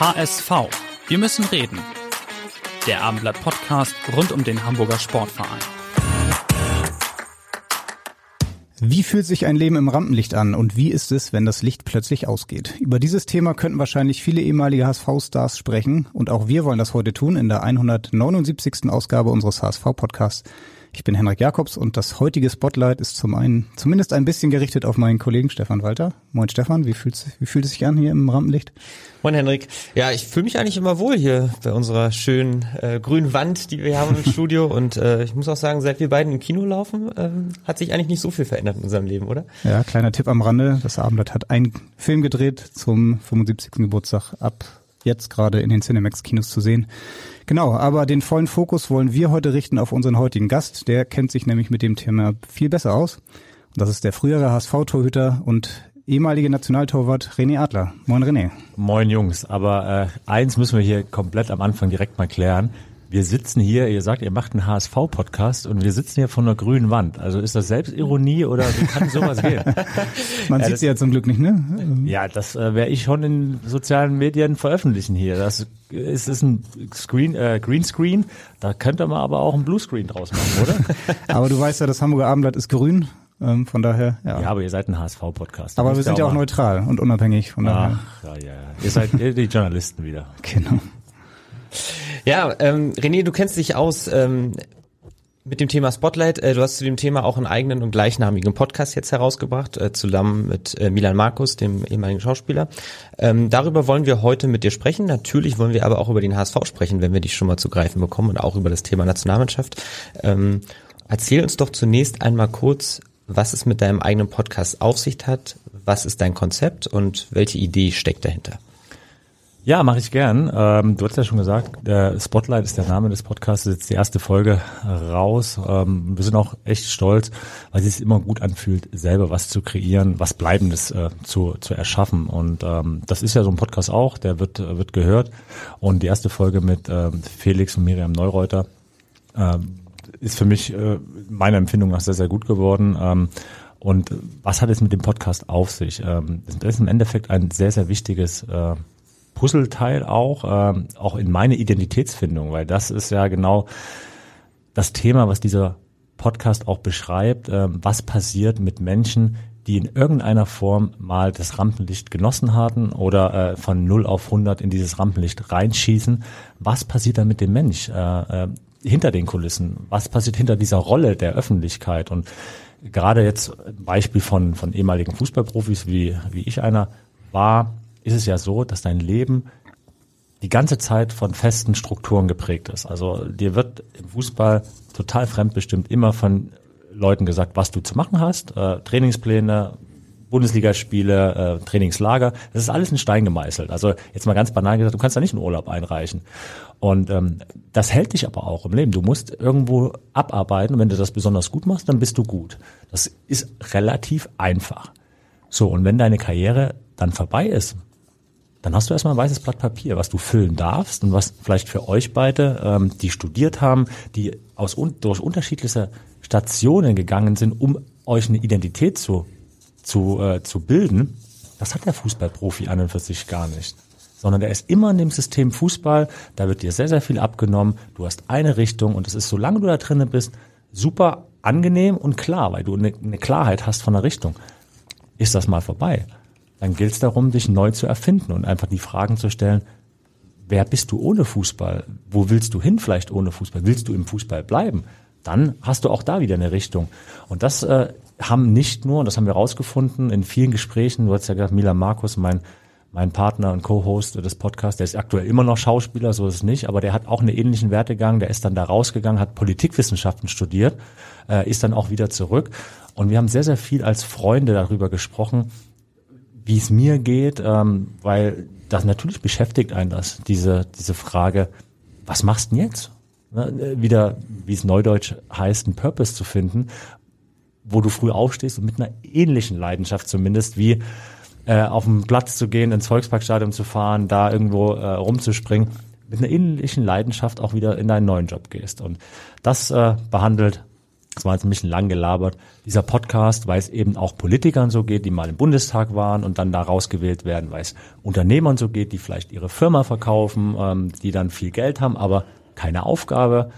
HSV. Wir müssen reden. Der Abendblatt Podcast rund um den Hamburger Sportverein. Wie fühlt sich ein Leben im Rampenlicht an und wie ist es, wenn das Licht plötzlich ausgeht? Über dieses Thema könnten wahrscheinlich viele ehemalige HSV-Stars sprechen und auch wir wollen das heute tun in der 179. Ausgabe unseres HSV-Podcasts. Ich bin Henrik Jakobs und das heutige Spotlight ist zum einen zumindest ein bisschen gerichtet auf meinen Kollegen Stefan Walter. Moin Stefan, wie fühlt, wie fühlt es sich an hier im Rampenlicht? Moin Henrik. Ja, ich fühle mich eigentlich immer wohl hier bei unserer schönen äh, grünen Wand, die wir haben im Studio. Und äh, ich muss auch sagen, seit wir beiden im Kino laufen, äh, hat sich eigentlich nicht so viel verändert in unserem Leben, oder? Ja, kleiner Tipp am Rande. Das Abendblatt hat einen Film gedreht zum 75. Geburtstag ab jetzt gerade in den Cinemax-Kinos zu sehen. Genau, aber den vollen Fokus wollen wir heute richten auf unseren heutigen Gast. Der kennt sich nämlich mit dem Thema viel besser aus. Und das ist der frühere HSV-Torhüter und ehemalige Nationaltorwart René Adler. Moin René. Moin Jungs, aber äh, eins müssen wir hier komplett am Anfang direkt mal klären. Wir sitzen hier, ihr sagt, ihr macht einen HSV-Podcast und wir sitzen hier vor einer grünen Wand. Also ist das Selbstironie oder wie kann sowas gehen? Man ja, sieht sie ja zum Glück nicht, ne? Ja, das äh, werde ich schon in sozialen Medien veröffentlichen hier. Das ist, ist ein Screen, äh, Greenscreen. Da könnte man aber auch ein Bluescreen draus machen, oder? aber du weißt ja, das Hamburger Abendblatt ist grün. Ähm, von daher, ja. Ja, aber ihr seid ein HSV-Podcast. Aber wir sind ja auch neutral und unabhängig. Von daher. Ach, ja, ja. Ihr seid die Journalisten wieder. Genau. Ja, ähm, René, du kennst dich aus ähm, mit dem Thema Spotlight. Äh, du hast zu dem Thema auch einen eigenen und gleichnamigen Podcast jetzt herausgebracht, äh, zusammen mit äh, Milan Markus, dem ehemaligen Schauspieler. Ähm, darüber wollen wir heute mit dir sprechen. Natürlich wollen wir aber auch über den HSV sprechen, wenn wir dich schon mal zu greifen bekommen und auch über das Thema Nationalmannschaft. Ähm, erzähl uns doch zunächst einmal kurz, was es mit deinem eigenen Podcast auf sich hat, was ist dein Konzept und welche Idee steckt dahinter? Ja, mache ich gern. Ähm, du hast ja schon gesagt, der Spotlight ist der Name des Podcasts, jetzt die erste Folge raus. Ähm, wir sind auch echt stolz, weil es sich immer gut anfühlt, selber was zu kreieren, was Bleibendes äh, zu, zu erschaffen. Und ähm, das ist ja so ein Podcast auch, der wird, wird gehört. Und die erste Folge mit ähm, Felix und Miriam Neureuter ähm, ist für mich äh, meiner Empfindung nach sehr, sehr gut geworden. Ähm, und was hat es mit dem Podcast auf sich? Ähm, das ist im Endeffekt ein sehr, sehr wichtiges äh, Puzzleteil auch, ähm, auch in meine Identitätsfindung, weil das ist ja genau das Thema, was dieser Podcast auch beschreibt, ähm, was passiert mit Menschen, die in irgendeiner Form mal das Rampenlicht genossen hatten oder äh, von 0 auf 100 in dieses Rampenlicht reinschießen. Was passiert dann mit dem Mensch äh, äh, hinter den Kulissen? Was passiert hinter dieser Rolle der Öffentlichkeit? Und gerade jetzt Beispiel von, von ehemaligen Fußballprofis, wie, wie ich einer war, ist es ja so, dass dein Leben die ganze Zeit von festen Strukturen geprägt ist. Also dir wird im Fußball total fremdbestimmt immer von Leuten gesagt, was du zu machen hast, äh, Trainingspläne, Bundesligaspiele, äh, Trainingslager, das ist alles in Stein gemeißelt. Also jetzt mal ganz banal gesagt, du kannst da nicht einen Urlaub einreichen. Und ähm, das hält dich aber auch im Leben. Du musst irgendwo abarbeiten. wenn du das besonders gut machst, dann bist du gut. Das ist relativ einfach. So, und wenn deine Karriere dann vorbei ist, dann hast du erstmal ein weißes Blatt Papier, was du füllen darfst und was vielleicht für euch beide, ähm, die studiert haben, die aus durch unterschiedliche Stationen gegangen sind, um euch eine Identität zu, zu, äh, zu bilden, das hat der Fußballprofi an und für sich gar nicht. Sondern der ist immer in dem System Fußball, da wird dir sehr, sehr viel abgenommen, du hast eine Richtung und es ist, solange du da drinnen bist, super angenehm und klar, weil du eine, eine Klarheit hast von der Richtung. Ist das mal vorbei? Dann gilt es darum, dich neu zu erfinden und einfach die Fragen zu stellen, wer bist du ohne Fußball? Wo willst du hin vielleicht ohne Fußball? Willst du im Fußball bleiben? Dann hast du auch da wieder eine Richtung. Und das äh, haben nicht nur, und das haben wir rausgefunden in vielen Gesprächen, du hast ja gesagt, Milan Markus, mein, mein Partner und Co-Host des Podcasts, der ist aktuell immer noch Schauspieler, so ist es nicht, aber der hat auch einen ähnlichen Wertegang, der ist dann da rausgegangen, hat Politikwissenschaften studiert, äh, ist dann auch wieder zurück. Und wir haben sehr, sehr viel als Freunde darüber gesprochen, wie es mir geht, ähm, weil das natürlich beschäftigt einen das, diese, diese Frage, was machst du denn jetzt? Ne, wieder, wie es neudeutsch heißt, einen Purpose zu finden, wo du früh aufstehst und mit einer ähnlichen Leidenschaft zumindest wie äh, auf den Platz zu gehen, ins Volksparkstadion zu fahren, da irgendwo äh, rumzuspringen, mit einer ähnlichen Leidenschaft auch wieder in deinen neuen Job gehst. Und das äh, behandelt, das war jetzt ein bisschen lang gelabert, dieser Podcast, weil es eben auch Politikern so geht, die mal im Bundestag waren und dann da rausgewählt werden, weil es Unternehmern so geht, die vielleicht ihre Firma verkaufen, ähm, die dann viel Geld haben, aber keine Aufgabe.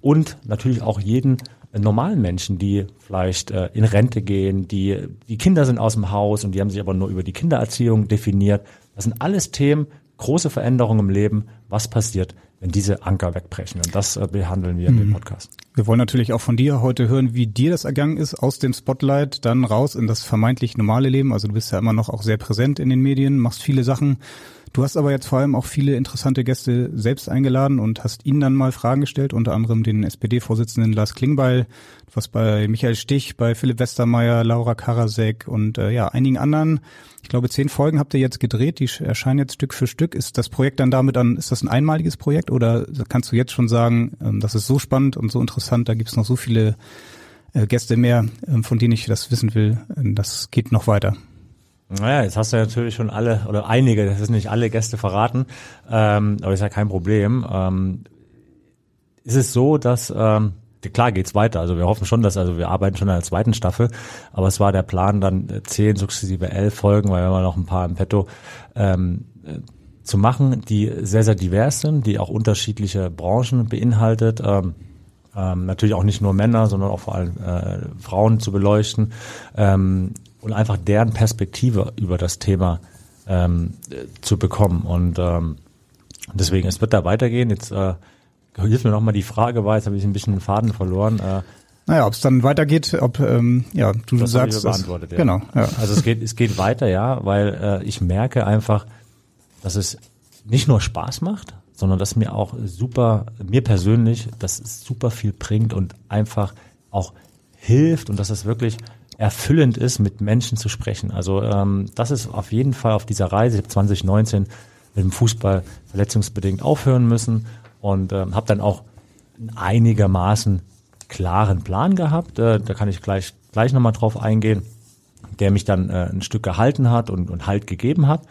Und natürlich auch jeden normalen Menschen, die vielleicht äh, in Rente gehen, die, die Kinder sind aus dem Haus und die haben sich aber nur über die Kindererziehung definiert. Das sind alles Themen, große Veränderungen im Leben. Was passiert, wenn diese Anker wegbrechen? Und das äh, behandeln wir mhm. in dem mhm. Podcast. Wir wollen natürlich auch von dir heute hören, wie dir das ergangen ist, aus dem Spotlight dann raus in das vermeintlich normale Leben. Also du bist ja immer noch auch sehr präsent in den Medien, machst viele Sachen. Du hast aber jetzt vor allem auch viele interessante Gäste selbst eingeladen und hast ihnen dann mal Fragen gestellt, unter anderem den SPD-Vorsitzenden Lars Klingbeil, was bei Michael Stich, bei Philipp Westermeier, Laura Karasek und äh, ja, einigen anderen. Ich glaube, zehn Folgen habt ihr jetzt gedreht, die erscheinen jetzt Stück für Stück. Ist das Projekt dann damit an, ist das ein einmaliges Projekt oder kannst du jetzt schon sagen, ähm, das ist so spannend und so interessant, da gibt's noch so viele äh, Gäste mehr, ähm, von denen ich das wissen will, äh, das geht noch weiter. Naja, jetzt hast du natürlich schon alle oder einige, das ist nicht alle Gäste verraten, ähm, aber ist ja kein Problem. Ähm, ist es so, dass ähm, klar geht's weiter. Also wir hoffen schon, dass also wir arbeiten schon an der zweiten Staffel, aber es war der Plan dann zehn sukzessive elf Folgen, weil wir haben noch ein paar im Petto ähm, äh, zu machen, die sehr sehr divers sind, die auch unterschiedliche Branchen beinhaltet. Ähm, ähm, natürlich auch nicht nur Männer, sondern auch vor allem äh, Frauen zu beleuchten. Ähm, und einfach deren Perspektive über das Thema ähm, zu bekommen. Und ähm, deswegen, es wird da weitergehen. Jetzt äh, hilf mir nochmal die Frage, war jetzt habe ich ein bisschen den Faden verloren. Äh, naja, ob es dann weitergeht, ob ähm, ja du das sagst, das, ja. genau. Ja. Also es geht es geht weiter, ja, weil äh, ich merke einfach, dass es nicht nur Spaß macht, sondern dass mir auch super, mir persönlich, dass es super viel bringt und einfach auch hilft und dass es wirklich erfüllend ist, mit Menschen zu sprechen. Also ähm, das ist auf jeden Fall auf dieser Reise. Ich habe 2019 mit dem Fußball verletzungsbedingt aufhören müssen und ähm, habe dann auch einigermaßen klaren Plan gehabt. Äh, da kann ich gleich gleich nochmal drauf eingehen, der mich dann äh, ein Stück gehalten hat und, und Halt gegeben hat.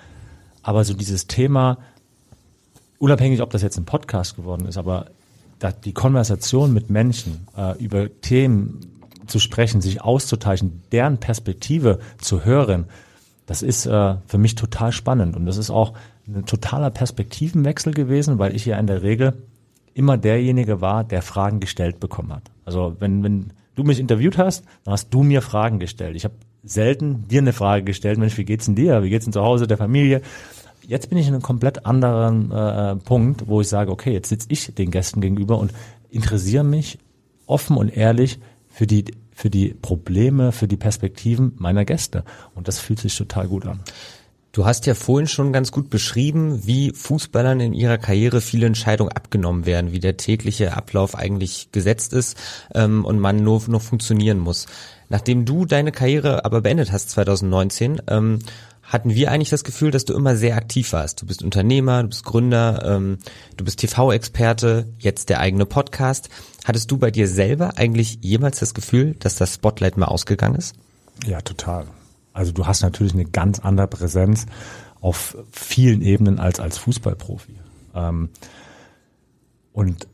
Aber so dieses Thema, unabhängig, ob das jetzt ein Podcast geworden ist, aber die Konversation mit Menschen äh, über Themen, zu sprechen, sich auszutauschen, deren Perspektive zu hören, das ist äh, für mich total spannend. Und das ist auch ein totaler Perspektivenwechsel gewesen, weil ich ja in der Regel immer derjenige war, der Fragen gestellt bekommen hat. Also wenn, wenn du mich interviewt hast, dann hast du mir Fragen gestellt. Ich habe selten dir eine Frage gestellt, Mensch, wie geht's denn dir? Wie geht's denn zu Hause, der Familie? Jetzt bin ich in einem komplett anderen äh, Punkt, wo ich sage, okay, jetzt sitze ich den Gästen gegenüber und interessiere mich offen und ehrlich für die, für die Probleme, für die Perspektiven meiner Gäste. Und das fühlt sich total gut an. Du hast ja vorhin schon ganz gut beschrieben, wie Fußballern in ihrer Karriere viele Entscheidungen abgenommen werden, wie der tägliche Ablauf eigentlich gesetzt ist ähm, und man nur noch funktionieren muss. Nachdem du deine Karriere aber beendet hast 2019, ähm, hatten wir eigentlich das Gefühl, dass du immer sehr aktiv warst. Du bist Unternehmer, du bist Gründer, ähm, du bist TV-Experte, jetzt der eigene Podcast. Hattest du bei dir selber eigentlich jemals das Gefühl, dass das Spotlight mal ausgegangen ist? Ja, total. Also du hast natürlich eine ganz andere Präsenz auf vielen Ebenen als als Fußballprofi. Ähm, und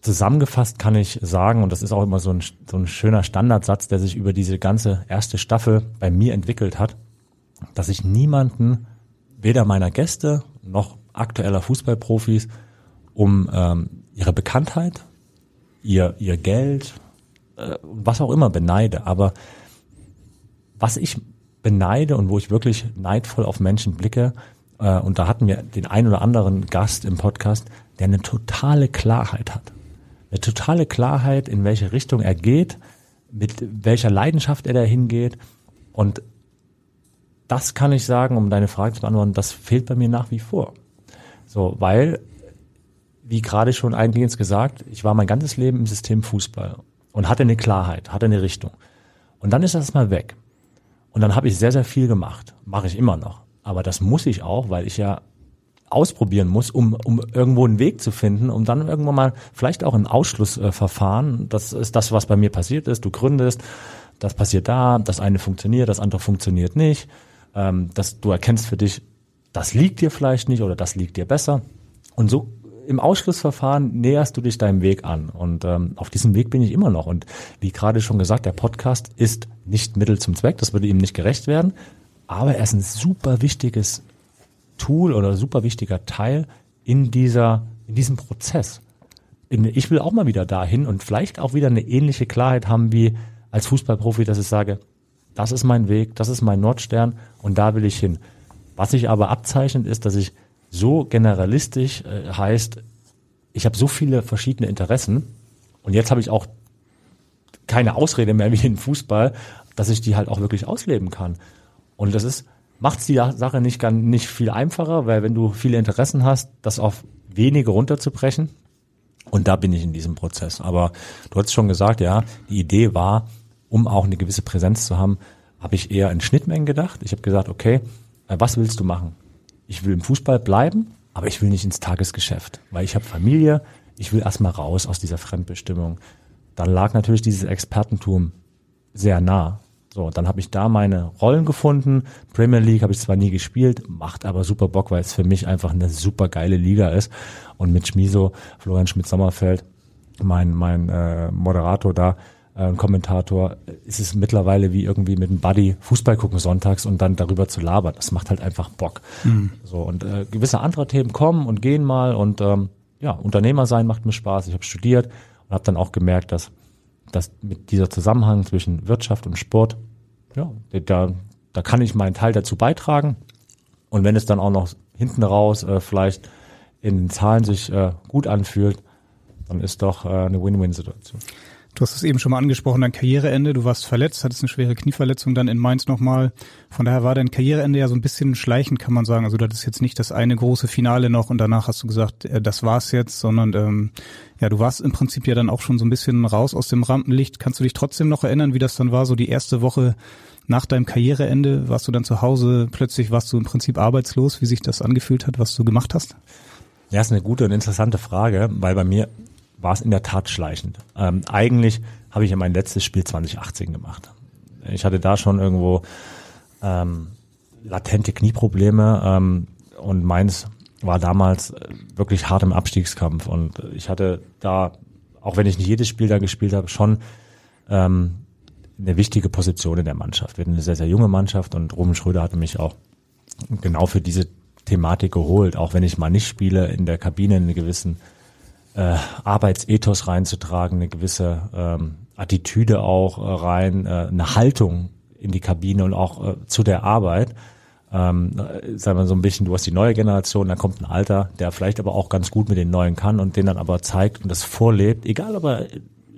zusammengefasst kann ich sagen, und das ist auch immer so ein, so ein schöner Standardsatz, der sich über diese ganze erste Staffel bei mir entwickelt hat, dass ich niemanden, weder meiner Gäste noch aktueller Fußballprofis, um ähm, ihre Bekanntheit, ihr, ihr Geld, äh, was auch immer beneide. Aber was ich beneide und wo ich wirklich neidvoll auf Menschen blicke, äh, und da hatten wir den ein oder anderen Gast im Podcast, der eine totale Klarheit hat. Eine totale Klarheit, in welche Richtung er geht, mit welcher Leidenschaft er dahin geht. Und das kann ich sagen, um deine Frage zu beantworten, das fehlt bei mir nach wie vor. So, weil, wie gerade schon eingehend gesagt, ich war mein ganzes Leben im System Fußball und hatte eine Klarheit, hatte eine Richtung. Und dann ist das mal weg. Und dann habe ich sehr, sehr viel gemacht. Mache ich immer noch. Aber das muss ich auch, weil ich ja ausprobieren muss, um, um irgendwo einen Weg zu finden, um dann irgendwann mal vielleicht auch ein Ausschlussverfahren, das ist das, was bei mir passiert ist, du gründest, das passiert da, das eine funktioniert, das andere funktioniert nicht, ähm, dass du erkennst für dich, das liegt dir vielleicht nicht oder das liegt dir besser. Und so im Ausschlussverfahren näherst du dich deinem Weg an. Und ähm, auf diesem Weg bin ich immer noch. Und wie gerade schon gesagt, der Podcast ist nicht Mittel zum Zweck, das würde ihm nicht gerecht werden. Aber er ist ein super wichtiges Tool oder super wichtiger Teil in dieser, in diesem Prozess. Ich will auch mal wieder dahin und vielleicht auch wieder eine ähnliche Klarheit haben wie als Fußballprofi, dass ich sage, das ist mein Weg, das ist mein Nordstern und da will ich hin. Was sich aber abzeichnet, ist, dass ich so generalistisch äh, heißt, ich habe so viele verschiedene Interessen und jetzt habe ich auch keine Ausrede mehr wie im Fußball, dass ich die halt auch wirklich ausleben kann. Und das ist macht die Sache nicht, ganz, nicht viel einfacher, weil wenn du viele Interessen hast, das auf wenige runterzubrechen. Und da bin ich in diesem Prozess. Aber du hast schon gesagt, ja, die Idee war, um auch eine gewisse Präsenz zu haben, habe ich eher in Schnittmengen gedacht. Ich habe gesagt, okay, äh, was willst du machen? Ich will im Fußball bleiben, aber ich will nicht ins Tagesgeschäft, weil ich habe Familie, ich will erstmal raus aus dieser Fremdbestimmung. Dann lag natürlich dieses Expertentum sehr nah. So, dann habe ich da meine Rollen gefunden. Premier League habe ich zwar nie gespielt, macht aber super Bock, weil es für mich einfach eine super geile Liga ist. Und mit Schmiso, Florian Schmidt-Sommerfeld, mein, mein äh, Moderator da, äh, Kommentator, ist es mittlerweile wie irgendwie mit einem Buddy Fußball gucken sonntags und dann darüber zu labern. Das macht halt einfach Bock. Mhm. So und äh, gewisse andere Themen kommen und gehen mal und ähm, ja, Unternehmer sein macht mir Spaß. Ich habe studiert und habe dann auch gemerkt, dass dass mit dieser Zusammenhang zwischen Wirtschaft und Sport, ja, da, da kann ich meinen Teil dazu beitragen. Und wenn es dann auch noch hinten raus äh, vielleicht in den Zahlen sich äh, gut anfühlt, dann ist doch äh, eine Win-Win-Situation. Du hast es eben schon mal angesprochen, dein Karriereende, du warst verletzt, hattest eine schwere Knieverletzung dann in Mainz nochmal. Von daher war dein Karriereende ja so ein bisschen schleichend, kann man sagen. Also du hattest jetzt nicht das eine große Finale noch und danach hast du gesagt, äh, das war's jetzt, sondern ähm, ja, du warst im Prinzip ja dann auch schon so ein bisschen raus aus dem Rampenlicht. Kannst du dich trotzdem noch erinnern, wie das dann war, so die erste Woche nach deinem Karriereende? Warst du dann zu Hause, plötzlich warst du im Prinzip arbeitslos, wie sich das angefühlt hat, was du gemacht hast? Ja, ist eine gute und interessante Frage, weil bei mir war es in der Tat schleichend. Ähm, eigentlich habe ich ja mein letztes Spiel 2018 gemacht. Ich hatte da schon irgendwo ähm, latente Knieprobleme ähm, und meins war damals äh, wirklich hart im Abstiegskampf und ich hatte da, auch wenn ich nicht jedes Spiel da gespielt habe, schon ähm, eine wichtige Position in der Mannschaft. Wir hatten eine sehr, sehr junge Mannschaft und Ruben Schröder hatte mich auch genau für diese Thematik geholt, auch wenn ich mal nicht spiele, in der Kabine einen gewissen äh, Arbeitsethos reinzutragen, eine gewisse ähm, Attitüde auch äh, rein, äh, eine Haltung in die Kabine und auch äh, zu der Arbeit. Ähm, äh, sagen wir so ein bisschen, du hast die neue Generation, dann kommt ein Alter, der vielleicht aber auch ganz gut mit den Neuen kann und den dann aber zeigt und das vorlebt, egal ob er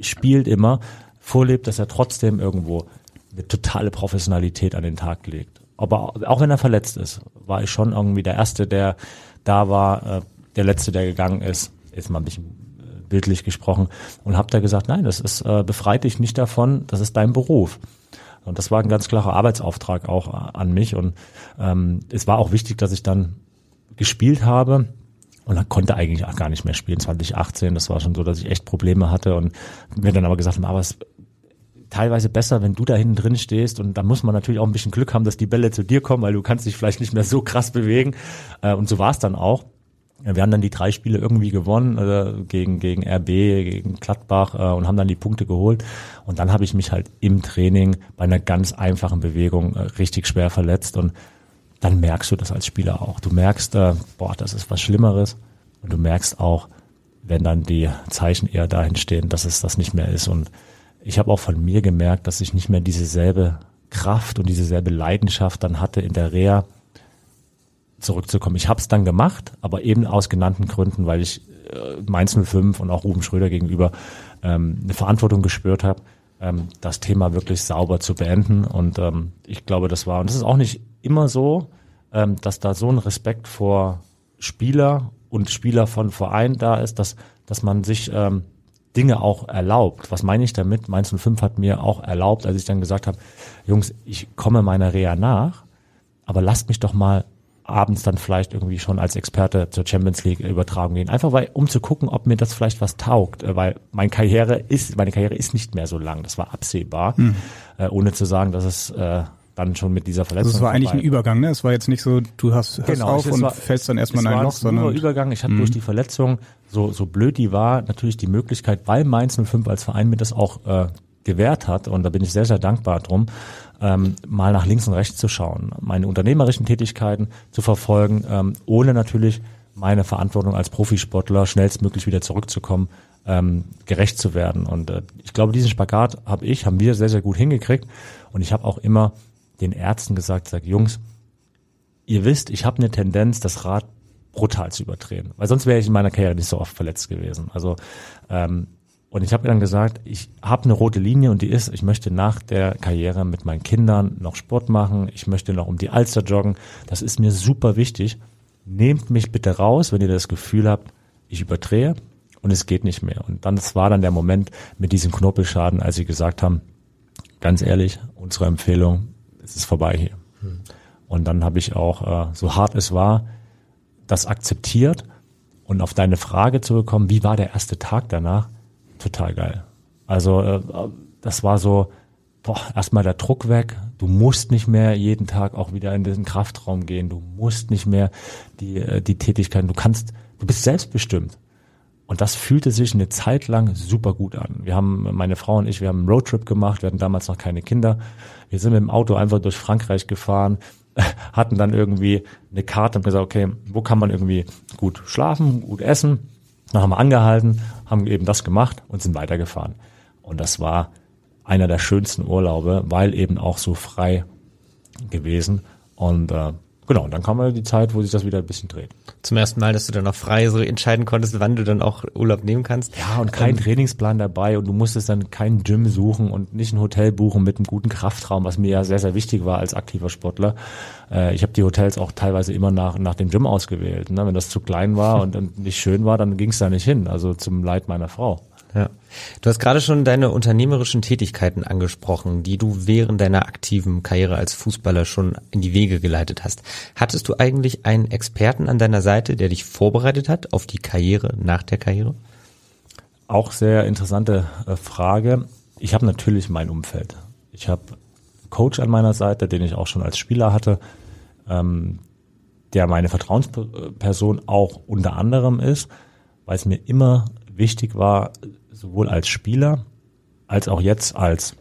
spielt immer, vorlebt, dass er trotzdem irgendwo eine totale Professionalität an den Tag legt. Aber auch wenn er verletzt ist, war ich schon irgendwie der Erste, der da war, äh, der Letzte, der gegangen ist jetzt mal ein bisschen äh, bildlich gesprochen, und habe da gesagt, nein, das ist äh, befreit dich nicht davon, das ist dein Beruf. Und das war ein ganz klarer Arbeitsauftrag auch äh, an mich. Und ähm, es war auch wichtig, dass ich dann gespielt habe. Und dann konnte eigentlich auch gar nicht mehr spielen, 2018. Das war schon so, dass ich echt Probleme hatte. Und mir dann aber gesagt haben, aber es teilweise besser, wenn du da hinten drin stehst. Und da muss man natürlich auch ein bisschen Glück haben, dass die Bälle zu dir kommen, weil du kannst dich vielleicht nicht mehr so krass bewegen. Äh, und so war es dann auch. Wir haben dann die drei Spiele irgendwie gewonnen äh, gegen gegen RB, gegen Gladbach äh, und haben dann die Punkte geholt. Und dann habe ich mich halt im Training bei einer ganz einfachen Bewegung äh, richtig schwer verletzt und dann merkst du das als Spieler auch. Du merkst, äh, boah, das ist was Schlimmeres und du merkst auch, wenn dann die Zeichen eher dahin stehen, dass es das nicht mehr ist. Und ich habe auch von mir gemerkt, dass ich nicht mehr dieselbe Kraft und dieselbe Leidenschaft dann hatte in der Reha zurückzukommen. Ich habe es dann gemacht, aber eben aus genannten Gründen, weil ich äh, Mainz 05 und auch Ruben Schröder gegenüber ähm, eine Verantwortung gespürt habe, ähm, das Thema wirklich sauber zu beenden. Und ähm, ich glaube, das war, und das ist auch nicht immer so, ähm, dass da so ein Respekt vor Spieler und Spieler von Verein da ist, dass, dass man sich ähm, Dinge auch erlaubt. Was meine ich damit? Mainz 05 hat mir auch erlaubt, als ich dann gesagt habe, Jungs, ich komme meiner Reha nach, aber lasst mich doch mal abends dann vielleicht irgendwie schon als Experte zur Champions League übertragen gehen. Einfach weil, um zu gucken, ob mir das vielleicht was taugt, äh, weil meine Karriere ist, meine Karriere ist nicht mehr so lang. Das war absehbar, hm. äh, ohne zu sagen, dass es äh, dann schon mit dieser Verletzung. Also es war eigentlich ein Übergang, ne? Es war jetzt nicht so, du hast hörst genau, auf und war, fällst dann erstmal in ein Loch, sondern. Übergang. Ich hatte mhm. durch die Verletzung, so, so blöd die war, natürlich die Möglichkeit, weil Mainz 05 als Verein mir das auch äh, gewährt hat, und da bin ich sehr, sehr dankbar drum, ähm, mal nach links und rechts zu schauen, meine unternehmerischen Tätigkeiten zu verfolgen, ähm, ohne natürlich meine Verantwortung als Profisportler schnellstmöglich wieder zurückzukommen, ähm, gerecht zu werden. Und äh, ich glaube, diesen Spagat habe ich, haben wir sehr, sehr gut hingekriegt. Und ich habe auch immer den Ärzten gesagt, sag Jungs, ihr wisst, ich habe eine Tendenz, das Rad brutal zu überdrehen, weil sonst wäre ich in meiner Karriere nicht so oft verletzt gewesen. Also ähm, und ich habe dann gesagt, ich habe eine rote Linie und die ist, ich möchte nach der Karriere mit meinen Kindern noch Sport machen, ich möchte noch um die Alster joggen. Das ist mir super wichtig. Nehmt mich bitte raus, wenn ihr das Gefühl habt, ich überdrehe und es geht nicht mehr. Und dann das war dann der Moment mit diesem Knorpelschaden, als sie gesagt haben, ganz ehrlich, unsere Empfehlung, es ist vorbei hier. Hm. Und dann habe ich auch, äh, so hart es war, das akzeptiert und auf deine Frage zu bekommen, wie war der erste Tag danach, total geil. Also äh, das war so, boah, erstmal der Druck weg. Du musst nicht mehr jeden Tag auch wieder in diesen Kraftraum gehen. Du musst nicht mehr die, äh, die Tätigkeiten, du kannst, du bist selbstbestimmt. Und das fühlte sich eine Zeit lang super gut an. Wir haben, meine Frau und ich, wir haben einen Roadtrip gemacht, wir hatten damals noch keine Kinder. Wir sind mit dem Auto einfach durch Frankreich gefahren, hatten dann irgendwie eine Karte und gesagt, okay, wo kann man irgendwie gut schlafen, gut essen? Dann haben wir angehalten, haben eben das gemacht und sind weitergefahren. Und das war einer der schönsten Urlaube, weil eben auch so frei gewesen. Und äh, Genau, und dann kam mal die Zeit, wo sich das wieder ein bisschen dreht. Zum ersten Mal, dass du dann auch frei so entscheiden konntest, wann du dann auch Urlaub nehmen kannst. Ja, und kein ähm, Trainingsplan dabei und du musstest dann kein Gym suchen und nicht ein Hotel buchen mit einem guten Kraftraum, was mir ja sehr, sehr wichtig war als aktiver Sportler. Äh, ich habe die Hotels auch teilweise immer nach, nach dem Gym ausgewählt. Ne? Wenn das zu klein war und, und nicht schön war, dann ging es da nicht hin, also zum Leid meiner Frau. Ja. Du hast gerade schon deine unternehmerischen Tätigkeiten angesprochen, die du während deiner aktiven Karriere als Fußballer schon in die Wege geleitet hast. Hattest du eigentlich einen Experten an deiner Seite, der dich vorbereitet hat auf die Karriere nach der Karriere? Auch sehr interessante äh, Frage. Ich habe natürlich mein Umfeld. Ich habe Coach an meiner Seite, den ich auch schon als Spieler hatte, ähm, der meine Vertrauensperson auch unter anderem ist, weil es mir immer wichtig war, sowohl als Spieler als auch jetzt als,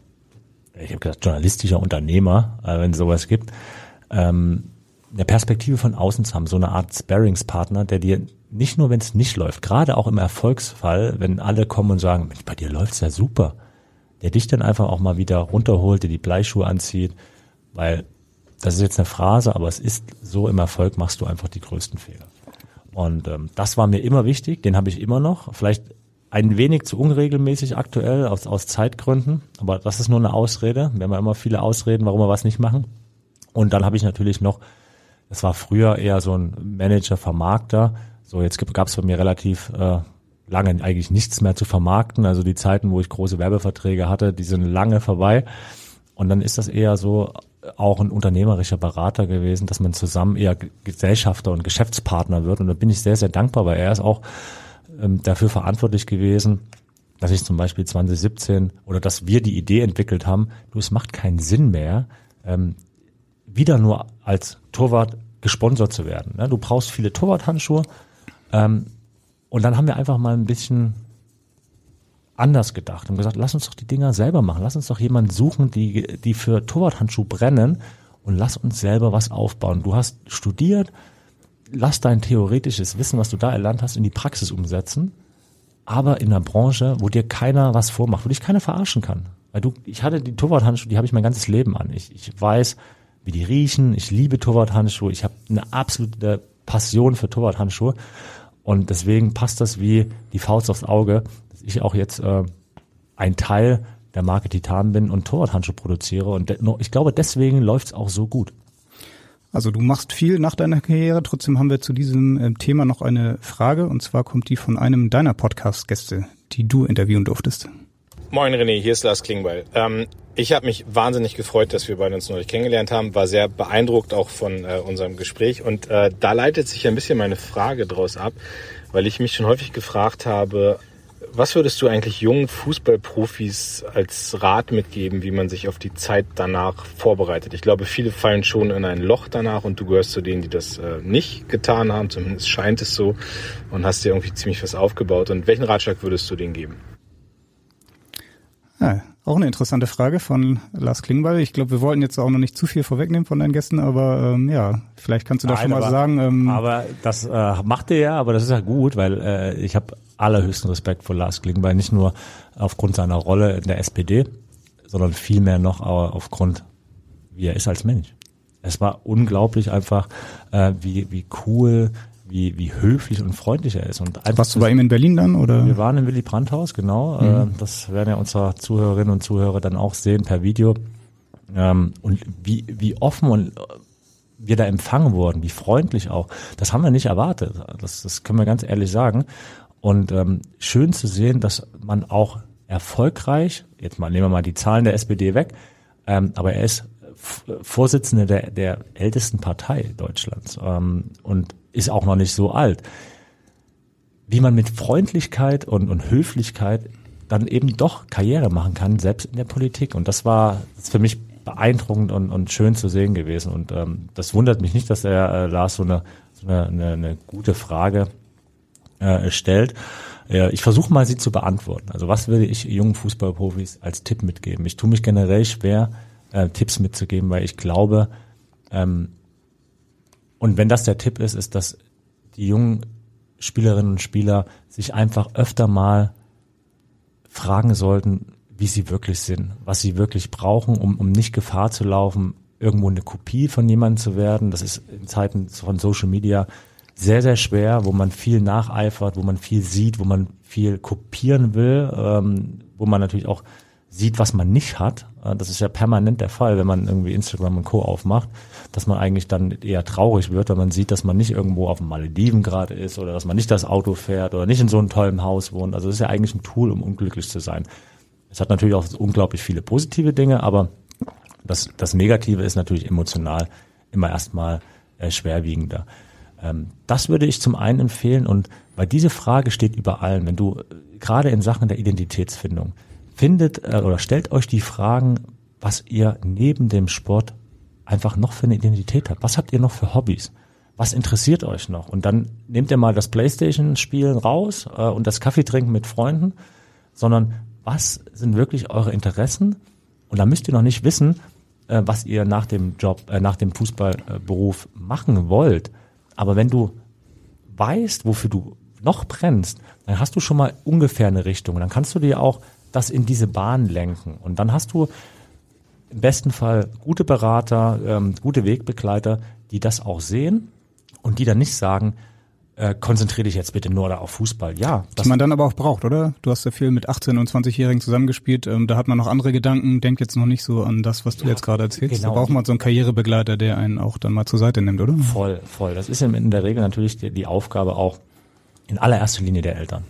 ich habe gesagt, journalistischer Unternehmer, äh, wenn es sowas gibt, ähm, eine Perspektive von außen zu haben, so eine Art Sparringspartner, der dir nicht nur, wenn es nicht läuft, gerade auch im Erfolgsfall, wenn alle kommen und sagen, Mensch, bei dir läuft's ja super, der dich dann einfach auch mal wieder runterholt, dir die Bleischuhe anzieht, weil das ist jetzt eine Phrase, aber es ist so, im Erfolg machst du einfach die größten Fehler. Und ähm, das war mir immer wichtig, den habe ich immer noch. Vielleicht ein wenig zu unregelmäßig aktuell aus, aus Zeitgründen, aber das ist nur eine Ausrede. Wir haben ja immer viele Ausreden, warum wir was nicht machen. Und dann habe ich natürlich noch, das war früher eher so ein Manager, Vermarkter. So, jetzt gab es bei mir relativ äh, lange eigentlich nichts mehr zu vermarkten. Also die Zeiten, wo ich große Werbeverträge hatte, die sind lange vorbei. Und dann ist das eher so auch ein unternehmerischer Berater gewesen, dass man zusammen eher Gesellschafter und Geschäftspartner wird. Und da bin ich sehr, sehr dankbar, weil er ist auch ähm, dafür verantwortlich gewesen, dass ich zum Beispiel 2017 oder dass wir die Idee entwickelt haben, du, es macht keinen Sinn mehr, ähm, wieder nur als Torwart gesponsert zu werden. Ne? Du brauchst viele Torwarthandschuhe. Ähm, und dann haben wir einfach mal ein bisschen anders gedacht und gesagt, lass uns doch die Dinger selber machen. Lass uns doch jemanden suchen, die, die für Torwarthandschuhe brennen und lass uns selber was aufbauen. Du hast studiert, lass dein theoretisches Wissen, was du da erlernt hast, in die Praxis umsetzen, aber in einer Branche, wo dir keiner was vormacht, wo dich keiner verarschen kann. Weil du, ich hatte die Torwarthandschuhe, die habe ich mein ganzes Leben an. Ich, ich weiß, wie die riechen, ich liebe Torwarthandschuhe, ich habe eine absolute Passion für Torwarthandschuhe und deswegen passt das wie die Faust aufs Auge, dass ich auch jetzt äh, ein Teil der Marke Titan bin und Torwarthandschuhe produziere und ich glaube, deswegen läuft es auch so gut. Also du machst viel nach deiner Karriere, trotzdem haben wir zu diesem äh, Thema noch eine Frage und zwar kommt die von einem deiner Podcast-Gäste, die du interviewen durftest. Moin René, hier ist Lars Klingbeil. Ähm, ich habe mich wahnsinnig gefreut, dass wir beide uns neulich kennengelernt haben, war sehr beeindruckt auch von äh, unserem Gespräch und äh, da leitet sich ein bisschen meine Frage draus ab, weil ich mich schon häufig gefragt habe, was würdest du eigentlich jungen Fußballprofis als Rat mitgeben, wie man sich auf die Zeit danach vorbereitet? Ich glaube, viele fallen schon in ein Loch danach und du gehörst zu denen, die das äh, nicht getan haben, zumindest scheint es so und hast dir irgendwie ziemlich was aufgebaut. Und welchen Ratschlag würdest du denen geben? Ja, auch eine interessante Frage von Lars Klingbeil. Ich glaube, wir wollten jetzt auch noch nicht zu viel vorwegnehmen von deinen Gästen, aber ähm, ja, vielleicht kannst du da schon mal aber, sagen. Ähm, aber das äh, macht er ja, aber das ist ja gut, weil äh, ich habe allerhöchsten Respekt vor Lars Klingbeil, nicht nur aufgrund seiner Rolle in der SPD, sondern vielmehr noch aufgrund, wie er ist als Mensch. Es war unglaublich einfach, äh, wie, wie cool, wie, wie höflich und freundlich er ist. Und einfach Warst du bei ihm in Berlin dann? oder? Wir waren im Willy Brandt-Haus, genau. Mhm. Äh, das werden ja unsere Zuhörerinnen und Zuhörer dann auch sehen per Video. Ähm, und wie, wie offen und wir da empfangen wurden, wie freundlich auch, das haben wir nicht erwartet. Das, das können wir ganz ehrlich sagen. Und ähm, schön zu sehen, dass man auch erfolgreich, jetzt mal nehmen wir mal die Zahlen der SPD weg, ähm, aber er ist Vorsitzender der, der ältesten Partei Deutschlands ähm, und ist auch noch nicht so alt. Wie man mit Freundlichkeit und, und Höflichkeit dann eben doch Karriere machen kann, selbst in der Politik. Und das war das für mich beeindruckend und, und schön zu sehen gewesen. Und ähm, das wundert mich nicht, dass der äh, Lars so eine, so eine, eine, eine gute Frage äh, stellt. Ich versuche mal, sie zu beantworten. Also was würde ich jungen Fußballprofis als Tipp mitgeben? Ich tue mich generell schwer, äh, Tipps mitzugeben, weil ich glaube, ähm, und wenn das der Tipp ist, ist, dass die jungen Spielerinnen und Spieler sich einfach öfter mal fragen sollten, wie sie wirklich sind, was sie wirklich brauchen, um, um nicht Gefahr zu laufen, irgendwo eine Kopie von jemandem zu werden. Das ist in Zeiten von Social Media sehr, sehr schwer, wo man viel nacheifert, wo man viel sieht, wo man viel kopieren will, ähm, wo man natürlich auch sieht, was man nicht hat. Äh, das ist ja permanent der Fall, wenn man irgendwie Instagram und Co. aufmacht, dass man eigentlich dann eher traurig wird, wenn man sieht, dass man nicht irgendwo auf dem Malediven gerade ist oder dass man nicht das Auto fährt oder nicht in so einem tollen Haus wohnt. Also das ist ja eigentlich ein Tool, um unglücklich zu sein. Es hat natürlich auch unglaublich viele positive Dinge, aber das, das Negative ist natürlich emotional immer erstmal äh, schwerwiegender. Ähm, das würde ich zum einen empfehlen und weil diese Frage steht über allen, wenn du äh, gerade in Sachen der Identitätsfindung findet äh, oder stellt euch die Fragen, was ihr neben dem Sport einfach noch für eine Identität habt. Was habt ihr noch für Hobbys? Was interessiert euch noch? Und dann nehmt ihr mal das Playstation-Spielen raus äh, und das Kaffeetrinken mit Freunden, sondern was sind wirklich eure Interessen? Und da müsst ihr noch nicht wissen, was ihr nach dem Job, nach dem Fußballberuf machen wollt. Aber wenn du weißt, wofür du noch brennst, dann hast du schon mal ungefähr eine Richtung. Dann kannst du dir auch das in diese Bahn lenken. Und dann hast du im besten Fall gute Berater, ähm, gute Wegbegleiter, die das auch sehen und die dann nicht sagen, äh, konzentriere dich jetzt bitte nur da auf Fußball. Ja. Das man dann aber auch braucht, oder? Du hast ja viel mit 18- und 20-Jährigen zusammengespielt. Ähm, da hat man noch andere Gedanken, denkt jetzt noch nicht so an das, was du ja, jetzt gerade erzählst. Genau. Da braucht man so einen Karrierebegleiter, der einen auch dann mal zur Seite nimmt, oder? Voll, voll. Das ist in der Regel natürlich die, die Aufgabe auch in allererster Linie der Eltern.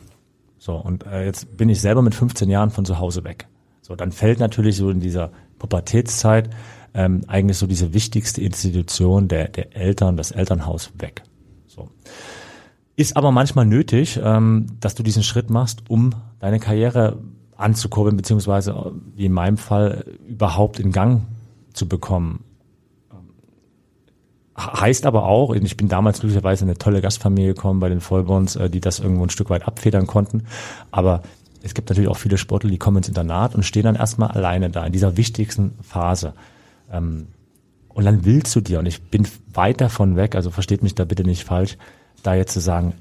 So, und äh, jetzt bin ich selber mit 15 Jahren von zu Hause weg. So, dann fällt natürlich so in dieser Pubertätszeit ähm, eigentlich so diese wichtigste Institution der, der Eltern, das Elternhaus weg. So. Ist aber manchmal nötig, ähm, dass du diesen Schritt machst, um deine Karriere anzukurbeln, beziehungsweise, äh, wie in meinem Fall, überhaupt in Gang zu bekommen. Heißt aber auch, ich bin damals glücklicherweise in eine tolle Gastfamilie gekommen bei den Vollborns, äh, die das irgendwo ein Stück weit abfedern konnten. Aber es gibt natürlich auch viele Sportler, die kommen ins Internat und stehen dann erstmal alleine da, in dieser wichtigsten Phase. Ähm, und dann willst du dir, und ich bin weit davon weg, also versteht mich da bitte nicht falsch, da jetzt zu sagen,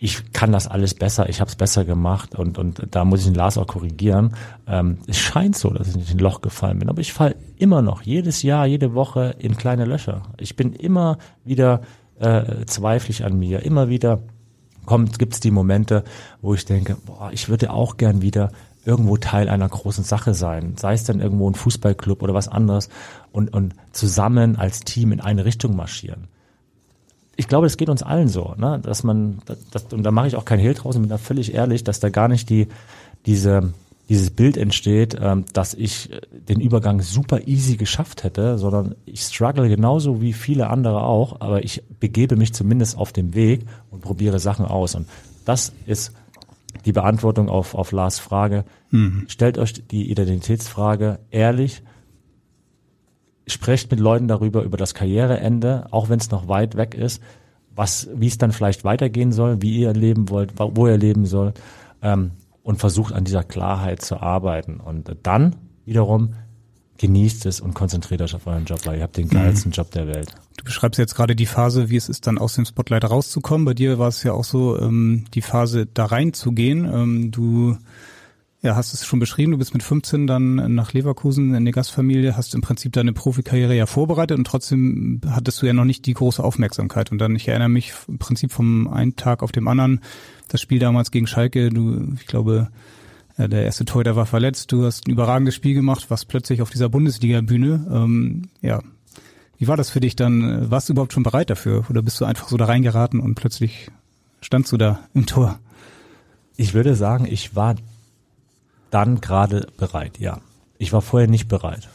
ich kann das alles besser, ich habe es besser gemacht und, und da muss ich den Lars auch korrigieren. Ähm, es scheint so, dass ich nicht in ein Loch gefallen bin, aber ich falle immer noch jedes Jahr, jede Woche in kleine Löcher. Ich bin immer wieder äh, zweifelig an mir, immer wieder kommt, gibt's die Momente, wo ich denke, boah, ich würde auch gern wieder irgendwo Teil einer großen Sache sein, sei es dann irgendwo ein Fußballclub oder was anderes und, und zusammen als Team in eine Richtung marschieren. Ich glaube, das geht uns allen so, ne? dass man, das, und da mache ich auch kein Hehl draus und bin da völlig ehrlich, dass da gar nicht die, diese, dieses Bild entsteht, ähm, dass ich äh, den Übergang super easy geschafft hätte, sondern ich struggle genauso wie viele andere auch, aber ich begebe mich zumindest auf dem Weg und probiere Sachen aus. Und das ist die Beantwortung auf, auf Lars Frage. Mhm. Stellt euch die Identitätsfrage ehrlich, sprecht mit Leuten darüber, über das Karriereende, auch wenn es noch weit weg ist, was, wie es dann vielleicht weitergehen soll, wie ihr leben wollt, wo ihr leben soll. Ähm, und versucht an dieser Klarheit zu arbeiten. Und dann wiederum genießt es und konzentriert euch auf euren Job, weil ihr habt den geilsten mhm. Job der Welt. Du beschreibst jetzt gerade die Phase, wie es ist, dann aus dem Spotlight rauszukommen. Bei dir war es ja auch so, ähm, die Phase da reinzugehen. Ähm, du ja, hast es schon beschrieben, du bist mit 15 dann nach Leverkusen in die Gastfamilie, hast im Prinzip deine Profikarriere ja vorbereitet und trotzdem hattest du ja noch nicht die große Aufmerksamkeit. Und dann, ich erinnere mich im Prinzip vom einen Tag auf dem anderen, das Spiel damals gegen Schalke, du, ich glaube, äh, der erste Torhüter war verletzt, du hast ein überragendes Spiel gemacht, was plötzlich auf dieser Bundesliga-Bühne. Ähm, ja, wie war das für dich dann? Warst du überhaupt schon bereit dafür oder bist du einfach so da reingeraten und plötzlich standst du da im Tor? Ich würde sagen, ich war dann gerade bereit, ja. Ich war vorher nicht bereit.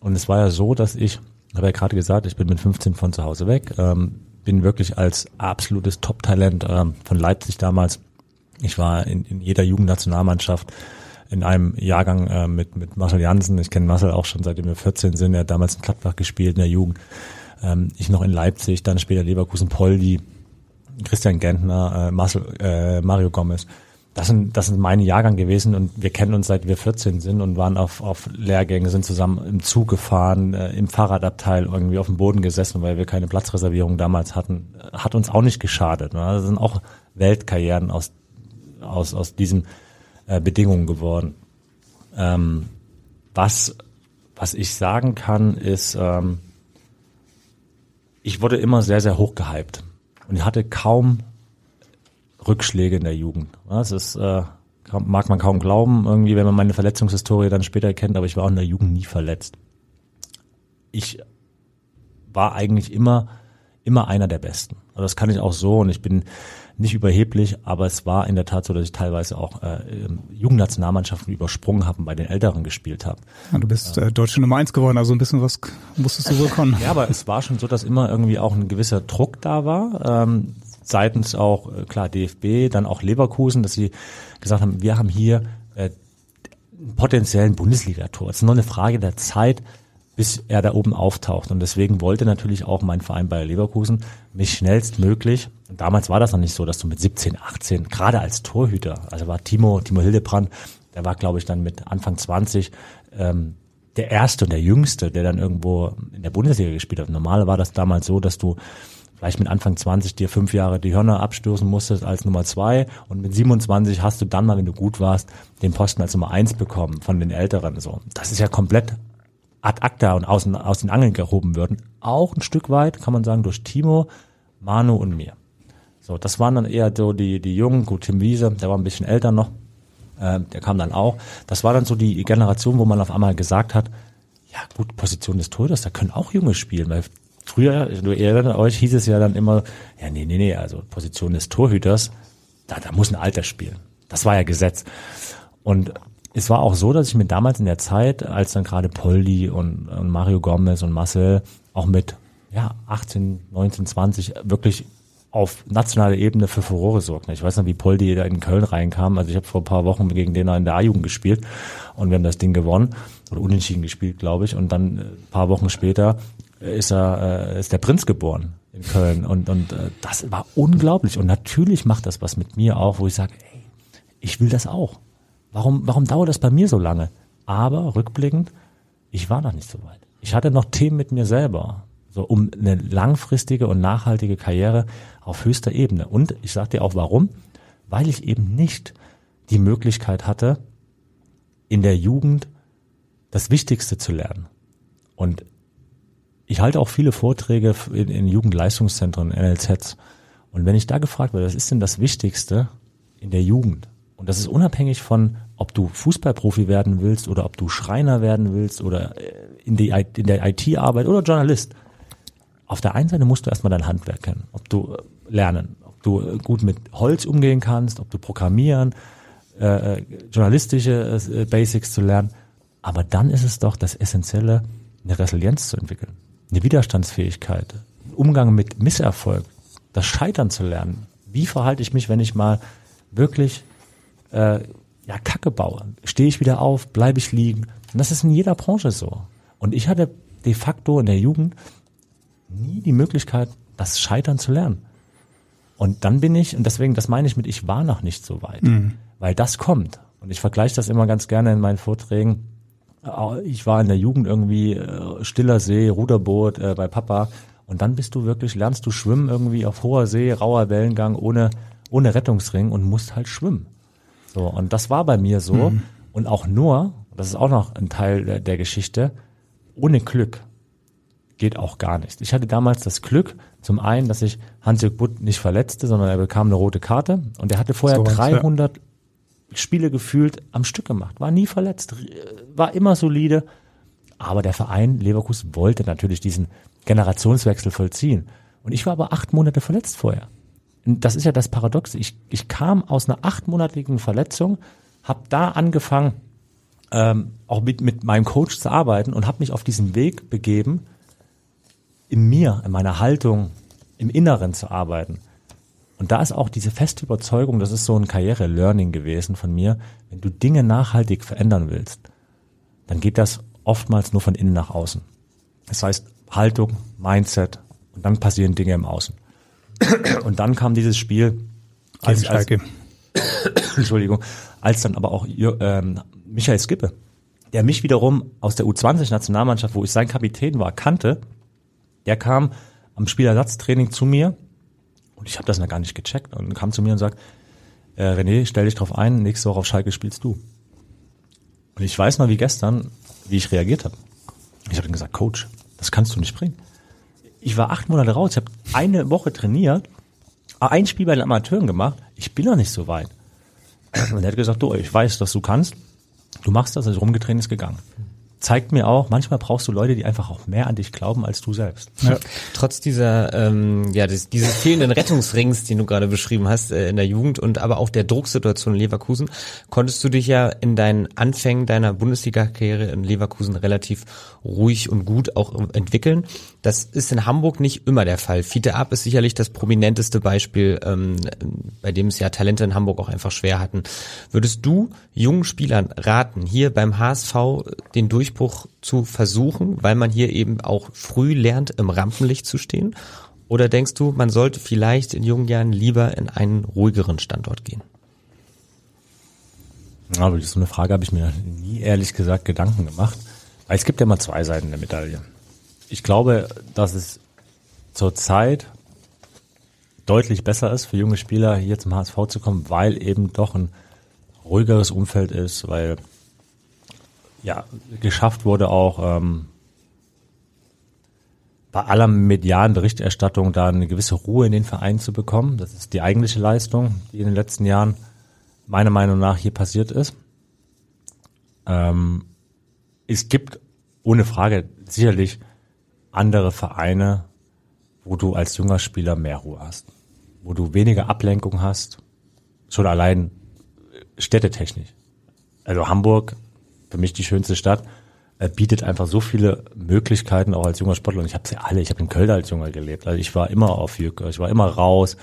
Und es war ja so, dass ich, habe ja gerade gesagt, ich bin mit 15 von zu Hause weg, ähm, bin wirklich als absolutes Top-Talent ähm, von Leipzig damals. Ich war in, in jeder Jugendnationalmannschaft in einem Jahrgang äh, mit, mit Marcel Jansen. Ich kenne Marcel auch schon seitdem wir 14 sind. Er hat damals in Gladbach gespielt in der Jugend. Ähm, ich noch in Leipzig, dann später Leverkusen, Poldi, Christian Gentner, äh, Marcel, äh, Mario Gomez das sind, das sind meine Jahrgang gewesen und wir kennen uns seit wir 14 sind und waren auf, auf Lehrgänge, sind zusammen im Zug gefahren, äh, im Fahrradabteil irgendwie auf dem Boden gesessen, weil wir keine Platzreservierung damals hatten. Hat uns auch nicht geschadet. Ne? Das sind auch Weltkarrieren aus, aus, aus diesen äh, Bedingungen geworden. Ähm, was, was ich sagen kann, ist, ähm, ich wurde immer sehr, sehr hoch gehypt und ich hatte kaum Rückschläge in der Jugend. Das ist, äh, mag man kaum glauben, irgendwie, wenn man meine Verletzungshistorie dann später kennt, aber ich war auch in der Jugend nie verletzt. Ich war eigentlich immer, immer einer der Besten. Also das kann ich auch so und ich bin nicht überheblich, aber es war in der Tat so, dass ich teilweise auch äh, Jugendnationalmannschaften übersprungen habe und bei den Älteren gespielt habe. Ja, du bist äh, deutsche Nummer eins geworden, also ein bisschen was musstest du wohl können. ja, aber es war schon so, dass immer irgendwie auch ein gewisser Druck da war. Ähm, seitens auch, äh, klar, DFB, dann auch Leverkusen, dass sie gesagt haben, wir haben hier äh, potenziellen Bundesligator. Es ist nur eine Frage der Zeit, bis er da oben auftaucht. Und deswegen wollte natürlich auch mein Verein Bayer Leverkusen mich schnellstmöglich, damals war das noch nicht so, dass du mit 17, 18, gerade als Torhüter, also war Timo, Timo Hildebrand, der war, glaube ich, dann mit Anfang 20 ähm, der erste und der jüngste, der dann irgendwo in der Bundesliga gespielt hat. Normal war das damals so, dass du vielleicht mit Anfang 20 dir fünf Jahre die Hörner abstoßen musstest als Nummer zwei und mit 27 hast du dann mal, wenn du gut warst, den Posten als Nummer eins bekommen von den Älteren. So, das ist ja komplett ad acta und aus, aus den Angeln gehoben würden. Auch ein Stück weit, kann man sagen, durch Timo, Manu und mir. So, das waren dann eher so die, die Jungen, gut, Tim Wiese, der war ein bisschen älter noch, äh, der kam dann auch. Das war dann so die Generation, wo man auf einmal gesagt hat, ja gut, Position des Torhüters, da können auch Junge spielen, weil Früher, du erinnert euch, hieß es ja dann immer, ja, nee, nee, nee, also Position des Torhüters, da, da muss ein Alter spielen. Das war ja Gesetz. Und es war auch so, dass ich mir damals in der Zeit, als dann gerade Poldi und, und Mario Gomez und Marcel auch mit ja, 18, 19, 20 wirklich auf nationaler Ebene für Furore sorgten. Ich weiß noch, wie Poldi da in Köln reinkam. Also ich habe vor ein paar Wochen gegen den in der A-Jugend gespielt und wir haben das Ding gewonnen oder unentschieden gespielt, glaube ich. Und dann ein paar Wochen später ist er äh, ist der Prinz geboren in Köln und und äh, das war unglaublich und natürlich macht das was mit mir auch, wo ich sage, ey, ich will das auch. Warum warum dauert das bei mir so lange? Aber rückblickend, ich war noch nicht so weit. Ich hatte noch Themen mit mir selber, so um eine langfristige und nachhaltige Karriere auf höchster Ebene. Und ich sag dir auch warum, weil ich eben nicht die Möglichkeit hatte, in der Jugend das Wichtigste zu lernen. Und ich halte auch viele Vorträge in, in Jugendleistungszentren, NLZs. Und wenn ich da gefragt werde, was ist denn das Wichtigste in der Jugend? Und das ist unabhängig von, ob du Fußballprofi werden willst oder ob du Schreiner werden willst oder äh, in, die, in der IT-Arbeit oder Journalist. Auf der einen Seite musst du erstmal dein Handwerk kennen, ob du äh, lernen, ob du äh, gut mit Holz umgehen kannst, ob du programmieren, äh, journalistische äh, Basics zu lernen. Aber dann ist es doch das Essentielle, eine Resilienz zu entwickeln, eine Widerstandsfähigkeit, Umgang mit Misserfolg, das Scheitern zu lernen. Wie verhalte ich mich, wenn ich mal wirklich äh, ja Kacke baue? Stehe ich wieder auf? Bleibe ich liegen? Und das ist in jeder Branche so. Und ich hatte de facto in der Jugend nie die Möglichkeit, das Scheitern zu lernen. Und dann bin ich, und deswegen, das meine ich mit, ich war noch nicht so weit, mhm. weil das kommt. Und ich vergleiche das immer ganz gerne in meinen Vorträgen. Ich war in der Jugend irgendwie äh, stiller See, Ruderboot äh, bei Papa und dann bist du wirklich, lernst du schwimmen irgendwie auf hoher See, rauer Wellengang, ohne, ohne Rettungsring und musst halt schwimmen. So, und das war bei mir so. Mhm. Und auch nur, das ist auch noch ein Teil der, der Geschichte, ohne Glück geht auch gar nicht. Ich hatte damals das Glück, zum einen, dass ich Hans-Jörg Butt nicht verletzte, sondern er bekam eine rote Karte und er hatte vorher so 300 ja. Spiele gefühlt am Stück gemacht, war nie verletzt, war immer solide. Aber der Verein Leverkusen wollte natürlich diesen Generationswechsel vollziehen. Und ich war aber acht Monate verletzt vorher. Und das ist ja das Paradoxe. Ich, ich kam aus einer achtmonatigen Verletzung, habe da angefangen, ähm, auch mit, mit meinem Coach zu arbeiten und habe mich auf diesen Weg begeben, in mir, in meiner Haltung, im Inneren zu arbeiten. Und da ist auch diese feste Überzeugung, das ist so ein Karriere-Learning gewesen von mir, wenn du Dinge nachhaltig verändern willst, dann geht das oftmals nur von innen nach außen. Das heißt, Haltung, Mindset und dann passieren Dinge im Außen. Und dann kam dieses Spiel, als, als, Entschuldigung, als dann aber auch ähm, Michael Skippe, der mich wiederum aus der U20-Nationalmannschaft, wo ich sein Kapitän war, kannte, der kam am Spielersatztraining zu mir und ich habe das noch gar nicht gecheckt und kam zu mir und sagt, äh, René, stell dich drauf ein, nächste Woche auf Schalke spielst du. Und ich weiß noch wie gestern, wie ich reagiert habe. Ich habe ihm gesagt, Coach, das kannst du nicht bringen. Ich war acht Monate raus, ich habe eine Woche trainiert, ein Spiel bei den Amateuren gemacht, ich bin noch nicht so weit. Und er hat gesagt, du, ich weiß, dass du kannst, du machst das, also rumgetraint ist gegangen zeigt mir auch, manchmal brauchst du Leute, die einfach auch mehr an dich glauben als du selbst. Ja. Trotz dieser, ähm, ja, des, dieses fehlenden Rettungsrings, den du gerade beschrieben hast äh, in der Jugend und aber auch der Drucksituation in Leverkusen, konntest du dich ja in deinen Anfängen deiner Bundesliga-Karriere in Leverkusen relativ ruhig und gut auch entwickeln. Das ist in Hamburg nicht immer der Fall. Fiete Ab ist sicherlich das prominenteste Beispiel, ähm, bei dem es ja Talente in Hamburg auch einfach schwer hatten. Würdest du jungen Spielern raten, hier beim HSV den Durchbruch zu versuchen, weil man hier eben auch früh lernt, im Rampenlicht zu stehen? Oder denkst du, man sollte vielleicht in jungen Jahren lieber in einen ruhigeren Standort gehen? Aber so eine Frage habe ich mir nie ehrlich gesagt Gedanken gemacht. Es gibt ja immer zwei Seiten der Medaille. Ich glaube, dass es zurzeit deutlich besser ist für junge Spieler hier zum HSV zu kommen, weil eben doch ein ruhigeres Umfeld ist, weil ja, geschafft wurde auch ähm, bei aller medialen Berichterstattung da eine gewisse Ruhe in den Verein zu bekommen. Das ist die eigentliche Leistung, die in den letzten Jahren meiner Meinung nach hier passiert ist. Ähm, es gibt ohne Frage sicherlich andere Vereine, wo du als junger Spieler mehr Ruhe hast, wo du weniger Ablenkung hast, schon allein städtetechnisch. Also Hamburg für mich die schönste Stadt, äh, bietet einfach so viele Möglichkeiten auch als junger Sportler. Und ich habe sie alle. Ich habe in Köln als Junger gelebt. Also ich war immer auf Jücke, ich war immer raus.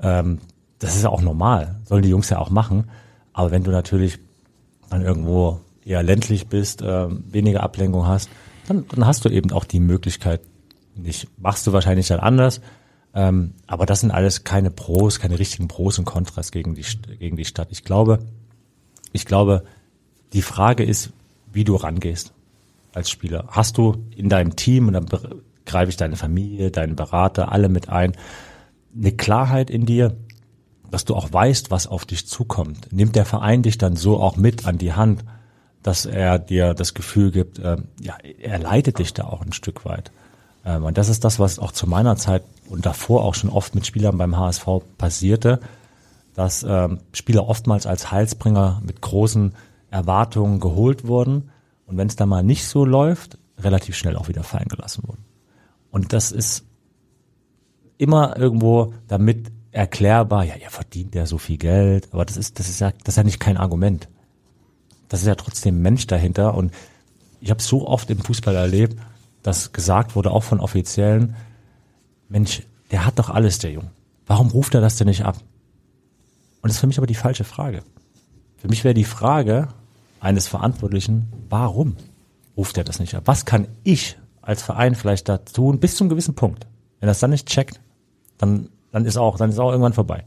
Ähm, das ist ja auch normal. Sollen die Jungs ja auch machen. Aber wenn du natürlich dann irgendwo eher ländlich bist, äh, weniger Ablenkung hast, dann, dann hast du eben auch die Möglichkeit nicht. Machst du wahrscheinlich dann anders. Ähm, aber das sind alles keine Pros, keine richtigen Pros und Kontras gegen die, gegen die Stadt. Ich glaube, ich glaube, die Frage ist, wie du rangehst als Spieler. Hast du in deinem Team, und dann greife ich deine Familie, deinen Berater, alle mit ein, eine Klarheit in dir, dass du auch weißt, was auf dich zukommt. Nimmt der Verein dich dann so auch mit an die Hand, dass er dir das Gefühl gibt, äh, ja, er leitet dich da auch ein Stück weit. Ähm, und das ist das, was auch zu meiner Zeit und davor auch schon oft mit Spielern beim HSV passierte, dass ähm, Spieler oftmals als Heilsbringer mit großen Erwartungen geholt wurden und wenn es dann mal nicht so läuft, relativ schnell auch wieder fallen gelassen wurden. Und das ist immer irgendwo damit erklärbar, ja, ihr verdient ja so viel Geld, aber das ist, das ist ja, das ist ja nicht kein Argument. Das ist ja trotzdem Mensch dahinter und ich habe so oft im Fußball erlebt, dass gesagt wurde, auch von Offiziellen, Mensch, der hat doch alles, der Junge. Warum ruft er das denn nicht ab? Und das ist für mich aber die falsche Frage. Für mich wäre die Frage eines Verantwortlichen, warum ruft er das nicht ab? Was kann ich als Verein vielleicht da tun, bis zum gewissen Punkt? Wenn er es dann nicht checkt, dann, dann ist auch, dann ist auch irgendwann vorbei.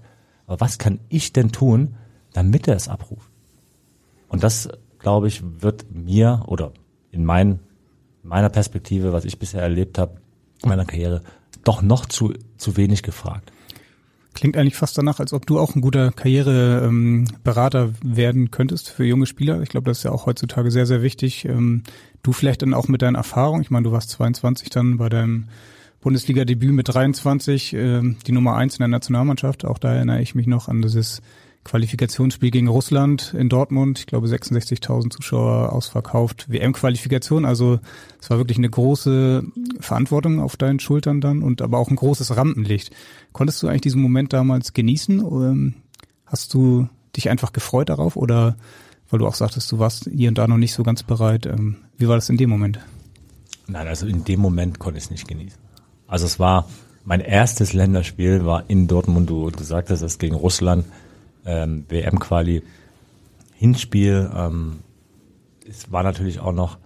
Aber was kann ich denn tun, damit er es abruft? Und das, glaube ich, wird mir oder in mein, meiner Perspektive, was ich bisher erlebt habe, in meiner Karriere, doch noch zu, zu wenig gefragt. Klingt eigentlich fast danach, als ob du auch ein guter Karriereberater ähm, werden könntest für junge Spieler. Ich glaube, das ist ja auch heutzutage sehr, sehr wichtig. Ähm, du vielleicht dann auch mit deiner Erfahrung, ich meine, du warst 22 dann bei deinem Bundesliga-Debüt mit 23, äh, die Nummer eins in der Nationalmannschaft. Auch da erinnere ich mich noch an dieses Qualifikationsspiel gegen Russland in Dortmund. Ich glaube 66.000 Zuschauer ausverkauft. WM-Qualifikation. Also es war wirklich eine große Verantwortung auf deinen Schultern dann und aber auch ein großes Rampenlicht. Konntest du eigentlich diesen Moment damals genießen? Ähm, hast du dich einfach gefreut darauf oder weil du auch sagtest, du warst hier und da noch nicht so ganz bereit. Ähm, wie war das in dem Moment? Nein, also in dem Moment konnte ich es nicht genießen. Also es war mein erstes Länderspiel war in Dortmund. Du, du sagtest es gegen Russland ähm, WM-Quali Hinspiel. Ähm, es war natürlich auch noch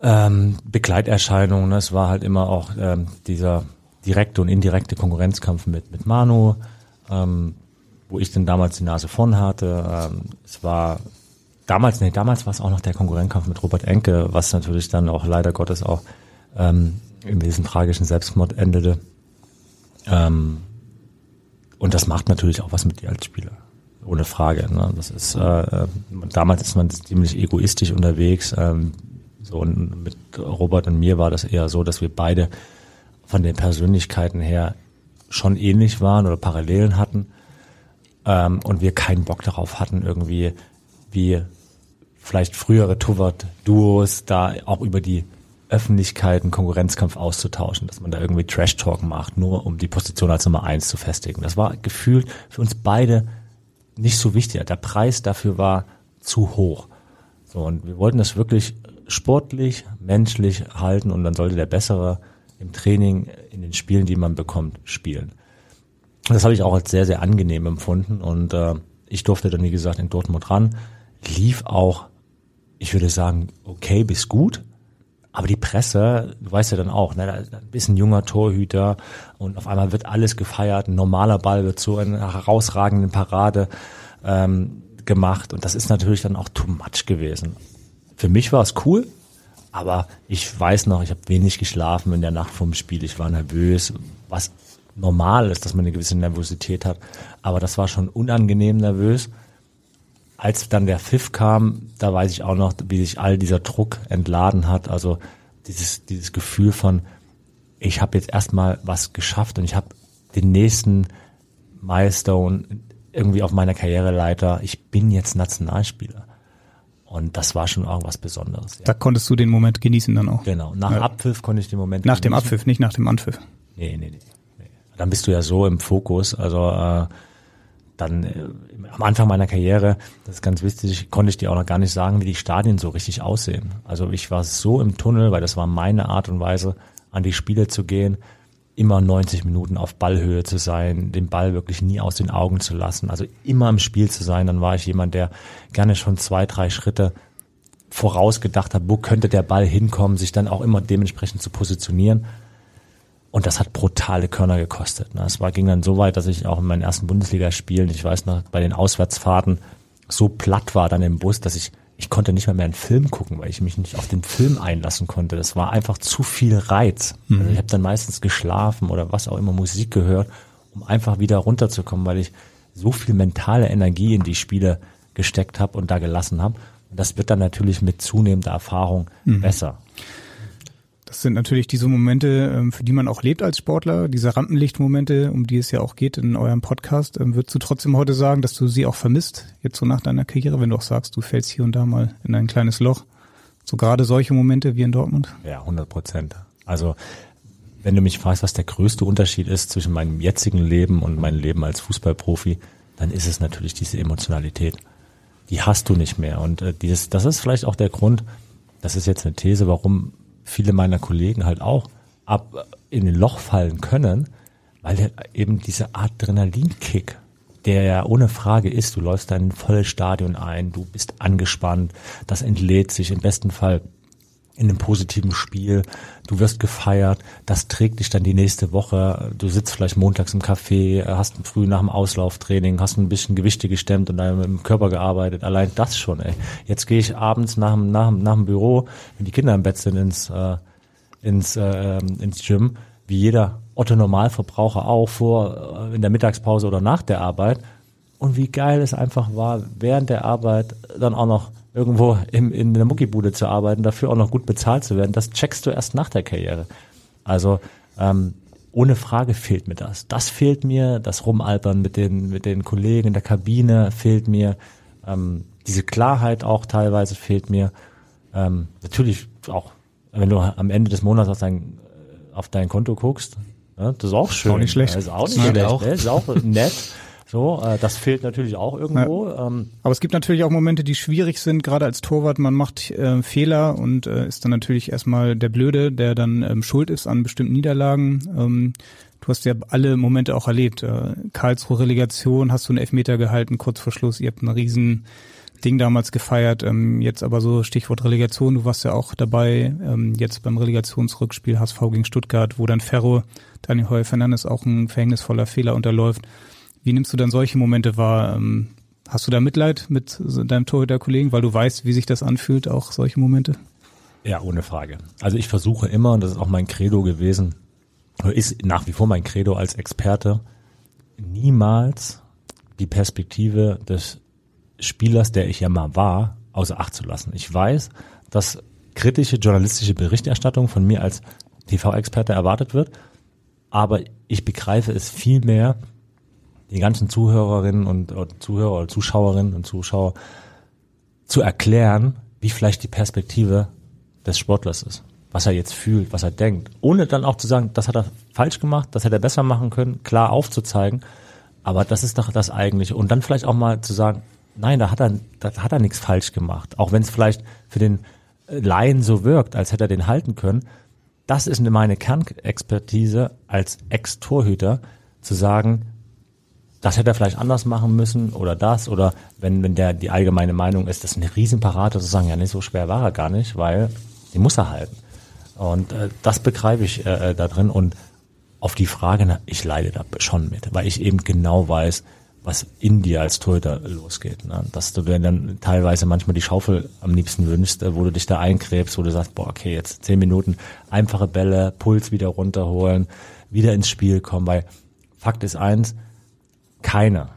ähm, Begleiterscheinungen. Ne? Es war halt immer auch ähm, dieser direkte und indirekte Konkurrenzkampf mit, mit Manu, ähm, wo ich dann damals die Nase vorn hatte. Ähm, es war damals, nee, damals war es auch noch der Konkurrenzkampf mit Robert Enke, was natürlich dann auch leider Gottes auch ähm, in diesem tragischen Selbstmord endete. Ähm, und das macht natürlich auch was mit dir als Spieler. Ohne Frage. Ne? Das ist, äh, damals ist man ziemlich egoistisch unterwegs. Ähm, so und mit Robert und mir war das eher so, dass wir beide von den Persönlichkeiten her schon ähnlich waren oder Parallelen hatten ähm, und wir keinen Bock darauf hatten, irgendwie wie vielleicht frühere Tuvat-Duos da auch über die Öffentlichkeit einen Konkurrenzkampf auszutauschen, dass man da irgendwie Trash-Talk macht, nur um die Position als Nummer eins zu festigen. Das war gefühlt für uns beide nicht so wichtig. Der Preis dafür war zu hoch. So, und wir wollten das wirklich sportlich, menschlich halten und dann sollte der Bessere im Training, in den Spielen, die man bekommt, spielen. Das habe ich auch als sehr, sehr angenehm empfunden und äh, ich durfte dann, wie gesagt, in Dortmund ran, lief auch, ich würde sagen, okay bis gut, aber die Presse, du weißt ja dann auch, ne, da ist ein bisschen junger Torhüter und auf einmal wird alles gefeiert. Ein normaler Ball wird in einer herausragenden Parade ähm, gemacht. Und das ist natürlich dann auch too much gewesen. Für mich war es cool, aber ich weiß noch, ich habe wenig geschlafen in der Nacht vom Spiel. Ich war nervös, was normal ist, dass man eine gewisse Nervosität hat. Aber das war schon unangenehm nervös als dann der Pfiff kam, da weiß ich auch noch, wie sich all dieser Druck entladen hat. Also dieses, dieses Gefühl von, ich habe jetzt erstmal was geschafft und ich habe den nächsten Milestone irgendwie auf meiner Karriereleiter. Ich bin jetzt Nationalspieler. Und das war schon irgendwas Besonderes. Ja. Da konntest du den Moment genießen dann auch. Genau. Nach ja. Abpfiff konnte ich den Moment Nach genießen. dem Abpfiff, nicht nach dem Anpfiff. Nee, nee, nee. nee. Dann bist du ja so im Fokus. Also äh, dann äh, am Anfang meiner Karriere, das ist ganz wichtig, konnte ich dir auch noch gar nicht sagen, wie die Stadien so richtig aussehen. Also ich war so im Tunnel, weil das war meine Art und Weise, an die Spiele zu gehen, immer 90 Minuten auf Ballhöhe zu sein, den Ball wirklich nie aus den Augen zu lassen, also immer im Spiel zu sein. Dann war ich jemand, der gerne schon zwei, drei Schritte vorausgedacht hat, wo könnte der Ball hinkommen, sich dann auch immer dementsprechend zu positionieren. Und das hat brutale Körner gekostet. Ne? Es war, ging dann so weit, dass ich auch in meinen ersten Bundesligaspielen, ich weiß noch, bei den Auswärtsfahrten so platt war dann im Bus, dass ich, ich konnte nicht mal mehr einen Film gucken, weil ich mich nicht auf den Film einlassen konnte. Das war einfach zu viel Reiz. Mhm. Also ich habe dann meistens geschlafen oder was auch immer Musik gehört, um einfach wieder runterzukommen, weil ich so viel mentale Energie in die Spiele gesteckt habe und da gelassen habe. Und das wird dann natürlich mit zunehmender Erfahrung mhm. besser. Das sind natürlich diese Momente, ähm, für die man auch lebt als Sportler, diese Rampenlichtmomente, um die es ja auch geht in eurem Podcast. Ähm, würdest du trotzdem heute sagen, dass du sie auch vermisst, jetzt so nach deiner Karriere, wenn du auch sagst, du fällst hier und da mal in ein kleines Loch? So gerade solche Momente wie in Dortmund? Ja, 100 Prozent. Also wenn du mich fragst, was der größte Unterschied ist zwischen meinem jetzigen Leben und meinem Leben als Fußballprofi, dann ist es natürlich diese Emotionalität. Die hast du nicht mehr. Und äh, dieses, das ist vielleicht auch der Grund, das ist jetzt eine These, warum viele meiner Kollegen halt auch ab in den Loch fallen können, weil eben diese Adrenalinkick, der ja ohne Frage ist, du läufst da in ein volles Stadion ein, du bist angespannt, das entlädt sich im besten Fall in einem positiven Spiel, du wirst gefeiert, das trägt dich dann die nächste Woche, du sitzt vielleicht montags im Café, hast früh nach dem Auslauftraining, hast ein bisschen Gewichte gestemmt und dann mit dem Körper gearbeitet, allein das schon, ey. Jetzt gehe ich abends nach dem, nach, nach dem Büro, wenn die Kinder im Bett sind, ins, äh, ins, äh, ins Gym, wie jeder Otto Normalverbraucher auch vor, äh, in der Mittagspause oder nach der Arbeit. Und wie geil es einfach war, während der Arbeit dann auch noch irgendwo im, in der Muckibude zu arbeiten, dafür auch noch gut bezahlt zu werden, das checkst du erst nach der Karriere. Also ähm, ohne Frage fehlt mir das. Das fehlt mir, das Rumalbern mit den, mit den Kollegen in der Kabine fehlt mir, ähm, diese Klarheit auch teilweise fehlt mir. Ähm, natürlich auch, wenn du am Ende des Monats auf dein, auf dein Konto guckst, ne, das ist auch schön. Auch nicht schlecht. Das ist auch nicht schlecht. auch. Ne? Das ist auch nett. So, äh, das fehlt natürlich auch irgendwo. Ähm, Aber es gibt natürlich auch Momente, die schwierig sind, gerade als Torwart. Man macht äh, Fehler und äh, ist dann natürlich erstmal der Blöde, der dann ähm, schuld ist an bestimmten Niederlagen. Ähm, du hast ja alle Momente auch erlebt. Äh, Karlsruhe Relegation, hast du einen Elfmeter gehalten, kurz vor Schluss. Ihr habt ein riesen Ding damals gefeiert. Ähm, jetzt aber so Stichwort Relegation. Du warst ja auch dabei. Ähm, jetzt beim Relegationsrückspiel HSV gegen Stuttgart, wo dann Ferro, Daniel Heuer Fernandes auch ein verhängnisvoller Fehler unterläuft. Wie nimmst du dann solche Momente wahr? Ähm, Hast du da Mitleid mit deinem Torhüter-Kollegen, weil du weißt, wie sich das anfühlt, auch solche Momente? Ja, ohne Frage. Also ich versuche immer, und das ist auch mein Credo gewesen, ist nach wie vor mein Credo als Experte, niemals die Perspektive des Spielers, der ich ja mal war, außer Acht zu lassen. Ich weiß, dass kritische journalistische Berichterstattung von mir als TV-Experte erwartet wird, aber ich begreife es viel mehr, die ganzen Zuhörerinnen und oder Zuhörer oder Zuschauerinnen und Zuschauer zu erklären, wie vielleicht die Perspektive des Sportlers ist, was er jetzt fühlt, was er denkt, ohne dann auch zu sagen, das hat er falsch gemacht, das hätte er besser machen können, klar aufzuzeigen, aber das ist doch das eigentliche. Und dann vielleicht auch mal zu sagen, nein, da hat er, da hat er nichts falsch gemacht, auch wenn es vielleicht für den Laien so wirkt, als hätte er den halten können. Das ist meine Kernexpertise als Ex-Torhüter, zu sagen, das hätte er vielleicht anders machen müssen oder das oder wenn, wenn der die allgemeine Meinung ist, das ist eine Riesenparade zu sagen, ja, nicht so schwer war er gar nicht, weil die muss er halten. Und äh, das begreife ich äh, da drin und auf die Frage, na, ich leide da schon mit, weil ich eben genau weiß, was in dir als Torhüter losgeht. Ne? Dass du dir dann teilweise manchmal die Schaufel am liebsten wünschst, äh, wo du dich da einkrebst, wo du sagst, boah, okay, jetzt zehn Minuten, einfache Bälle, Puls wieder runterholen, wieder ins Spiel kommen, weil Fakt ist eins, keiner,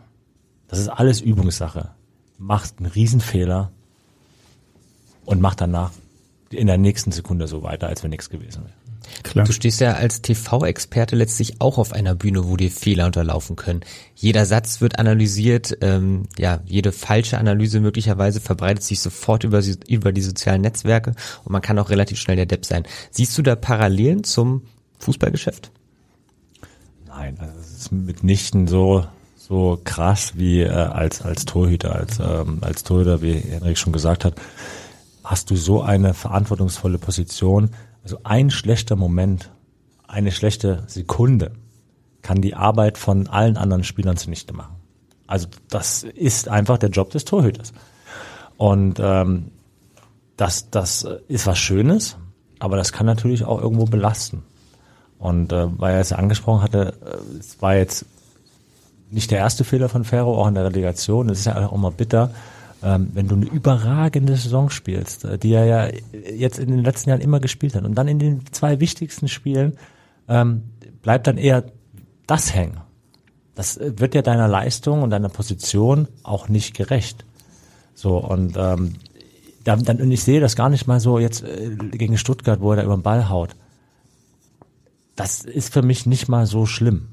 das ist alles Übungssache, macht einen Riesenfehler und macht danach in der nächsten Sekunde so weiter, als wenn nichts gewesen wäre. Klar. Du stehst ja als TV-Experte letztlich auch auf einer Bühne, wo dir Fehler unterlaufen können. Jeder Satz wird analysiert, ähm, ja, jede falsche Analyse möglicherweise verbreitet sich sofort über, über die sozialen Netzwerke und man kann auch relativ schnell der Depp sein. Siehst du da Parallelen zum Fußballgeschäft? Nein, also es ist mitnichten so so krass wie äh, als als Torhüter, als ähm, als Torhüter, wie Henrik schon gesagt hat, hast du so eine verantwortungsvolle Position. Also ein schlechter Moment, eine schlechte Sekunde kann die Arbeit von allen anderen Spielern zunichte machen. Also das ist einfach der Job des Torhüters. Und ähm, das, das ist was Schönes, aber das kann natürlich auch irgendwo belasten. Und äh, weil er es angesprochen hatte, äh, es war jetzt nicht der erste Fehler von Ferro, auch in der Relegation. Es ist ja auch immer bitter, ähm, wenn du eine überragende Saison spielst, äh, die er ja jetzt in den letzten Jahren immer gespielt hat. Und dann in den zwei wichtigsten Spielen ähm, bleibt dann eher das hängen. Das äh, wird ja deiner Leistung und deiner Position auch nicht gerecht. So, und ähm, dann, dann, und ich sehe das gar nicht mal so jetzt äh, gegen Stuttgart, wo er da über den Ball haut. das ist für mich nicht mal so schlimm.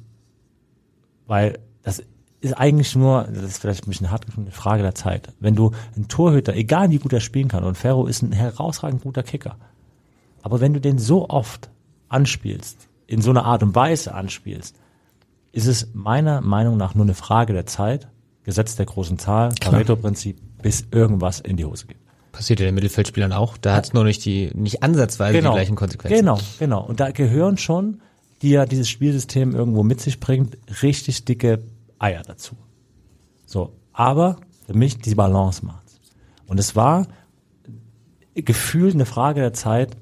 Weil das ist eigentlich nur, das ist vielleicht ein bisschen hart, eine Frage der Zeit. Wenn du einen Torhüter, egal wie gut er spielen kann, und Ferro ist ein herausragend guter Kicker, aber wenn du den so oft anspielst, in so einer Art und Weise anspielst, ist es meiner Meinung nach nur eine Frage der Zeit, Gesetz der großen Zahl, Pareto-Prinzip, bis irgendwas in die Hose geht. Passiert ja den Mittelfeldspielern auch. Da hat es nur nicht die, nicht ansatzweise Genau. die gleichen Konsequenzen. Genau, genau. Und da gehören schon, die ja dieses Spielsystem irgendwo mit sich bringt, richtig dicke Eier dazu. So. Aber für mich die Balance macht's. Und es war gefühlt eine Frage der Zeit,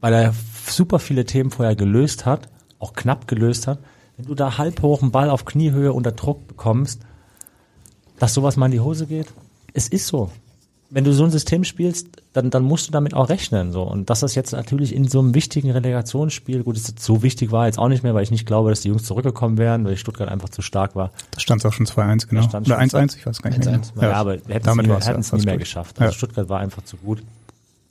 weil er super viele Themen vorher gelöst hat, auch knapp gelöst hat. Wenn du da halb hoch einen Ball auf Kniehöhe unter Druck bekommst, dass sowas mal in die Hose geht, es ist so. Wenn du so ein System spielst, dann, dann musst du damit auch rechnen. So. Und dass das jetzt natürlich in so einem wichtigen Relegationsspiel, gut, so wichtig war jetzt auch nicht mehr, weil ich nicht glaube, dass die Jungs zurückgekommen wären, weil Stuttgart einfach zu stark war. Da stand es auch schon 2-1, genau. Oder schon 1-1, ich weiß gar nicht mehr. 1-1, genau. Ja, aber hätten es nie, ja nie mehr gut. geschafft. Also Ja. Stuttgart war einfach zu gut.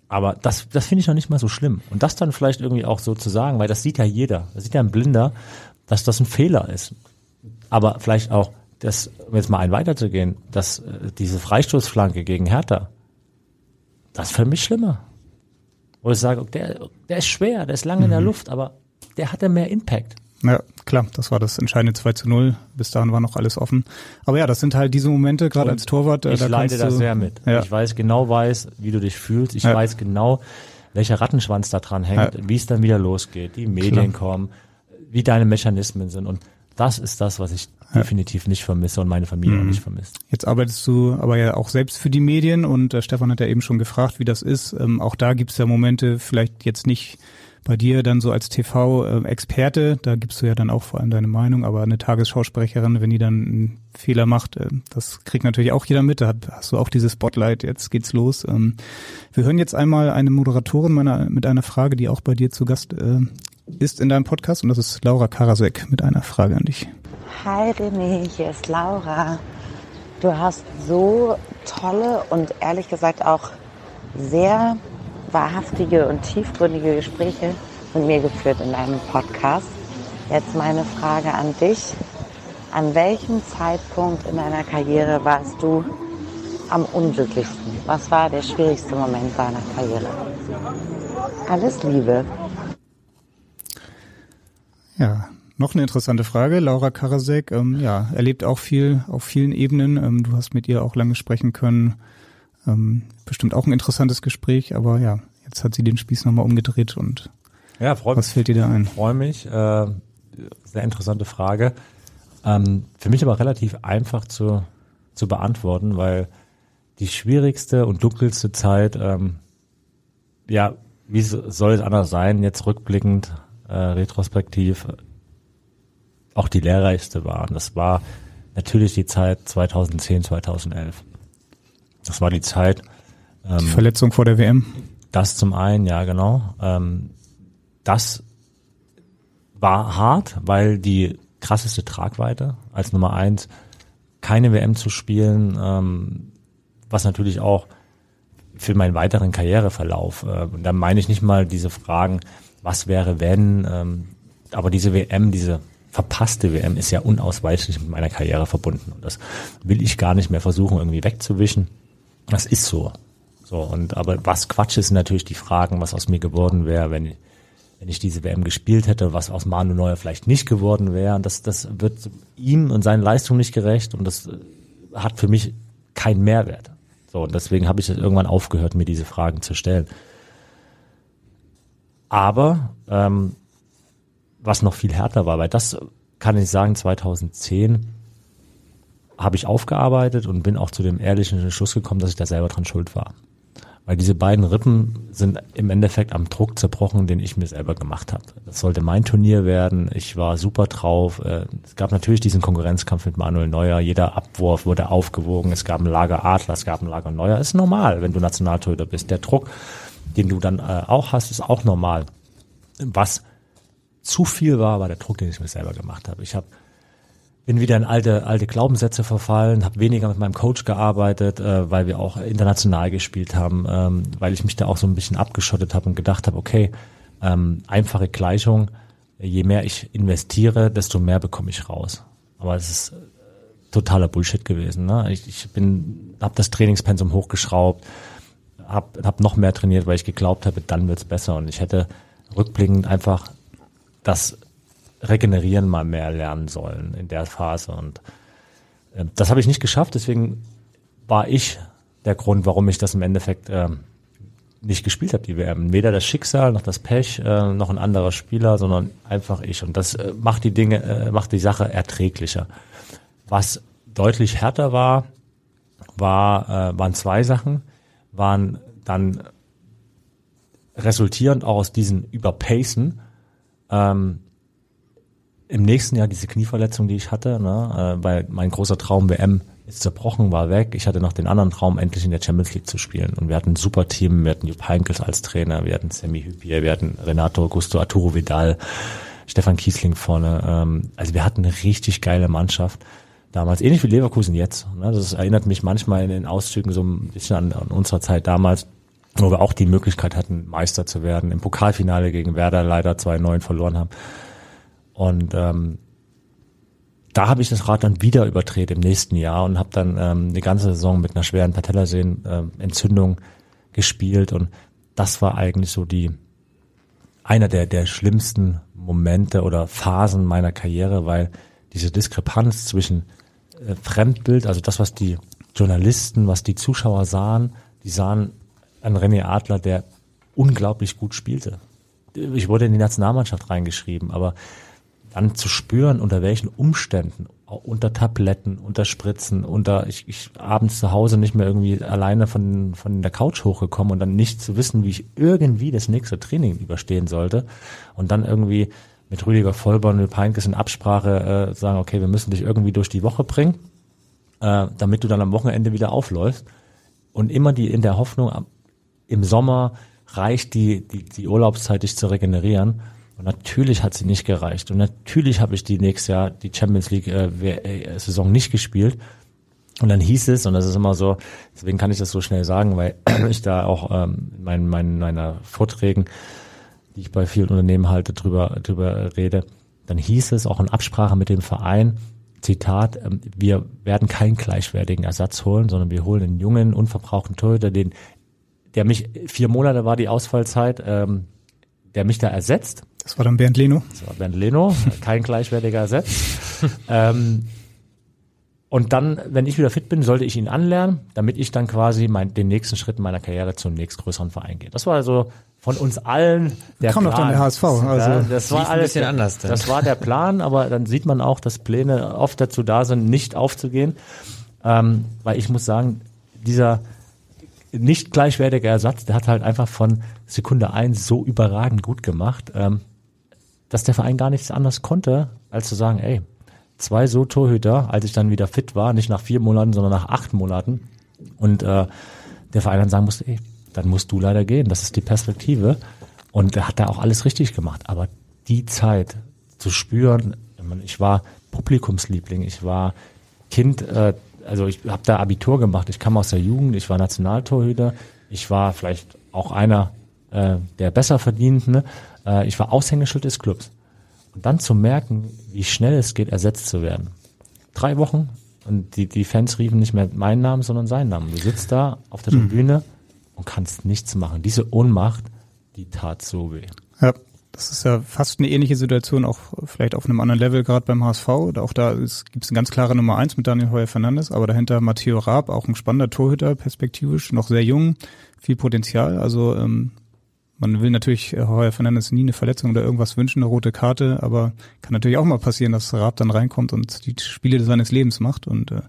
Aber das, das finde ich noch nicht mal so schlimm. Und das dann vielleicht irgendwie auch so zu sagen, weil das sieht ja jeder, das sieht ja ein Blinder, dass das ein Fehler ist. Aber vielleicht auch, das, um jetzt mal einen weiterzugehen, dass äh, diese Freistoßflanke gegen Hertha, das ist für mich schlimmer. Wo ich sage, der, der ist schwer, der ist lange in Mhm. der Luft, aber der hatte mehr Impact. Ja, klar, das war das entscheidende 2 zu 0. Bis dahin war noch alles offen. Aber ja, das sind halt diese Momente, gerade als Torwart. äh, Ich da leide da sehr mit. Ja. Ich weiß genau weiß, wie du dich fühlst. Ich Ja. weiß genau, welcher Rattenschwanz da dran hängt, Ja. wie es dann wieder losgeht, die Medien kommen, wie deine Mechanismen sind. Und das ist das, was ich definitiv nicht vermisse und meine Familie Mhm. auch nicht vermisst. Jetzt arbeitest du aber ja auch selbst für die Medien und äh, Stefan hat ja eben schon gefragt, wie das ist. Ähm, auch da gibt's ja Momente, vielleicht jetzt nicht bei dir dann so als TV-Experte, da gibst du ja dann auch vor allem deine Meinung, aber eine Tagesschausprecherin, wenn die dann einen Fehler macht, äh, das kriegt natürlich auch jeder mit, da hast du auch dieses Spotlight, jetzt geht's los. Ähm, Wir hören jetzt einmal eine Moderatorin meiner, mit einer Frage, die auch bei dir zu Gast äh, ist in deinem Podcast und das ist Laura Karasek mit einer Frage an dich. Hi René, hier ist Laura. Du hast so tolle und ehrlich gesagt auch sehr wahrhaftige und tiefgründige Gespräche mit mir geführt in deinem Podcast. Jetzt meine Frage an dich. An welchem Zeitpunkt in deiner Karriere warst du am unglücklichsten? Was war der schwierigste Moment deiner Karriere? Alles Liebe. Ja, noch eine interessante Frage. Laura Karasek, ähm, ja, erlebt auch viel auf vielen Ebenen. Ähm, du hast mit ihr auch lange sprechen können. Ähm, bestimmt auch ein interessantes Gespräch, aber ja, jetzt hat sie den Spieß nochmal umgedreht und Ja, freut was fällt dir da ein? freue mich. Äh, sehr interessante Frage. Ähm, für mich aber relativ einfach zu, zu beantworten, weil die schwierigste und dunkelste Zeit, ähm, ja, wie so- soll es anders sein, jetzt rückblickend, äh, retrospektiv, auch die lehrreichste war. Und das war natürlich die Zeit 2010, 2011. Das war die Zeit, Die Verletzung vor der WM. das zum einen, ja genau. Ähm, das war hart, weil die krasseste Tragweite als Nummer eins keine WM zu spielen, ähm, was natürlich auch für meinen weiteren Karriereverlauf, äh, und da meine ich nicht mal diese Fragen, was wäre wenn, ähm, aber diese WM, diese verpasste WM ist ja unausweichlich mit meiner Karriere verbunden und das will ich gar nicht mehr versuchen irgendwie wegzuwischen. Das ist so. So, und aber was Quatsch ist, sind natürlich die Fragen, was aus mir geworden wäre, wenn, ich- wenn ich diese WM gespielt hätte, was aus Manu Neuer vielleicht nicht geworden wäre. Und das, das wird ihm und seinen Leistungen nicht gerecht und das äh, hat für mich keinen Mehrwert. So, und deswegen habe ich irgendwann aufgehört, mir diese Fragen zu stellen. Aber ähm, was noch viel härter war, weil das kann ich sagen, 2010 habe ich aufgearbeitet und bin auch zu dem ehrlichen Schluss gekommen, dass ich da selber dran schuld war. Weil diese beiden Rippen sind im Endeffekt am Druck zerbrochen, den ich mir selber gemacht habe. Das sollte mein Turnier werden. Ich war super drauf. Äh, Es gab natürlich diesen Konkurrenzkampf mit Manuel Neuer. Jeder Abwurf wurde aufgewogen. Es gab ein Lager Adler, es gab ein Lager Neuer. Ist normal, wenn du Nationaltorhüter bist. Der Druck, den du dann äh, auch hast, ist auch normal. Was zu viel war, war der Druck, den ich mir selber gemacht habe. Ich habe bin wieder in alte, alte Glaubenssätze verfallen, habe weniger mit meinem Coach gearbeitet, äh, weil wir auch international gespielt haben, ähm, weil ich mich da auch so ein bisschen abgeschottet habe und gedacht habe, okay, ähm, einfache Gleichung, je mehr ich investiere, desto mehr bekomme ich raus. Aber es ist äh, totaler Bullshit gewesen. Ne? Ich, ich bin, habe das Trainingspensum hochgeschraubt, habe hab noch mehr trainiert, weil ich geglaubt habe, dann wird's besser. Und ich hätte rückblickend einfach das Regenerieren mal mehr lernen sollen in der Phase. Und äh, das habe ich nicht geschafft, deswegen war ich der Grund, warum ich das im Endeffekt äh, nicht gespielt habe, die WM. Weder das Schicksal noch das Pech, äh, noch ein anderer Spieler, sondern einfach ich. Und das äh, macht die Dinge, äh, macht die Sache erträglicher. Was deutlich härter war, war äh, waren zwei Sachen, waren dann resultierend auch aus diesen Überpacen ähm, im nächsten Jahr diese Knieverletzung, die ich hatte, ne, äh, weil mein großer Traum WM ist zerbrochen, war weg. Ich hatte noch den anderen Traum, endlich in der Champions League zu spielen. Und wir hatten ein super Team. Wir hatten Jupp Heynckes als Trainer, wir hatten Sammy Hüppier, wir hatten Renato Augusto, Arturo Vidal, Stefan Kiesling vorne. Ähm, also wir hatten eine richtig geile Mannschaft damals. Ähnlich wie Leverkusen jetzt. Ne? Das erinnert mich manchmal in den Auszügen so ein bisschen an, an unserer Zeit damals wo wir auch die Möglichkeit hatten, Meister zu werden. Im Pokalfinale gegen Werder leider 2-9 verloren haben. Und ähm, da habe ich das Rad dann wieder überdreht im nächsten Jahr und habe dann ähm, die ganze Saison mit einer schweren Patellasehnenentzündung äh, gespielt und das war eigentlich so die einer der der schlimmsten Momente oder Phasen meiner Karriere, weil diese Diskrepanz zwischen äh, Fremdbild, also das was die Journalisten, was die Zuschauer sahen, die sahen einen René Adler, der unglaublich gut spielte. Ich wurde in die Nationalmannschaft reingeschrieben, aber dann zu spüren, unter welchen Umständen, unter Tabletten, unter Spritzen, unter ich, ich abends zu Hause nicht mehr irgendwie alleine von, von der Couch hochgekommen und dann nicht zu wissen, wie ich irgendwie das nächste Training überstehen sollte und dann irgendwie mit Rüdiger Vollborn und Peinkes in Absprache äh, sagen, okay, wir müssen dich irgendwie durch die Woche bringen, äh, damit du dann am Wochenende wieder aufläufst und immer die in der Hoffnung, im Sommer reicht die, die, die Urlaubszeit, dich zu regenerieren und natürlich hat sie nicht gereicht. Und natürlich habe ich die nächstes Jahr die Champions League äh, äh, nicht gespielt. Und dann hieß es, und das ist immer so, deswegen kann ich das so schnell sagen, weil ich da auch ähm, in meinen, meinen, meiner Vorträgen, die ich bei vielen Unternehmen halte, drüber, drüber rede, dann hieß es auch in Absprache mit dem Verein, Zitat, ähm, wir werden keinen gleichwertigen Ersatz holen, sondern wir holen einen jungen, unverbrauchten Torhüter, den, der mich, vier Monate war die Ausfallzeit, ähm, der mich da ersetzt das war dann Bernd Leno. Das war Bernd Leno, kein gleichwertiger Ersatz. ähm, und dann, wenn ich wieder fit bin, sollte ich ihn anlernen, damit ich dann quasi mein, den nächsten Schritt meiner Karriere zum nächstgrößeren Verein gehe. Das war also von uns allen der Kam Plan. doch dann der HSV. Also ja, das war Lief ein alles bisschen der, anders dann. Das war der Plan, aber dann sieht man auch, dass Pläne oft dazu da sind, nicht aufzugehen. Ähm, weil ich muss sagen, dieser nicht gleichwertige Ersatz, der hat halt einfach von Sekunde eins so überragend gut gemacht. Ähm, dass der Verein gar nichts anderes konnte, als zu sagen, ey, zwei so Torhüter, als ich dann wieder fit war, nicht nach vier Monaten, sondern nach acht Monaten. Und äh, der Verein dann sagen musste, ey, dann musst du leider gehen. Das ist die Perspektive. Und er hat da auch alles richtig gemacht. Aber die Zeit zu spüren, ich war Publikumsliebling, ich war Kind, äh, also ich habe da Abitur gemacht, ich kam aus der Jugend, ich war Nationaltorhüter, ich war vielleicht auch einer äh, der besser verdienten. Ne? Äh, ich war Aushängeschild des Clubs. Und dann zu merken, wie schnell es geht, ersetzt zu werden. Drei Wochen und die, die Fans riefen nicht mehr meinen Namen, sondern seinen Namen. Du sitzt da auf der Hm. Tribüne und kannst nichts machen. Diese Ohnmacht, die tat so weh. Ja, das ist ja fast eine ähnliche Situation, auch vielleicht auf einem anderen Level, gerade beim HSV. Auch da gibt es eine ganz klare Nummer eins mit Daniel Heuer Fernandes, aber dahinter Matteo Raab, auch ein spannender Torhüter, perspektivisch, noch sehr jung, viel Potenzial. Also ähm, man will natürlich äh, Heuer Fernandes nie eine Verletzung oder irgendwas wünschen, eine rote Karte, aber kann natürlich auch mal passieren, dass Raab dann reinkommt und die Spiele seines Lebens macht und äh,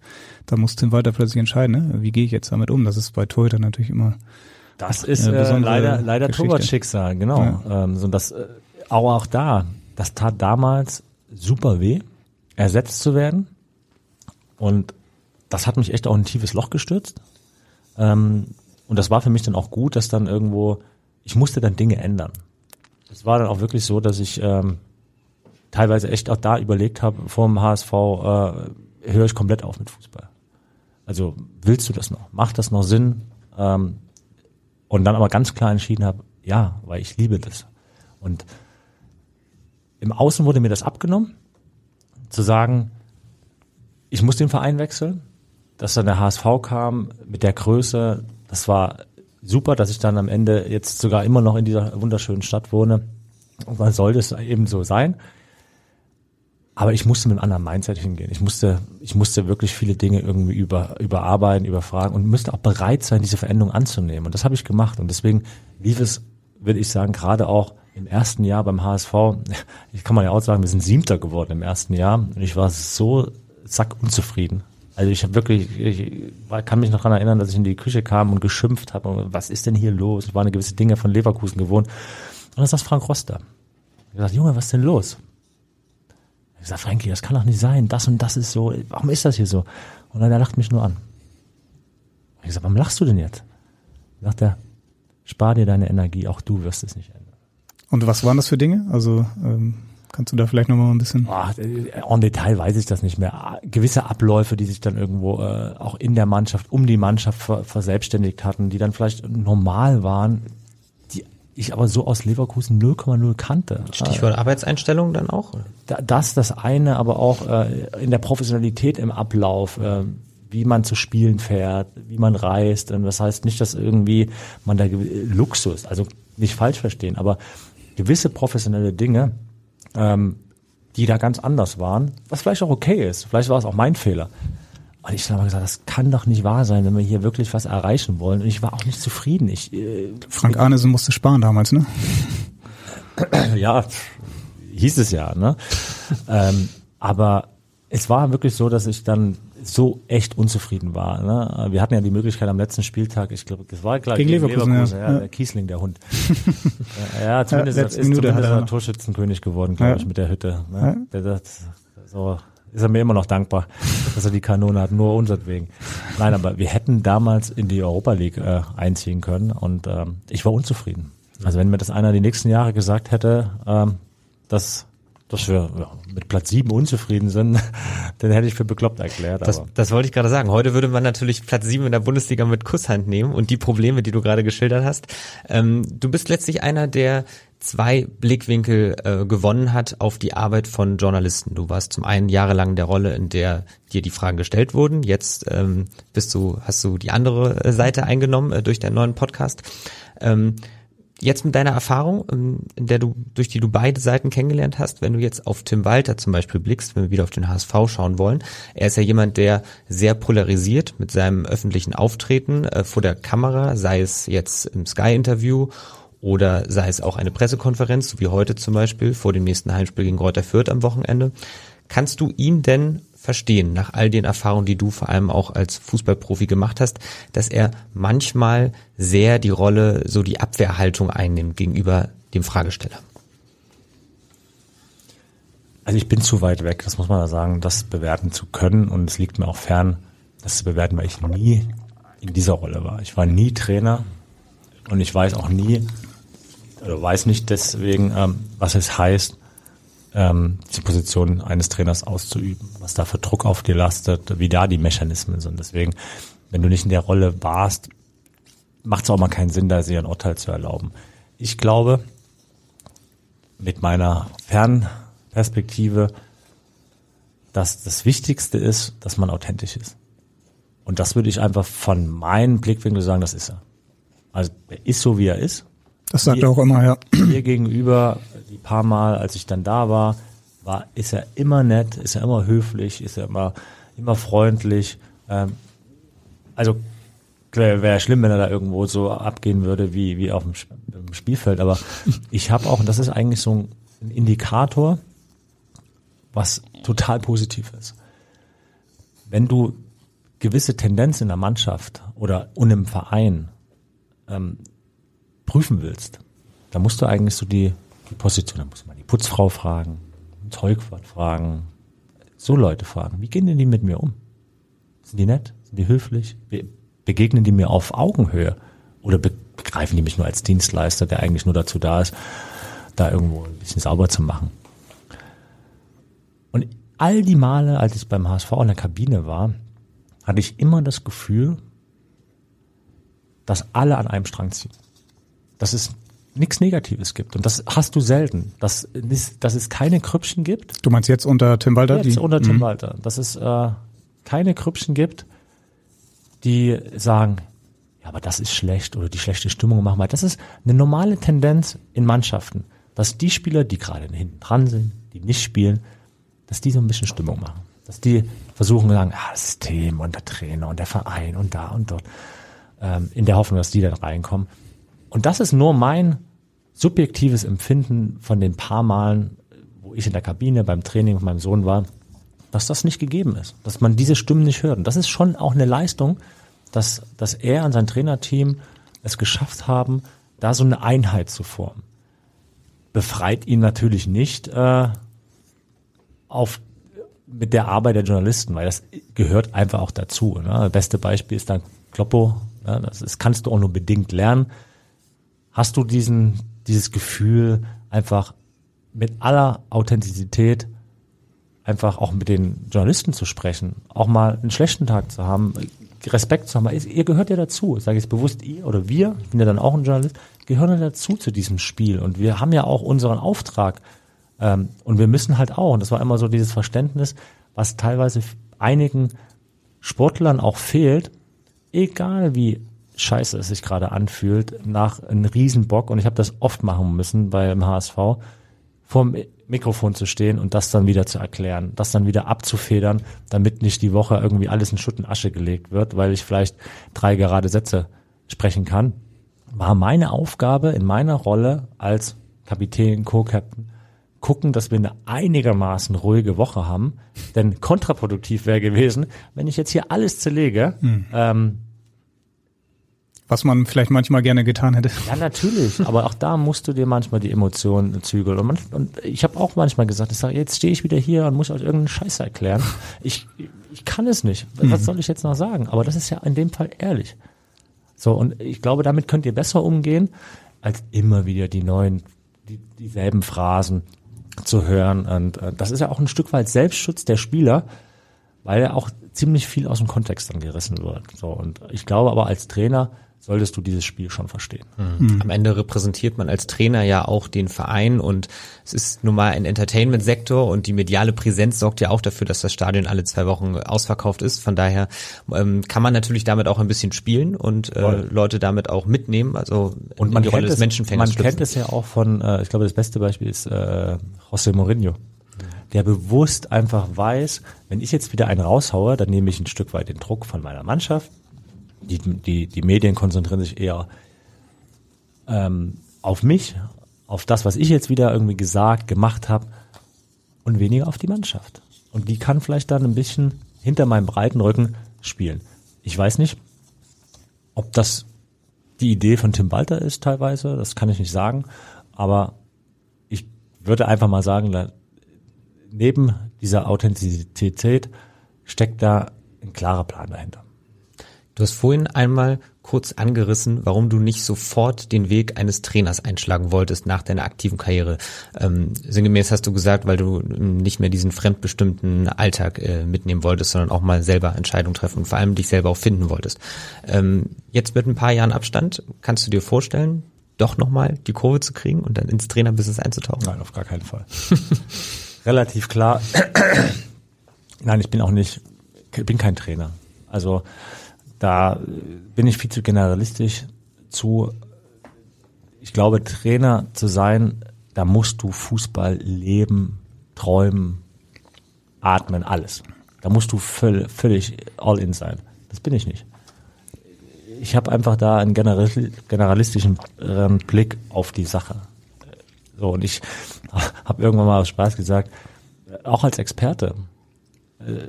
da muss Tim Walter plötzlich entscheiden, ne? wie gehe ich jetzt damit um. Das ist bei Torhütern natürlich immer Das ist Eine äh, besondere leider leider. Torwartschicksal, genau. Ähm, so das äh, auch auch da, das tat damals super weh, ersetzt zu werden. Und das hat mich echt auch in ein tiefes Loch gestürzt. Ähm, und das war für mich dann auch gut, dass dann irgendwo, ich musste dann Dinge ändern. Es war dann auch wirklich so, dass ich ähm, teilweise echt auch da überlegt habe, vor dem HSV äh, höre ich komplett auf mit Fußball. Also willst du das noch? Macht das noch Sinn? Ähm, und dann aber ganz klar entschieden habe, ja, weil ich liebe das. Und im Außen wurde mir das abgenommen, zu sagen, ich muss den Verein wechseln, dass dann der HSV kam mit der Größe, das war super, dass ich dann am Ende jetzt sogar immer noch in dieser wunderschönen Stadt wohne. Und man sollte es eben so sein. Aber ich musste mit einem anderen Mindset hingehen. Ich musste, ich musste wirklich viele Dinge irgendwie über, überarbeiten, überfragen und müsste auch bereit sein, diese Veränderung anzunehmen. Und das habe ich gemacht. Und deswegen lief es, würde ich sagen, gerade auch im ersten Jahr beim HSV, ich kann man ja auch sagen, wir sind Siebter geworden im ersten Jahr. Und ich war so sack unzufrieden. Also ich habe wirklich, ich kann mich noch daran erinnern, dass ich in die Küche kam und geschimpft habe, was ist denn hier los? Ich war eine gewisse Dinge von Leverkusen gewohnt. Und dann saß Frank Roster. Ich gesagt, Junge, was ist denn los? Ich sag, Frankie, das kann doch nicht sein. Das und das ist so. Warum ist das hier so? Und dann er lacht mich nur an. Ich sag, warum lachst du denn jetzt? Sagt er, spar dir deine Energie, auch du wirst es nicht ändern. Und was waren das für Dinge? Also ähm, kannst du da vielleicht nochmal ein bisschen... Oh, en Detail weiß ich das nicht mehr. Gewisse Abläufe, die sich dann irgendwo äh, auch in der Mannschaft, um die Mannschaft ver verselbstständigt hatten, die dann vielleicht normal waren, die ich aber so aus Leverkusen 0,0 kannte. Stichwort Arbeitseinstellung dann auch? Das, das eine, aber auch äh, in der Professionalität im Ablauf. Äh, wie man zu Spielen fährt, wie man reist. Und das heißt nicht, dass irgendwie man da Luxus, also nicht falsch verstehen, aber gewisse professionelle Dinge, ähm, die da ganz anders waren, was vielleicht auch okay ist. Vielleicht war es auch mein Fehler. Und ich habe gesagt, das kann doch nicht wahr sein, wenn wir hier wirklich was erreichen wollen. Und ich war auch nicht zufrieden. Ich, äh, Frank Arnesen musste sparen damals, ne? ja, hieß es ja, ne? ähm, aber es war wirklich so, dass ich dann so echt unzufrieden war. Ne? Wir hatten ja die Möglichkeit am letzten Spieltag, ich glaube, das war klar gegen, gegen Leverkusen, Leverkusen ja, ja, der Kiesling, der Hund. ja, zumindest ja, ist Minute zumindest er Torschützenkönig geworden, glaube ich, mit der Hütte. Ne? Der, der, so ist er mir immer noch dankbar, dass er die Kanone hat, nur unsertwegen. Nein, aber wir hätten damals in die Europa League äh, einziehen können und ähm, ich war unzufrieden. Also wenn mir das einer die nächsten Jahre gesagt hätte, ähm, dass dass wir ja, mit Platz sieben unzufrieden sind, dann hätte ich für bekloppt erklärt. Das, das wollte ich gerade sagen. Heute würde man natürlich Platz sieben in der Bundesliga mit Kusshand nehmen und die Probleme, die du gerade geschildert hast. Ähm, du bist letztlich einer, der zwei Blickwinkel äh, gewonnen hat auf die Arbeit von Journalisten. Du warst zum einen jahrelang in der Rolle, in der dir die Fragen gestellt wurden. Jetzt ähm, bist du, hast du die andere äh, Seite eingenommen äh, durch deinen neuen Podcast. Ähm, jetzt mit deiner Erfahrung, ähm, in der du, durch die du beide Seiten kennengelernt hast, wenn du jetzt auf Tim Walter zum Beispiel blickst, wenn wir wieder auf den HSV schauen wollen, er ist ja jemand, der sehr polarisiert mit seinem öffentlichen Auftreten äh, vor der Kamera, sei es jetzt im Sky-Interview oder sei es auch eine Pressekonferenz, so wie heute zum Beispiel vor dem nächsten Heimspiel gegen Reuter Fürth am Wochenende. Kannst du ihn denn verstehen, nach all den Erfahrungen, die du vor allem auch als Fußballprofi gemacht hast, dass er manchmal sehr die Rolle, so die Abwehrhaltung einnimmt gegenüber dem Fragesteller? Also ich bin zu weit weg, das muss man sagen, das bewerten zu können und es liegt mir auch fern, das zu bewerten, weil ich nie in dieser Rolle war. Ich war nie Trainer und ich weiß auch nie, oder weiß nicht deswegen, ähm, was es heißt, ähm, die Position eines Trainers auszuüben, was da für Druck auf dir lastet, wie da die Mechanismen sind. Deswegen, wenn du nicht in der Rolle warst, macht es auch mal keinen Sinn, da sich ein Urteil zu erlauben. Ich glaube, mit meiner Fernperspektive, dass das Wichtigste ist, dass man authentisch ist. Und das würde ich einfach von meinem Blickwinkel sagen, das ist er. Also er ist so, wie er ist. Das sagt er auch immer, ja. Mir gegenüber, die paar Mal, als ich dann da war, war, ist er immer nett, ist er immer höflich, ist er immer, immer freundlich. Ähm, also wäre schlimm, wenn er da irgendwo so abgehen würde wie, wie auf dem, dem Spielfeld. Aber ich habe auch, und das ist eigentlich so ein Indikator, was total positiv ist. Wenn du gewisse Tendenz in der Mannschaft oder und im Verein ähm, prüfen willst, dann musst du eigentlich so die, die Position, dann musst du mal die Putzfrau fragen, Zeugwart fragen, so Leute fragen, wie gehen denn die mit mir um? Sind die nett? Sind die höflich? Begegnen die mir auf Augenhöhe? Oder begreifen die mich nur als Dienstleister, der eigentlich nur dazu da ist, da irgendwo ein bisschen sauber zu machen? Und all die Male, als ich beim HSV in der Kabine war, hatte ich immer das Gefühl, dass alle an einem Strang ziehen. Das ist nichts Negatives gibt. Und das hast du selten. Dass, es- dass es keine Krüppchen gibt. Du meinst jetzt unter Tim Walter? Jetzt die- unter Tim Mhm. Walter. Dass es äh, keine Krüppchen gibt, die sagen, ja, aber das ist schlecht oder die schlechte Stimmung machen wir. Das ist eine normale Tendenz in Mannschaften, dass die Spieler, die gerade hinten dran sind, die nicht spielen, dass die so ein bisschen Stimmung machen. Dass die versuchen zu sagen, ah, das System und der Trainer und der Verein und da und dort, ähm, in der Hoffnung, dass die dann reinkommen. Und das ist nur mein subjektives Empfinden von den paar Malen, wo ich in der Kabine beim Training mit meinem Sohn war, dass das nicht gegeben ist, dass man diese Stimmen nicht hört. Und das ist schon auch eine Leistung, dass, dass er und sein Trainerteam es geschafft haben, da so eine Einheit zu formen. Befreit ihn natürlich nicht äh, auf mit der Arbeit der Journalisten, weil das gehört einfach auch dazu. Ne? Das beste Beispiel ist dann Kloppo. Ne? Das ist, kannst du auch nur bedingt lernen. Hast du diesen, dieses Gefühl, einfach mit aller Authentizität einfach auch mit den Journalisten zu sprechen, auch mal einen schlechten Tag zu haben, Respekt zu haben. Ihr gehört ja dazu, sage ich jetzt bewusst ihr oder wir, ich bin ja dann auch ein Journalist, gehören ja dazu zu diesem Spiel und wir haben ja auch unseren Auftrag ähm, und wir müssen halt auch, und das war immer so dieses Verständnis, was teilweise einigen Sportlern auch fehlt, egal wie scheiße es sich gerade anfühlt, nach einem Riesenbock, und ich habe das oft machen müssen beim HSV, vorm Mikrofon zu stehen und das dann wieder zu erklären, das dann wieder abzufedern, damit nicht die Woche irgendwie alles in Schutt und Asche gelegt wird, weil ich vielleicht drei gerade Sätze sprechen kann, war meine Aufgabe in meiner Rolle als Kapitän, Co-Captain, gucken, dass wir eine einigermaßen ruhige Woche haben, denn kontraproduktiv wäre gewesen, wenn ich jetzt hier alles zerlege, ähm, Was man vielleicht manchmal gerne getan hätte. Ja, natürlich. Aber auch da musst du dir manchmal die Emotionen zügeln. Und, man, und ich habe auch manchmal gesagt, ich sage, jetzt stehe ich wieder hier und muss euch irgendeinen Scheiß erklären. Ich, ich kann es nicht. Was soll ich jetzt noch sagen? Aber das ist ja in dem Fall ehrlich. So, und ich glaube, damit könnt ihr besser umgehen, als immer wieder die neuen, die, dieselben Phrasen zu hören. Und äh, das ist ja auch ein Stück weit Selbstschutz der Spieler, weil ja auch ziemlich viel aus dem Kontext dann gerissen wird. So, und ich glaube aber als Trainer solltest du dieses Spiel schon verstehen. Am Ende repräsentiert man als Trainer ja auch den Verein und es ist nun mal ein Entertainment-Sektor und die mediale Präsenz sorgt ja auch dafür, dass das Stadion alle zwei Wochen ausverkauft ist. Von daher ähm, kann man natürlich damit auch ein bisschen spielen und äh, Voll. Leute damit auch mitnehmen, also Und in man die kennt Rolle des es, Menschenfängers man kennt schlüpfen. es ja auch von, äh, ich glaube, das beste Beispiel ist äh, José Mourinho, der bewusst einfach weiß, wenn ich jetzt wieder einen raushaue, dann nehme ich ein Stück weit den Druck von meiner Mannschaft. Die, die, die Medien konzentrieren sich eher ähm, auf mich, auf das, was ich jetzt wieder irgendwie gesagt, gemacht habe und weniger auf die Mannschaft. Und die kann vielleicht dann ein bisschen hinter meinem breiten Rücken spielen. Ich weiß nicht, ob das die Idee von Tim Walter ist teilweise, das kann ich nicht sagen, aber ich würde einfach mal sagen, neben dieser Authentizität steckt da ein klarer Plan dahinter. Du hast vorhin einmal kurz angerissen, warum du nicht sofort den Weg eines Trainers einschlagen wolltest nach deiner aktiven Karriere. Ähm, sinngemäß hast du gesagt, weil du nicht mehr diesen fremdbestimmten Alltag äh, mitnehmen wolltest, sondern auch mal selber Entscheidungen treffen und vor allem dich selber auch finden wolltest. Ähm, jetzt mit ein paar Jahren Abstand, kannst du dir vorstellen, doch nochmal die Kurve zu kriegen und dann ins Trainerbusiness einzutauchen? Nein, auf gar keinen Fall. Relativ klar. Nein, ich bin auch nicht, ich bin kein Trainer. Also da äh, bin ich viel zu generalistisch zu. Ich glaube, Trainer zu sein, da musst du Fußball leben, träumen, atmen, alles. Da musst du völ, völlig all in sein. Das bin ich nicht. Ich habe einfach da einen generali- generalistischen ähm, Blick auf die Sache. So, und ich habe irgendwann mal aus Spaß gesagt, äh, auch als Experte äh,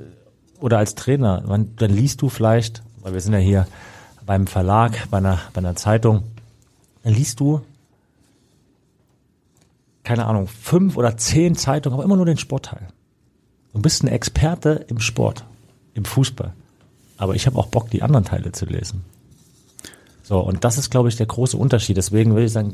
oder als Trainer, dann liest du vielleicht, weil wir sind ja hier beim Verlag, bei einer, bei einer Zeitung, dann liest du, keine Ahnung, fünf oder zehn Zeitungen, aber immer nur den Sportteil. Du bist ein Experte im Sport, im Fußball. Aber ich habe auch Bock, die anderen Teile zu lesen. So, und das ist, glaube ich, der große Unterschied. Deswegen würde ich sagen,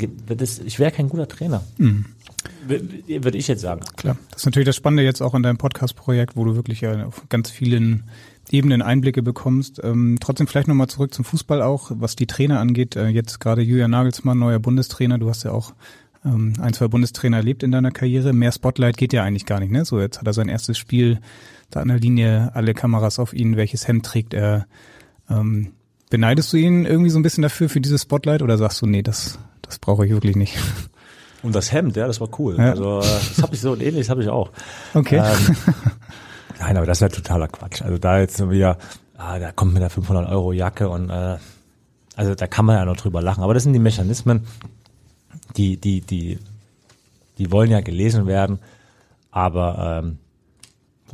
ich wäre kein guter Trainer. W- Würde ich jetzt sagen. Klar. Das ist natürlich das Spannende jetzt auch in deinem Podcast-Projekt, wo du wirklich ja auf ganz vielen Ebenen Einblicke bekommst. Ähm, trotzdem vielleicht nochmal zurück zum Fußball auch, was die Trainer angeht. Äh, jetzt gerade Julian Nagelsmann, neuer Bundestrainer. Du hast ja auch ähm, ein, zwei Bundestrainer erlebt in deiner Karriere. Mehr Spotlight geht ja eigentlich gar nicht, ne? So, jetzt hat er sein erstes Spiel, da an der Linie, alle Kameras auf ihn, welches Hemd trägt er. Ähm, beneidest du ihn irgendwie so ein bisschen dafür, für dieses Spotlight, oder sagst du, nee, das, das brauche ich wirklich nicht? Und das Hemd, ja, das war cool. Ja. Also äh, das habe ich so und ähnliches habe ich auch. Okay. Ähm, nein, aber das ist ja totaler Quatsch. Also da jetzt wieder, ah, da kommt mit der 500 Euro Jacke und äh, also da kann man ja noch drüber lachen. Aber das sind die Mechanismen, die, die, die, die wollen ja gelesen werden, aber ähm,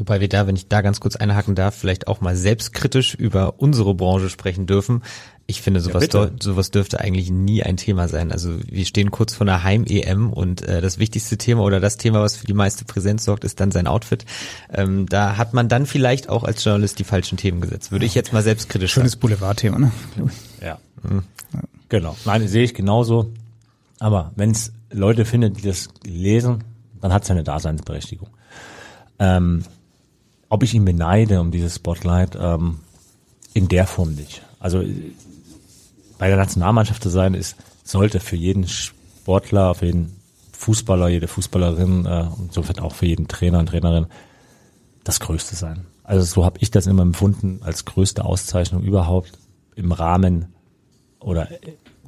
Wobei wir da, wenn ich da ganz kurz einhaken darf, vielleicht auch mal selbstkritisch über unsere Branche sprechen dürfen. Ich finde, sowas, ja, sowas dürfte eigentlich nie ein Thema sein. Also wir stehen kurz vor einer Heim-EM und äh, das wichtigste Thema oder das Thema, was für die meiste Präsenz sorgt, ist dann sein Outfit. Ähm, da hat man dann vielleicht auch als Journalist die falschen Themen gesetzt. Würde ich jetzt mal selbstkritisch Schönes sagen. Boulevardthema, ne? Ja. Mhm. Genau. Nein, sehe ich genauso. Aber wenn es Leute findet, die das lesen, dann hat es eine Daseinsberechtigung. Ähm, ob ich ihn beneide um dieses Spotlight, ähm, in der Form nicht. Also bei der Nationalmannschaft zu sein, ist, sollte für jeden Sportler, für jeden Fußballer, jede Fußballerin äh, und somit auch für jeden Trainer und Trainerin das Größte sein. Also so habe ich das immer empfunden als größte Auszeichnung überhaupt im Rahmen oder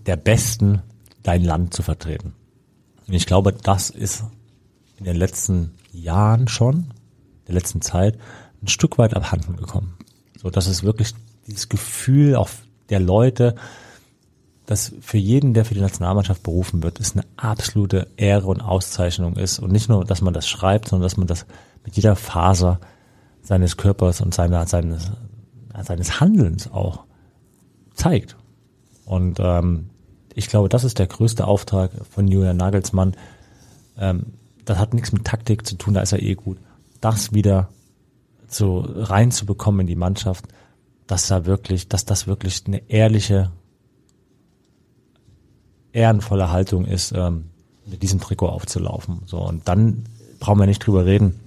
der besten dein Land zu vertreten. Und ich glaube, das ist in den letzten Jahren schon, der letzten Zeit, ein Stück weit abhanden gekommen. So, dass es wirklich dieses Gefühl auch der Leute, dass für jeden, der für die Nationalmannschaft berufen wird, es eine absolute Ehre und Auszeichnung ist. Und nicht nur, dass man das schreibt, sondern dass man das mit jeder Faser seines Körpers und seiner, seines, seines Handelns auch zeigt. Und ähm, ich glaube, das ist der größte Auftrag von Julian Nagelsmann. Ähm, das hat nichts mit Taktik zu tun, da ist er eh gut. Das wieder so reinzubekommen in die Mannschaft, dass da wirklich, dass das wirklich eine ehrliche, ehrenvolle Haltung ist, ähm, mit diesem Trikot aufzulaufen. So und dann brauchen wir nicht drüber reden,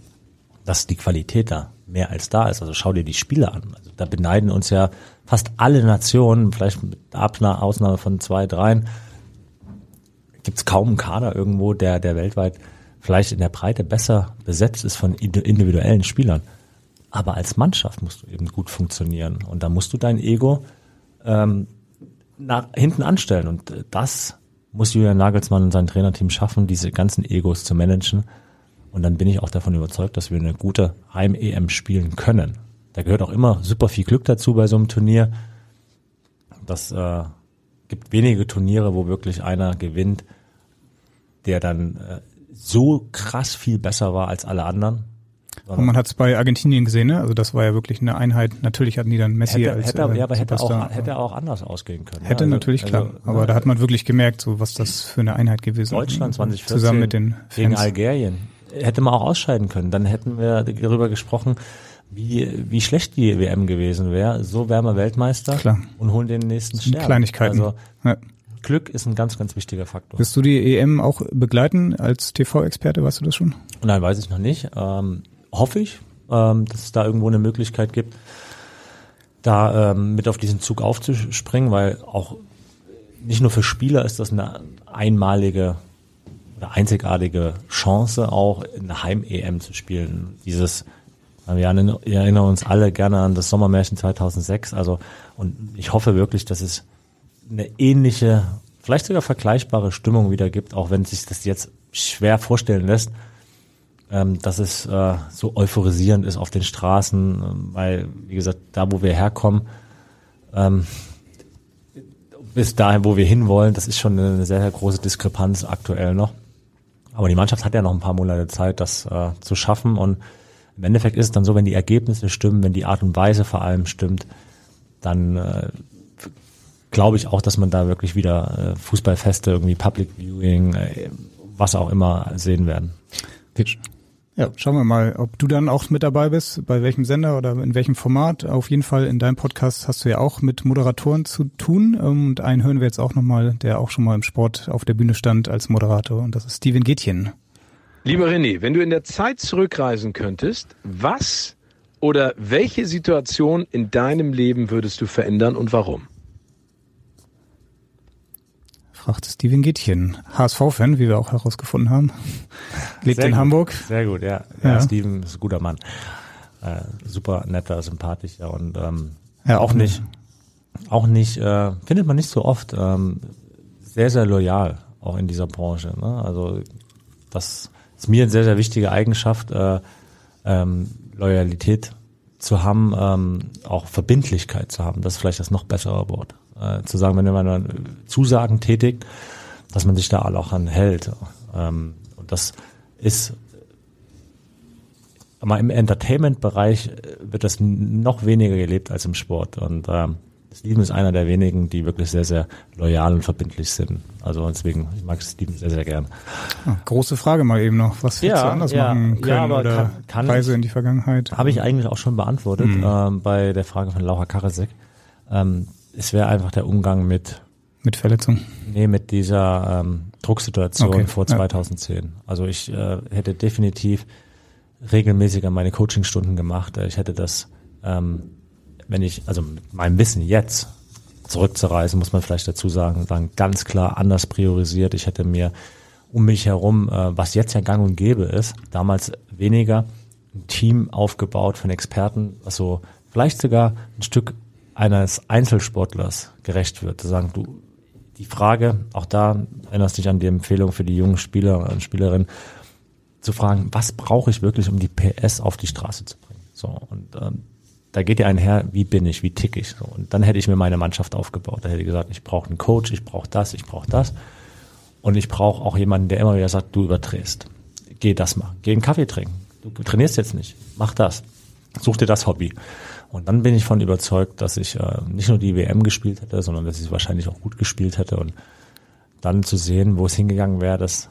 dass die Qualität da mehr als da ist. Also schau dir die Spiele an. Also da beneiden uns ja fast alle Nationen, vielleicht mit Ausnahme von zwei, dreien, gibt es kaum einen Kader irgendwo, der, der weltweit vielleicht in der Breite besser besetzt ist von individuellen Spielern. Aber als Mannschaft musst du eben gut funktionieren. Und da musst du dein Ego ähm, nach hinten anstellen. Und äh, das muss Julian Nagelsmann und sein Trainerteam schaffen, diese ganzen Egos zu managen. Und dann bin ich auch davon überzeugt, dass wir eine gute Heim-EM spielen können. Da gehört auch immer super viel Glück dazu bei so einem Turnier. Das äh, gibt wenige Turniere, wo wirklich einer gewinnt, der dann äh, so krass viel besser war als alle anderen. Und man hat es bei Argentinien gesehen, ne? Also das war ja wirklich eine Einheit. Natürlich hatten die dann Messi hätte, als hätte, äh, ja, aber hätte auch, hätte auch anders ausgehen können. Hätte ja, also, natürlich klar. Also, aber ja, da hat man wirklich gemerkt, so was das für eine Einheit gewesen ist. Deutschland 2014 zusammen mit den Fans. gegen Algerien hätte man auch ausscheiden können. Dann hätten wir darüber gesprochen, wie, wie schlecht die WM gewesen wäre. So wären wir Weltmeister klar. und holen den nächsten Stern. Kleinigkeiten. Also ja. Glück ist ein ganz, ganz wichtiger Faktor. Wirst du die EM auch begleiten als TV-Experte? Weißt du das schon? Nein, weiß ich noch nicht. Ähm, hoffe ich ähm, dass es da irgendwo eine Möglichkeit gibt, da ähm, mit auf diesen Zug aufzuspringen, weil auch nicht nur für Spieler ist das eine einmalige oder einzigartige Chance, auch eine Heim-EM zu spielen. Dieses, wir erinnern uns alle gerne an das Sommermärchen 2006, also und ich hoffe wirklich, dass es eine ähnliche, vielleicht sogar vergleichbare Stimmung wieder gibt, auch wenn sich das jetzt schwer vorstellen lässt, ähm, dass es äh, so euphorisierend ist auf den Straßen, ähm, weil, wie gesagt, da, wo wir herkommen, ähm, bis dahin, wo wir hinwollen, das ist schon eine sehr, sehr große Diskrepanz aktuell noch. Aber die Mannschaft hat ja noch ein paar Monate Zeit, das äh, zu schaffen. Und im Endeffekt ist es dann so, wenn die Ergebnisse stimmen, wenn die Art und Weise vor allem stimmt, dann äh, glaube ich auch, dass man da wirklich wieder äh, Fußballfeste, irgendwie Public Viewing, äh, was auch immer sehen werden. Ja, schauen wir mal, ob du dann auch mit dabei bist, bei welchem Sender oder in welchem Format. Auf jeden Fall in deinem Podcast hast du ja auch mit Moderatoren zu tun. Und einen hören wir jetzt auch nochmal, der auch schon mal im Sport auf der Bühne stand als Moderator. Und das ist Steven Gätchen. Lieber René, wenn du in der Zeit zurückreisen könntest, was Oder welche Situation in deinem Leben würdest du verändern und warum? Fragt Steven Gittchen, HSV-Fan, wie wir auch herausgefunden haben. Lebt Sehr in gut. Hamburg. Sehr gut, ja. ja. Ja. Steven ist ein guter Mann. Äh, super netter, sympathischer und ähm, Ja, auch nicht, auch nicht, äh, findet man nicht so oft, ähm, sehr, sehr loyal, auch in dieser Branche. Ne? Also das ist mir eine sehr, sehr wichtige Eigenschaft, äh, ähm, Loyalität zu haben, ähm, auch Verbindlichkeit zu haben. Das ist vielleicht das noch bessere Wort. Äh, zu sagen, wenn man dann Zusagen tätigt, dass man sich da alle auch an hält. Ähm, und das ist aber im Entertainment-Bereich äh, wird das noch weniger gelebt als im Sport. Und ähm, Steven ist einer der wenigen, die wirklich sehr, sehr loyal und verbindlich sind. Also deswegen, ich mag Steven sehr, sehr gern. Ah, große Frage mal eben noch. Was hättest Ja, du anders ja, machen ja, können aber oder kann- kann Reise ich- in die Vergangenheit? Habe ich eigentlich auch schon beantwortet Mhm. ähm, bei der Frage von Laura Karasek. Ähm, es wäre einfach der Umgang mit, Mit Verletzung. nee, mit dieser ähm, Drucksituation Okay, vor ja. 2010. Also ich äh, hätte definitiv regelmäßiger meine Coachingstunden gemacht. Äh, Ich hätte das, ähm, wenn ich, also mit meinem Wissen jetzt zurückzureisen, muss man vielleicht dazu sagen, dann ganz klar anders priorisiert. Ich hätte mir um mich herum, äh, was jetzt ja gang und gäbe ist, damals weniger ein Team aufgebaut von Experten, was so vielleicht sogar ein Stück eines Einzelsportlers gerecht wird. Zu sagen, du, die Frage, auch da erinnerst dich an die Empfehlung für die jungen Spieler und Spielerinnen, zu fragen, was brauche ich wirklich, um die PS auf die Straße zu bringen? So, und ähm, da geht ja einher, wie bin ich, wie tick ich. So, und dann hätte ich mir meine Mannschaft aufgebaut. Da hätte ich gesagt, ich brauche einen Coach, ich brauche das, ich brauche das. Und ich brauche auch jemanden, der immer wieder sagt, du überdrehst. Geh das machen. Geh einen Kaffee trinken. Du trainierst jetzt nicht. Mach das. Such dir das Hobby. Und dann bin ich von überzeugt, dass ich äh, nicht nur die WM gespielt hätte, sondern dass ich wahrscheinlich auch gut gespielt hätte. Und dann zu sehen, wo es hingegangen wäre, das,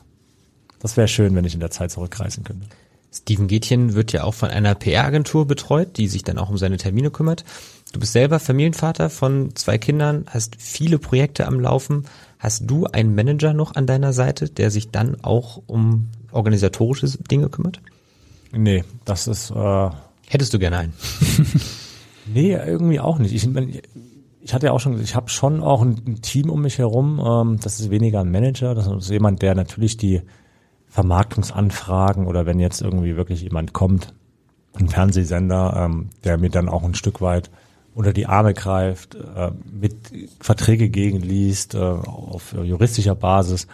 das wäre schön, wenn ich in der Zeit zurückreisen könnte. Steven Gätchen wird ja auch von einer PR-Agentur betreut, die sich dann auch um seine Termine kümmert. Du bist selber Familienvater von zwei Kindern, hast viele Projekte am Laufen. Hast du einen Manager noch an deiner Seite, der sich dann auch um organisatorische Dinge kümmert? Nee, das ist äh, Hättest du gerne einen? Nee, irgendwie auch nicht. Ich, ich hatte ja auch schon, ich habe schon auch ein, ein Team um mich herum. Ähm, das ist weniger ein Manager, das ist jemand, der natürlich die Vermarktungsanfragen oder wenn jetzt irgendwie wirklich jemand kommt, ein Fernsehsender, ähm, der mir dann auch ein Stück weit unter die Arme greift, äh, mit Verträge gegenliest, äh, auf juristischer Basis.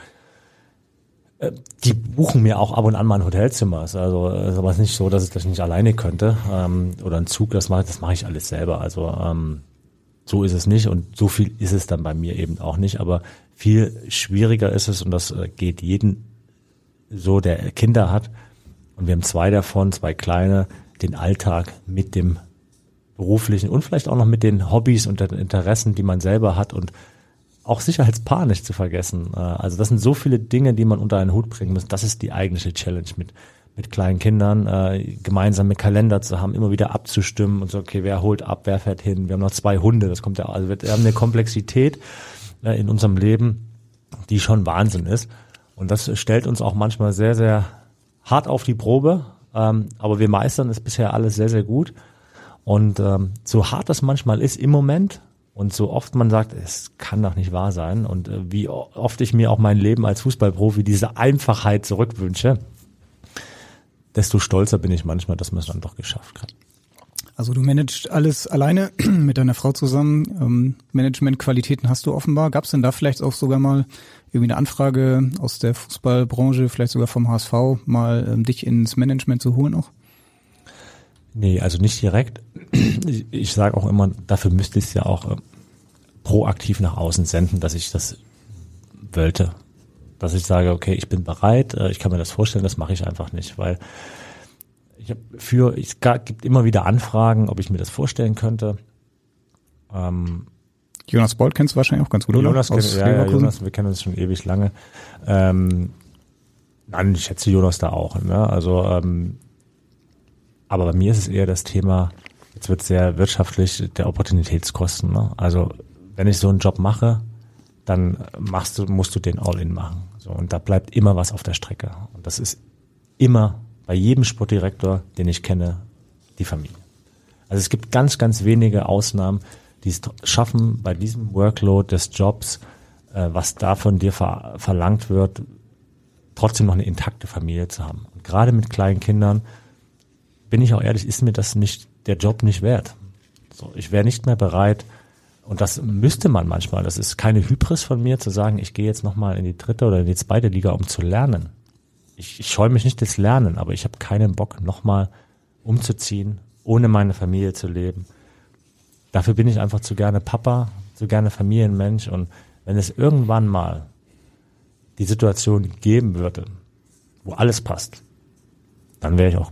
Die buchen mir auch ab und an mal ein Hotelzimmer. Also ist aber nicht so, dass ich das nicht alleine könnte. Ähm, oder ein Zug, das mache das mache ich alles selber. Also ähm, so ist es nicht und so viel ist es dann bei mir eben auch nicht. Aber viel schwieriger ist es und das äh, geht jeden so, der Kinder hat. Und wir haben zwei davon, zwei kleine, den Alltag mit dem beruflichen und vielleicht auch noch mit den Hobbys und den Interessen, die man selber hat und auch Sicherheitspaar nicht zu vergessen. Äh, Also das sind so viele Dinge, die man unter einen Hut bringen muss. Das ist die eigentliche Challenge mit mit kleinen Kindern, äh, gemeinsame Kalender zu haben, immer wieder abzustimmen und so, okay, wer holt ab, wer fährt hin. Wir haben noch zwei Hunde, das kommt ja, also wir haben eine Komplexität äh, in unserem Leben, die schon Wahnsinn ist. Und das stellt uns auch manchmal sehr, sehr hart auf die Probe. Ähm, aber wir meistern es bisher alles sehr, sehr gut. Und ähm, so hart das manchmal ist im Moment und so oft man sagt, es kann doch nicht wahr sein und äh, wie oft ich mir auch mein Leben als Fußballprofi diese Einfachheit zurückwünsche, desto stolzer bin ich manchmal, dass man es dann doch geschafft hat. Also du managst alles alleine mit deiner Frau zusammen. Ähm, Managementqualitäten hast du offenbar. Gab es denn da vielleicht auch sogar mal irgendwie eine Anfrage aus der Fußballbranche, vielleicht sogar vom HSV, mal ähm, dich ins Management zu holen auch? Nee, also nicht direkt. Ich, ich sage auch immer, dafür müsste ich es ja auch äh, proaktiv nach außen senden, dass ich das wollte. Dass ich sage, okay, ich bin bereit, äh, ich kann mir das vorstellen, das mache ich einfach nicht, weil ich habe für, es gibt immer wieder Anfragen, ob ich mir das vorstellen könnte. Ähm, Jonas Bolt kennst du wahrscheinlich auch ganz gut, oder? Jonas, kenn, ja, ja. Jonas, wir kennen uns schon ewig lange. Ähm, nein, ich schätze Jonas da auch. Ne? Also, ähm, aber bei mir ist es eher das Thema, jetzt wird sehr wirtschaftlich, der Opportunitätskosten. Ne? Also, wenn ich so einen Job mache, dann machst du, musst du den All-In machen. So, und da bleibt immer was auf der Strecke. Und das ist immer bei jedem Sportdirektor, den ich kenne, die Familie. Also es gibt ganz, ganz wenige Ausnahmen, die es schaffen, bei diesem Workload des Jobs, äh, was da von dir ver verlangt wird, trotzdem noch eine intakte Familie zu haben. Und gerade mit kleinen Kindern, bin ich auch ehrlich, ist mir das nicht, der Job nicht wert. So, ich wäre nicht mehr bereit, und das müsste man manchmal. Das ist keine Hybris von mir zu sagen, ich gehe jetzt nochmal in die dritte oder in die zweite Liga, um zu lernen. Ich, ich scheue mich nicht des Lernen, aber ich habe keinen Bock, nochmal umzuziehen, ohne meine Familie zu leben. Dafür bin ich einfach zu gerne Papa, zu gerne Familienmensch. Und wenn es irgendwann mal die Situation geben würde, wo alles passt, dann wäre ich auch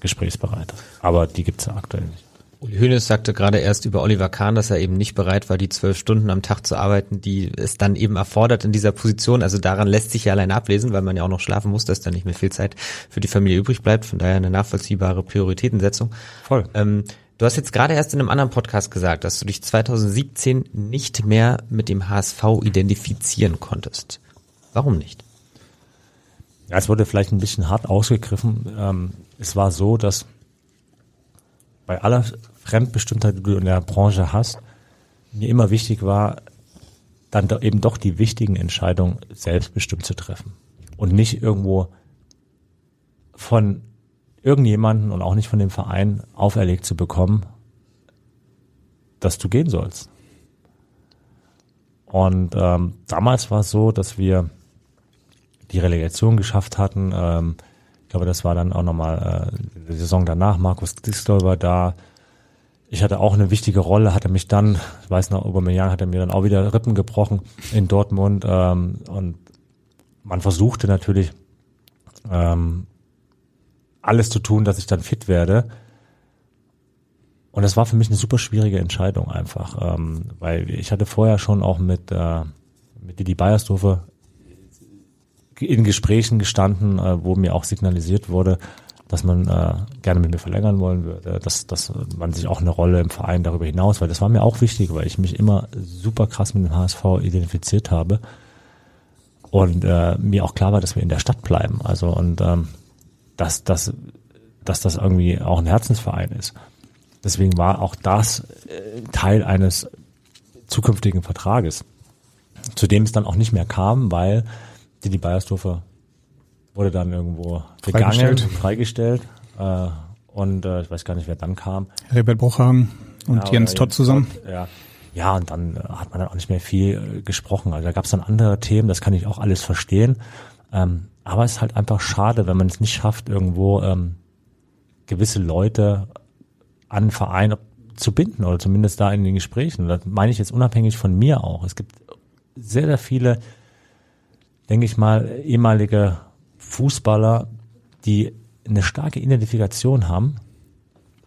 gesprächsbereit. Aber die gibt es ja aktuell nicht. Uli Hoeneß sagte gerade erst über Oliver Kahn, dass er eben nicht bereit war, die zwölf Stunden am Tag zu arbeiten, die es dann eben erfordert in dieser Position. Also daran lässt sich ja allein ablesen, weil man ja auch noch schlafen muss, dass dann nicht mehr viel Zeit für die Familie übrig bleibt. Von daher eine nachvollziehbare Prioritätensetzung. Voll. Ähm, du hast jetzt gerade erst in einem anderen Podcast gesagt, dass du dich 2017 nicht mehr mit dem HSV identifizieren konntest. Warum nicht? Ja, es wurde vielleicht ein bisschen hart ausgegriffen. Ähm, es war so, dass bei aller Fremdbestimmtheit, die du in der Branche hast, mir immer wichtig war, dann eben doch die wichtigen Entscheidungen selbstbestimmt zu treffen. Und nicht irgendwo von irgendjemanden und auch nicht von dem Verein auferlegt zu bekommen, dass du gehen sollst. Und ähm, damals war es so, dass wir die Relegation geschafft hatten. Ähm, ich glaube, das war dann auch nochmal äh, die Saison danach. Markus Distel war da. Ich hatte auch eine wichtige Rolle, hatte mich dann, ich weiß noch, Aubameyang hatte mir dann auch wieder Rippen gebrochen in Dortmund. Ähm, und man versuchte natürlich ähm, alles zu tun, dass ich dann fit werde. Und das war für mich eine super schwierige Entscheidung einfach, ähm, weil ich hatte vorher schon auch mit, äh, mit Didi Beiersdorfer in Gesprächen gestanden, äh, wo mir auch signalisiert wurde, dass man äh, gerne mit mir verlängern wollen würde, dass, dass man sich auch eine Rolle im Verein darüber hinaus, weil das war mir auch wichtig, weil ich mich immer super krass mit dem HSV identifiziert habe und äh, mir auch klar war, dass wir in der Stadt bleiben. Also und ähm, dass, dass, dass das irgendwie auch ein Herzensverein ist. Deswegen war auch das äh, Teil eines zukünftigen Vertrages, zu dem es dann auch nicht mehr kam, weil Didi Beiersdorfer wurde dann irgendwo gegangen, freigestellt. Äh, und äh, ich weiß gar nicht, wer dann kam. Rebert Bruchhagen und ja, Jens Todd zusammen. Todd, ja. ja, und dann äh, hat man dann auch nicht mehr viel äh, gesprochen. Also da gab es dann andere Themen, das kann ich auch alles verstehen. Ähm, aber es ist halt einfach schade, wenn man es nicht schafft, irgendwo ähm, gewisse Leute an Verein zu binden oder zumindest da in den Gesprächen. Das meine ich jetzt unabhängig von mir auch. Es gibt sehr, sehr viele denke ich mal, ehemalige Fußballer, die eine starke Identifikation haben.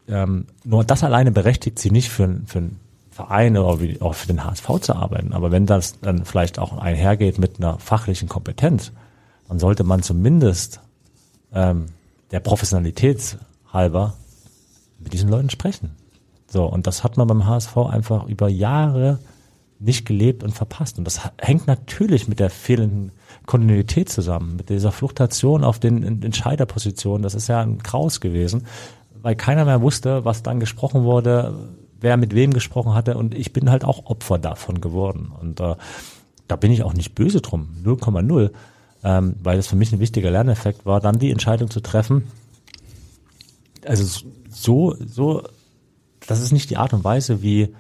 Ähm, nur das alleine berechtigt sie nicht für, für einen Verein oder wie, auch für den HSV zu arbeiten. Aber wenn das dann vielleicht auch einhergeht mit einer fachlichen Kompetenz, dann sollte man zumindest ähm, der Professionalität halber mit diesen Leuten sprechen. So, und das hat man beim HSV einfach über Jahre nicht gelebt und verpasst. Und das hängt natürlich mit der fehlenden Kontinuität zusammen, mit dieser Fluktuation auf den Entscheiderpositionen. Das ist ja ein Kraus gewesen, weil keiner mehr wusste, was dann gesprochen wurde, wer mit wem gesprochen hatte. Und ich bin halt auch Opfer davon geworden. Und äh, da bin ich auch nicht böse drum, 0,0, ähm, weil das für mich ein wichtiger Lerneffekt war, dann die Entscheidung zu treffen. Also so, so, das ist nicht die Art und Weise, wie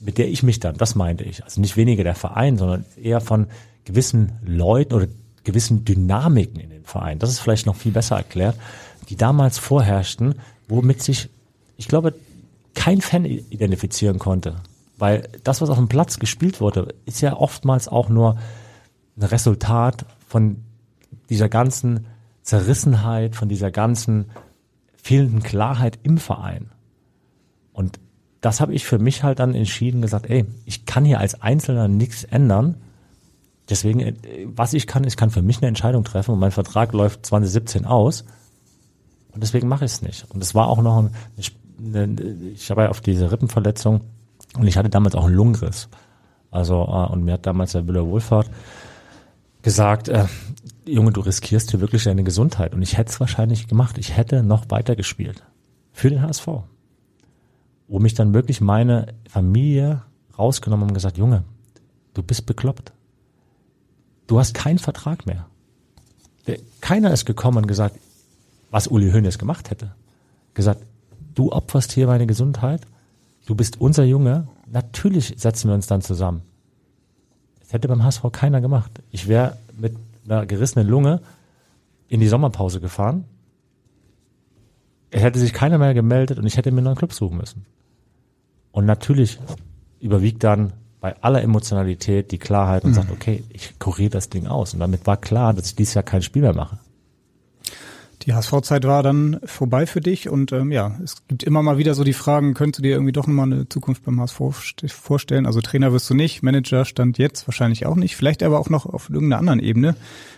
mit der ich mich dann, das meinte ich, also nicht weniger der Verein, sondern eher von gewissen Leuten oder gewissen Dynamiken in den Verein, das ist vielleicht noch viel besser erklärt, die damals vorherrschten, womit sich, ich glaube, kein Fan identifizieren konnte. Weil das, was auf dem Platz gespielt wurde, ist ja oftmals auch nur ein Resultat von dieser ganzen Zerrissenheit, von dieser ganzen fehlenden Klarheit im Verein. Und das habe ich für mich halt dann entschieden, gesagt, ey, ich kann hier als Einzelner nichts ändern. Deswegen, äh, was ich kann, ich kann für mich eine Entscheidung treffen und mein Vertrag läuft 2017 aus. Und deswegen mache ich es nicht. Und es war auch noch eine, eine, ich habe ja auf diese Rippenverletzung und ich hatte damals auch einen Lungenriss. Also, äh, und mir hat damals der Müller Wohlfahrt gesagt, äh, Junge, du riskierst hier wirklich deine Gesundheit. Und ich hätte es wahrscheinlich gemacht. Ich hätte noch weiter gespielt. Für den HSV. wo mich dann wirklich meine Familie rausgenommen und gesagt, Junge, du bist bekloppt. Du hast keinen Vertrag mehr. Keiner ist gekommen und gesagt, was Uli Hoeneß gemacht hätte. Gesagt, du opferst hier meine Gesundheit, du bist unser Junge, natürlich setzen wir uns dann zusammen. Das hätte beim HSV keiner gemacht. Ich wäre mit einer gerissenen Lunge in die Sommerpause gefahren. Es hätte sich keiner mehr gemeldet und ich hätte mir einen neuen Club suchen müssen. Und natürlich überwiegt dann bei aller Emotionalität die Klarheit und mhm. sagt, okay, ich kuriere das Ding aus. Und damit war klar, dass ich dieses Jahr kein Spiel mehr mache. Die HSV-Zeit war dann vorbei für dich und ähm, ja, es gibt immer mal wieder so die Fragen, könntest du dir irgendwie doch nochmal eine Zukunft beim HSV vorstellen? Also Trainer wirst du nicht, Manager stand jetzt wahrscheinlich auch nicht, vielleicht aber auch noch auf irgendeiner anderen Ebene.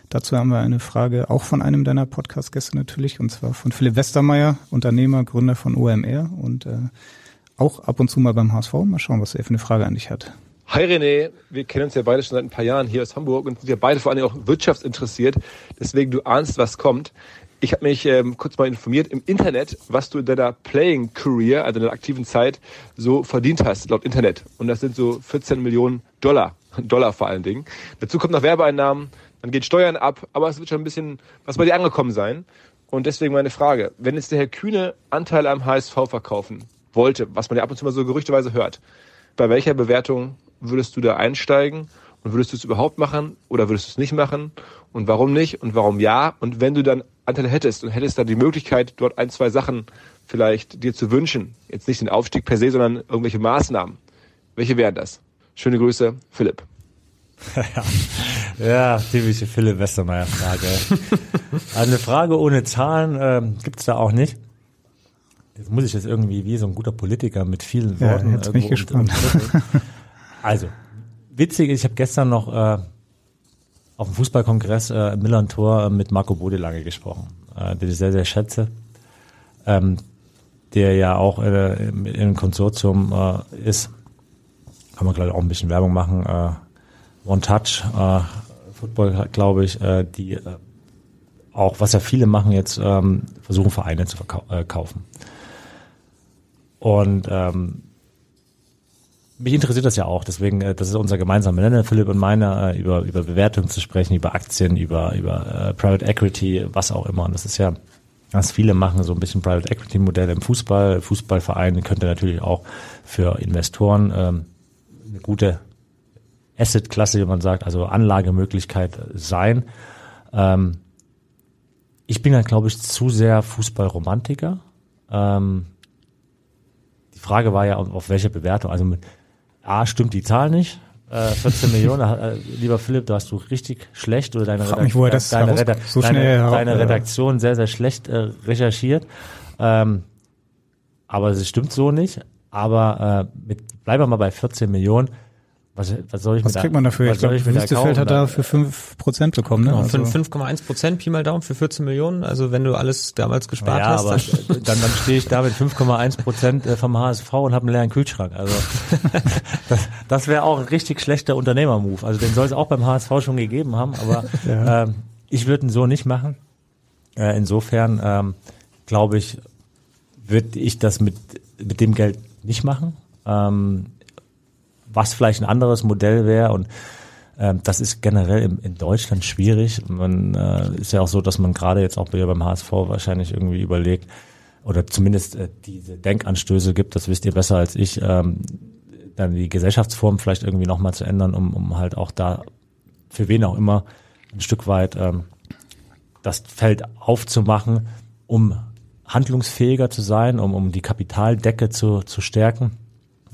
Dazu haben wir eine Frage auch von einem deiner Podcast-Gäste natürlich, und zwar von Philipp Westermeier, Unternehmer, Gründer von OMR und äh, auch ab und zu mal beim HSV. Mal schauen, was er für eine Frage an dich hat. Hi René, wir kennen uns ja beide schon seit ein paar Jahren hier aus Hamburg und sind ja beide vor allem auch wirtschaftsinteressiert. Deswegen du ahnst, was kommt. Ich habe mich ähm, kurz mal informiert im Internet, was du in deiner Playing Career, also in deiner aktiven Zeit, so verdient hast, laut Internet. Und das sind so 14 Millionen Dollar. Dollar vor allen Dingen. Dazu kommt noch Werbeeinnahmen, dann geht Steuern ab, aber es wird schon ein bisschen was bei dir angekommen sein. Und deswegen meine Frage, wenn jetzt der Herr Kühne Anteile am HSV verkaufen wollte, was man ja ab und zu mal so gerüchteweise hört, bei welcher Bewertung würdest du da einsteigen und würdest du es überhaupt machen oder würdest du es nicht machen? Und warum nicht? Und warum ja? Und wenn du dann Anteile hättest und hättest dann die Möglichkeit, dort ein, zwei Sachen vielleicht dir zu wünschen, jetzt nicht den Aufstieg per se, sondern irgendwelche Maßnahmen, welche wären das? Schöne Grüße, Philipp. ja, typische Philipp Westermeier Frage. Eine Frage ohne Zahlen ähm, gibt es da auch nicht. Jetzt muss ich jetzt irgendwie wie so ein guter Politiker mit vielen Worten. Ja, jetzt bin ich gespannt. Also, witzig ist, ich habe gestern noch äh, auf dem Fußballkongress äh, Milan Tor mit Marco Bode lange gesprochen, äh, den ich sehr, sehr schätze. Ähm, der ja auch äh, in einem Konsortium äh, ist. Kann man gleich auch ein bisschen Werbung machen. Äh, One Touch äh, Football, glaube ich, äh, die äh, auch, was ja viele machen jetzt, ähm, versuchen Vereine zu verkaufen. Äh, Und ähm, mich interessiert das ja auch, deswegen, äh, das ist unser gemeinsamer Nenner, Philipp und meiner, äh, über, über Bewertungen zu sprechen, über Aktien, über, über äh, Private Equity, was auch immer. Und das ist ja, was viele machen, so ein bisschen Private Equity Modell im Fußball. Fußballverein könnte natürlich auch für Investoren ähm, eine gute Asset-Klasse, wie man sagt, also Anlagemöglichkeit sein. Ähm, ich bin halt, glaube ich, zu sehr Fußballromantiker. Ähm, die Frage war ja, auf welche Bewertung. Also mit A stimmt die Zahl nicht. Äh, 14 Millionen, äh, lieber Philipp, da hast du richtig schlecht oder deine, Frag mich, wo das deine, Reda so deine, deine Redaktion sehr, sehr schlecht äh, recherchiert. Ähm, aber es stimmt so nicht. Aber äh, mit, bleiben wir mal bei 14 Millionen. Was, was soll ich was kriegt man dafür? Ich glaube, Wüstefeld hat da für 5% bekommen. Ne? Genau, also. 5,1% Pi mal Daumen für 14 Millionen. Also wenn du alles damals gespart ja, hast. Aber dann, dann, dann stehe ich da mit 5,1% äh, vom HSV und habe einen leeren Kühlschrank. Also das, das wäre auch ein richtig schlechter Unternehmermove. Also den soll es auch beim HSV schon gegeben haben, aber ja. ähm, ich würde ihn so nicht machen. Äh, insofern ähm, glaube ich, würde ich das mit, mit dem Geld nicht machen. Ähm, was vielleicht ein anderes Modell wäre und ähm, das ist generell in, in Deutschland schwierig. Man äh, ist ja auch so, dass man gerade jetzt auch beim HSV wahrscheinlich irgendwie überlegt oder zumindest äh, diese Denkanstöße gibt, das wisst ihr besser als ich, ähm, dann die Gesellschaftsform vielleicht irgendwie nochmal zu ändern, um, um halt auch da für wen auch immer ein Stück weit ähm, das Feld aufzumachen, um handlungsfähiger zu sein, um, um die Kapitaldecke zu, zu stärken.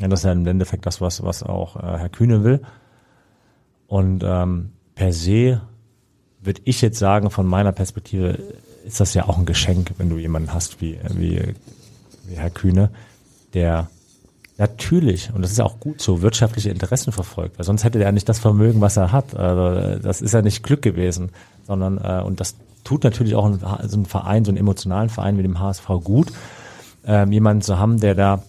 Ja, das ist ja im Endeffekt das, was, was auch äh, Herr Kühne will. Und ähm, per se würde ich jetzt sagen, von meiner Perspektive ist das ja auch ein Geschenk, wenn du jemanden hast wie, wie, wie Herr Kühne, der natürlich, und das ist auch gut so, wirtschaftliche Interessen verfolgt, weil sonst hätte er nicht das Vermögen, was er hat. Also das ist ja nicht Glück gewesen, sondern, äh, und das tut natürlich auch ein, so ein Verein, so einen emotionalen Verein wie dem HSV gut, ähm, jemanden zu haben, der da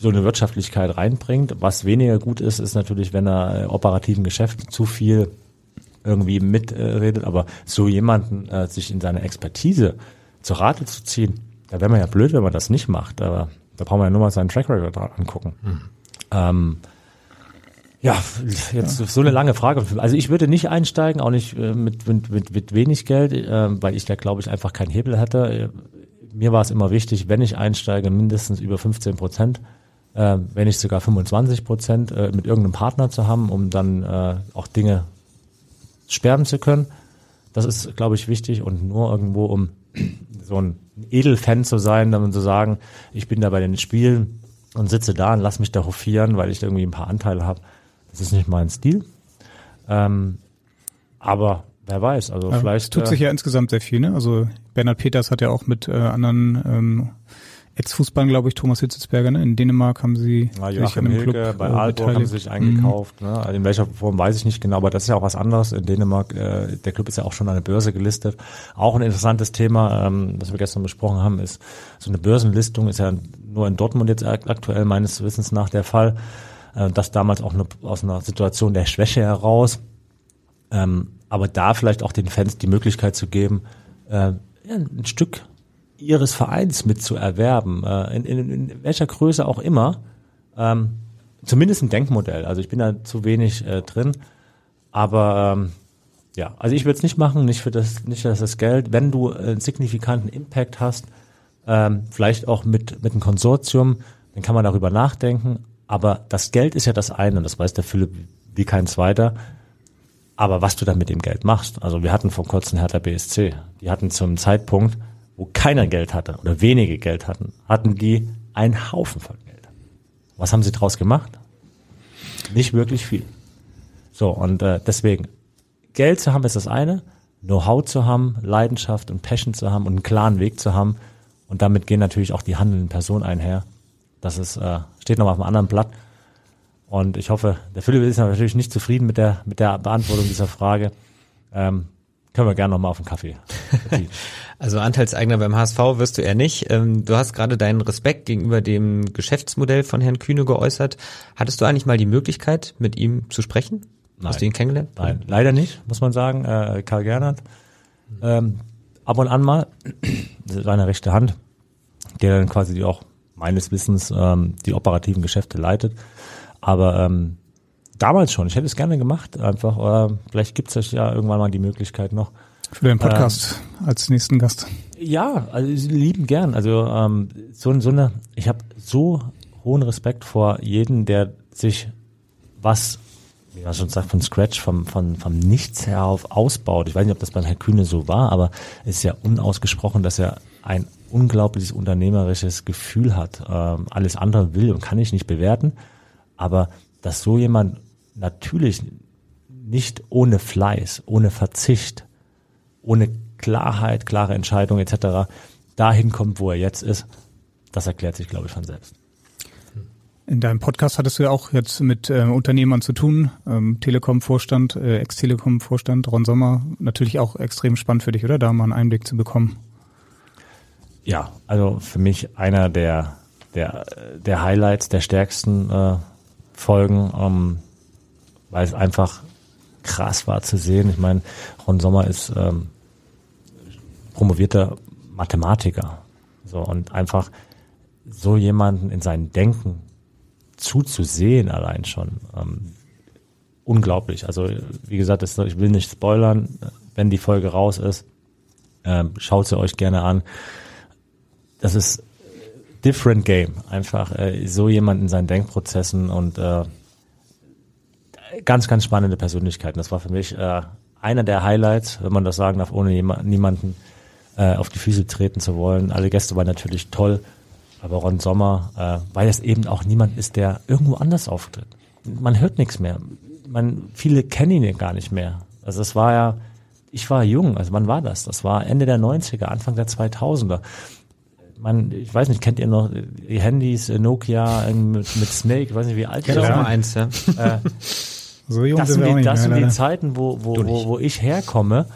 so eine Wirtschaftlichkeit reinbringt. Was weniger gut ist, ist natürlich, wenn er äh, operativen Geschäften zu viel irgendwie mitredet, äh, aber so jemanden äh, sich in seine Expertise zu Rate zu ziehen, da wäre man ja blöd, wenn man das nicht macht. Aber Da brauchen wir ja nur mal seinen Track Record angucken. Mhm. Ähm, ja, jetzt ja. so eine lange Frage. Also ich würde nicht einsteigen, auch nicht äh, mit, mit, mit, mit wenig Geld, äh, weil ich da glaube ich einfach keinen Hebel hatte. Mir war es immer wichtig, wenn ich einsteige, mindestens über 15 Prozent, äh, wenn nicht sogar 25 Prozent, äh, mit irgendeinem Partner zu haben, um dann äh, auch Dinge sperren zu können. Das ist, glaube ich, wichtig und nur irgendwo, um so ein Edelfan zu sein, dann zu sagen, ich bin da bei den Spielen und sitze da und lass mich da hofieren, weil ich irgendwie ein paar Anteile habe. Das ist nicht mein Stil. Ähm, aber wer weiß, also ja, vielleicht. Es tut sich ja äh, insgesamt sehr viel, ne? Also Bernhard Peters hat ja auch mit äh, anderen ähm, Ex-Fußballern, glaube ich, Thomas Hitzelsberger, ne? In Dänemark haben sie ja, sich an einem Hilke, Club bei äh, Aalborg haben sie sich eingekauft, mhm. ne? Also in welcher Form weiß ich nicht genau, aber das ist ja auch was anderes. In Dänemark, äh, der Club ist ja auch schon an der Börse gelistet. Auch ein interessantes Thema, ähm, was wir gestern besprochen haben, ist so eine Börsenlistung ist ja nur in Dortmund jetzt aktuell meines Wissens nach der Fall. Äh, das damals auch eine, aus einer Situation der Schwäche heraus. Ähm, aber da vielleicht auch den Fans die Möglichkeit zu geben, äh, ein Stück ihres Vereins mitzuerwerben, äh, in, in, in welcher Größe auch immer. Ähm, zumindest ein Denkmodell. Also ich bin da zu wenig äh, drin. Aber ähm, ja, also ich würde es nicht machen, nicht für das, nicht für das Geld. Wenn du einen signifikanten Impact hast, ähm, vielleicht auch mit, mit einem Konsortium, dann kann man darüber nachdenken. Aber das Geld ist ja das eine, und das weiß der Philipp wie kein zweiter. Aber was du dann mit dem Geld machst, also wir hatten vor kurzem Hertha BSC, die hatten zum Zeitpunkt, wo keiner Geld hatte oder wenige Geld hatten, hatten die einen Haufen von Geld. Was haben sie draus gemacht? Nicht wirklich viel. So, und äh, deswegen, Geld zu haben ist das eine, Know-how zu haben, Leidenschaft und Passion zu haben und einen klaren Weg zu haben. Und damit gehen natürlich auch die handelnden Personen einher. Das ist, äh, steht noch auf einem anderen Blatt. Und ich hoffe, der Philipp ist natürlich nicht zufrieden mit der, mit der Beantwortung dieser Frage. Ähm, können wir gerne nochmal auf den Kaffee. also Anteilseigner beim HSV wirst du eher nicht. Ähm, du hast gerade deinen Respekt gegenüber dem Geschäftsmodell von Herrn Kühne geäußert. Hattest du eigentlich mal die Möglichkeit, mit ihm zu sprechen? Nein. Hast du ihn kennengelernt? Nein, leider nicht, muss man sagen. Äh, Karl Gernert. Ähm, ab und an mal, seine rechte Hand, der dann quasi auch meines Wissens ähm, die operativen Geschäfte leitet. Aber ähm, damals schon, ich hätte es gerne gemacht, einfach. Oder vielleicht gibt es ja irgendwann mal die Möglichkeit noch. Für den Podcast ähm, als nächsten Gast. Ja, also lieben gern. Also ähm, so, so eine, ich habe so hohen Respekt vor jedem, der sich was, wie man schon sagt, von Scratch, vom, von, vom Nichts her auf ausbaut. Ich weiß nicht, ob das beim Herrn Kühne so war, aber es ist ja unausgesprochen, dass er ein unglaubliches unternehmerisches Gefühl hat. Ähm, alles andere will und kann ich nicht bewerten. Aber dass so jemand natürlich nicht ohne Fleiß, ohne Verzicht, ohne Klarheit, klare Entscheidung etc. dahin kommt, wo er jetzt ist, das erklärt sich, glaube ich, von selbst. In deinem Podcast hattest du ja auch jetzt mit äh, Unternehmern zu tun, ähm, Telekom-Vorstand, äh, Ex-Telekom-Vorstand, Ron Sommer, natürlich auch extrem spannend für dich, oder? Da mal einen Einblick zu bekommen. Ja, also für mich einer der, der, der Highlights, der stärksten äh, Folgen, ähm, weil es einfach krass war zu sehen. Ich meine, Ron Sommer ist ähm, promovierter Mathematiker. So, und einfach so jemanden in seinem Denken zuzusehen allein schon. Ähm, unglaublich. Also, wie gesagt, das, ich will nicht spoilern, wenn die Folge raus ist. Ähm, schaut sie euch gerne an das ist different game. Einfach äh, so jemand in seinen Denkprozessen und äh, ganz, ganz spannende Persönlichkeiten. Das war für mich äh, einer der Highlights, wenn man das sagen darf, ohne niemanden äh, auf die Füße treten zu wollen. Alle Gäste waren natürlich toll, aber Ron Sommer, äh, weil es eben auch niemand ist, der irgendwo anders auftritt. Man hört nichts mehr. Man, viele kennen ihn gar nicht mehr. Also es war ja, ich war jung, also wann war das? Das war Ende der 90er, Anfang der 2000er man, ich weiß nicht, kennt ihr noch die Handys, Nokia mit, mit Snake, ich weiß nicht, wie alt ich auch mal eins, ja. Äh, so jung das sind, die, das sind die Zeiten, wo, wo, wo, wo ich herkomme.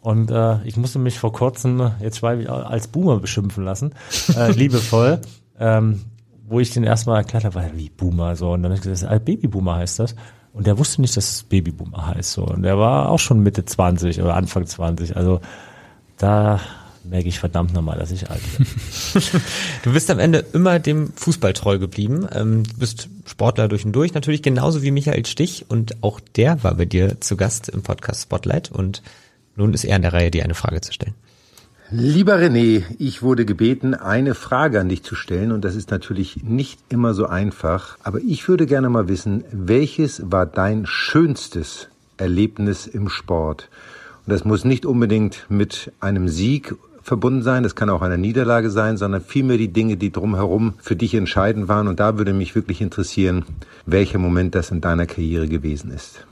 Und äh, ich musste mich vor kurzem, jetzt ich als Boomer beschimpfen lassen, äh, liebevoll, ähm, wo ich den erstmal erklärt habe, wie Boomer so. Und dann habe ich gesagt, ah, Babyboomer heißt das. Und der wusste nicht, dass es Babyboomer heißt. So. Und der war auch schon Mitte 20 oder Anfang 20. Also da merke ich verdammt nochmal, dass ich alt bin. Du bist am Ende immer dem Fußball treu geblieben. Ähm, du bist Sportler durch und durch, natürlich genauso wie Michael Stich und auch der war bei dir zu Gast im Podcast Spotlight und nun ist er in der Reihe, dir eine Frage zu stellen. Lieber René, ich wurde gebeten, eine Frage an dich zu stellen und das ist natürlich nicht immer so einfach, aber ich würde gerne mal wissen, welches war dein schönstes Erlebnis im Sport? Und das muss nicht unbedingt mit einem Sieg verbunden sein, das kann auch eine Niederlage sein, sondern vielmehr die Dinge, die drumherum für dich entscheidend waren. Und da würde mich wirklich interessieren, welcher Moment das in deiner Karriere gewesen ist.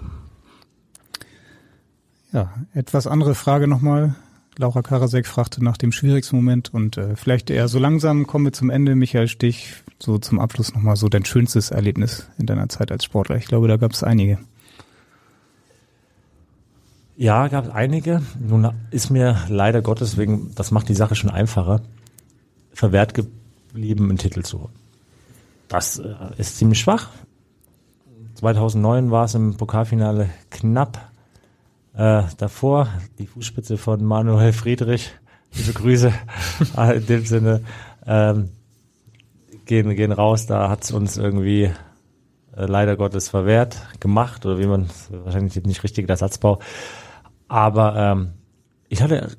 Ja, etwas andere Frage nochmal. Laura Karasek fragte nach dem schwierigsten Moment und äh, vielleicht eher so langsam kommen wir zum Ende. Michael Stich, so zum Abschluss nochmal so dein schönstes Erlebnis in deiner Zeit als Sportler. Ich glaube, da gab es einige. Ja, gab es einige. Nun ist mir leider Gottes wegen, das macht die Sache schon einfacher, verwehrt geblieben, einen Titel zu holen. Das äh, ist ziemlich schwach. 2009 war es im Pokalfinale knapp. Äh, davor die Fußspitze von Manuel Friedrich. Diese Grüße äh, in dem Sinne ähm, gehen, gehen raus. Da hat es uns irgendwie äh, leider Gottes verwehrt gemacht oder wie man wahrscheinlich nicht richtig der Satzbau. Aber ähm, ich hatte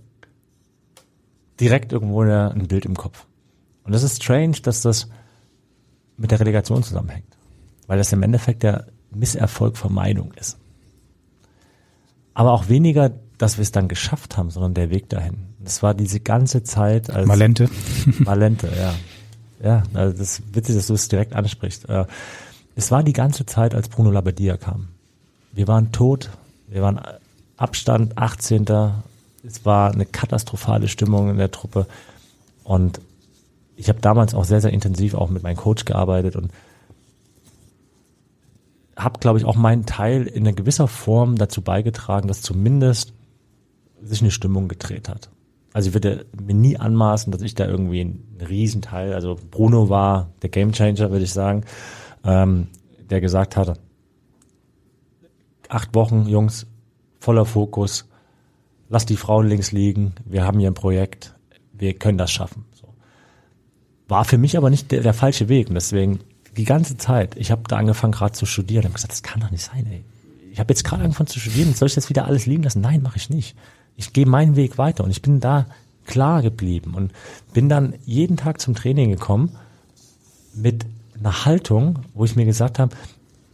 direkt irgendwo ein Bild im Kopf. Und es ist strange, dass das mit der Relegation zusammenhängt. Weil das im Endeffekt der Misserfolgvermeidung ist. Aber auch weniger, dass wir es dann geschafft haben, sondern der Weg dahin. Das war diese ganze Zeit als Malente. Malente, ja. Ja, also das ist witzig, dass du es direkt ansprichst. Äh, Es war die ganze Zeit, als Bruno Labbadia kam. Wir waren tot, wir waren Abstand 18. Es war eine katastrophale Stimmung in der Truppe. Und ich habe damals auch sehr, sehr intensiv auch mit meinem Coach gearbeitet und habe, glaube ich, auch meinen Teil in einer gewisser Form dazu beigetragen, dass zumindest sich eine Stimmung gedreht hat. Also ich würde mir nie anmaßen, dass ich da irgendwie einen Riesenteil, also Bruno war der Gamechanger, würde ich sagen, ähm, der gesagt hat, acht Wochen, Jungs, voller Fokus, lass die Frauen links liegen, wir haben hier ein Projekt, wir können das schaffen. So. War für mich aber nicht der, der falsche Weg und deswegen die ganze Zeit, ich habe da angefangen gerade zu studieren, habe gesagt, das kann doch nicht sein, ey. Ich habe jetzt gerade angefangen zu studieren, soll ich das wieder alles liegen lassen? Nein, mache ich nicht. Ich gehe meinen Weg weiter und ich bin da klar geblieben und bin dann jeden Tag zum Training gekommen mit einer Haltung, wo ich mir gesagt habe,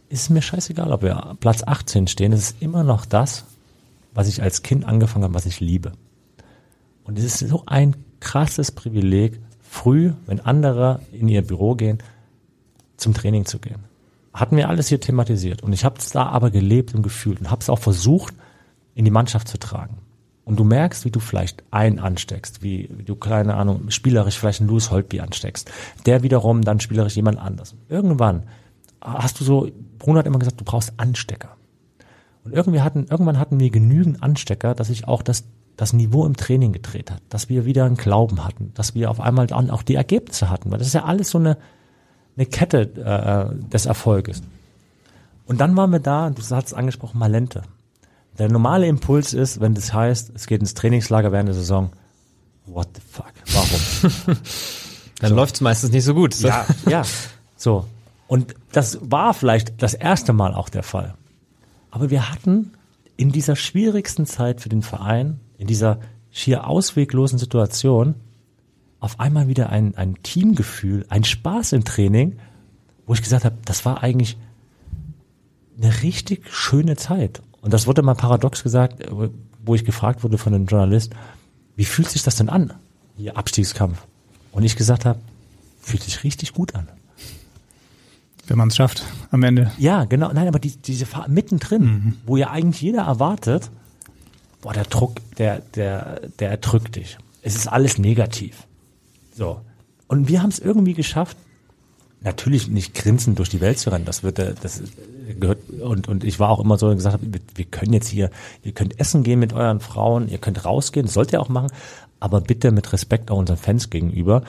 ist mir scheißegal, ob wir Platz 18 stehen, es ist immer noch das, was ich als Kind angefangen habe, was ich liebe. Und es ist so ein krasses Privileg, früh, wenn andere in ihr Büro gehen, zum Training zu gehen. Hatten wir alles hier thematisiert. Und ich habe es da aber gelebt und gefühlt und habe es auch versucht, in die Mannschaft zu tragen. Und du merkst, wie du vielleicht einen ansteckst, wie, wie du, keine Ahnung, spielerisch vielleicht einen Louis Holtby ansteckst. Der wiederum dann spielerisch jemand anders. Irgendwann hast du so, Bruno hat immer gesagt, du brauchst Anstecker. Und irgendwie hatten, irgendwann hatten wir genügend Anstecker, dass ich auch das, das Niveau im Training gedreht hat, dass wir wieder einen Glauben hatten, dass wir auf einmal dann auch die Ergebnisse hatten, weil das ist ja alles so eine, eine Kette äh, des Erfolges. Und dann waren wir da, du hast es angesprochen, Malente. Der normale Impuls ist, wenn das heißt, es geht ins Trainingslager während der Saison, what the fuck, warum? Dann So. läuft's meistens nicht so gut. Ja, ja. So. Und das war vielleicht das erste Mal auch der Fall. Aber wir hatten in dieser schwierigsten Zeit für den Verein, in dieser schier ausweglosen Situation, auf einmal wieder ein, ein Teamgefühl, ein Spaß im Training, wo ich gesagt habe, das war eigentlich eine richtig schöne Zeit. Und das wurde mal paradox gesagt, wo ich gefragt wurde von einem Journalist, wie fühlt sich das denn an, hier Abstiegskampf? Und ich gesagt habe, fühlt sich richtig gut an. Wenn man es schafft am Ende. Ja, genau. Nein, aber die, diese Phase mittendrin, wo ja eigentlich jeder erwartet, boah, der Druck, der, der, der erdrückt dich. Es ist alles negativ. So. Und wir haben es irgendwie geschafft, natürlich nicht grinsend durch die Welt zu rennen. Das wird, äh, das gehört, und, und ich war auch immer so gesagt, wir, wir können jetzt hier, ihr könnt essen gehen mit euren Frauen, ihr könnt rausgehen, das sollt ihr auch machen, aber bitte mit Respekt auch unseren Fans gegenüber.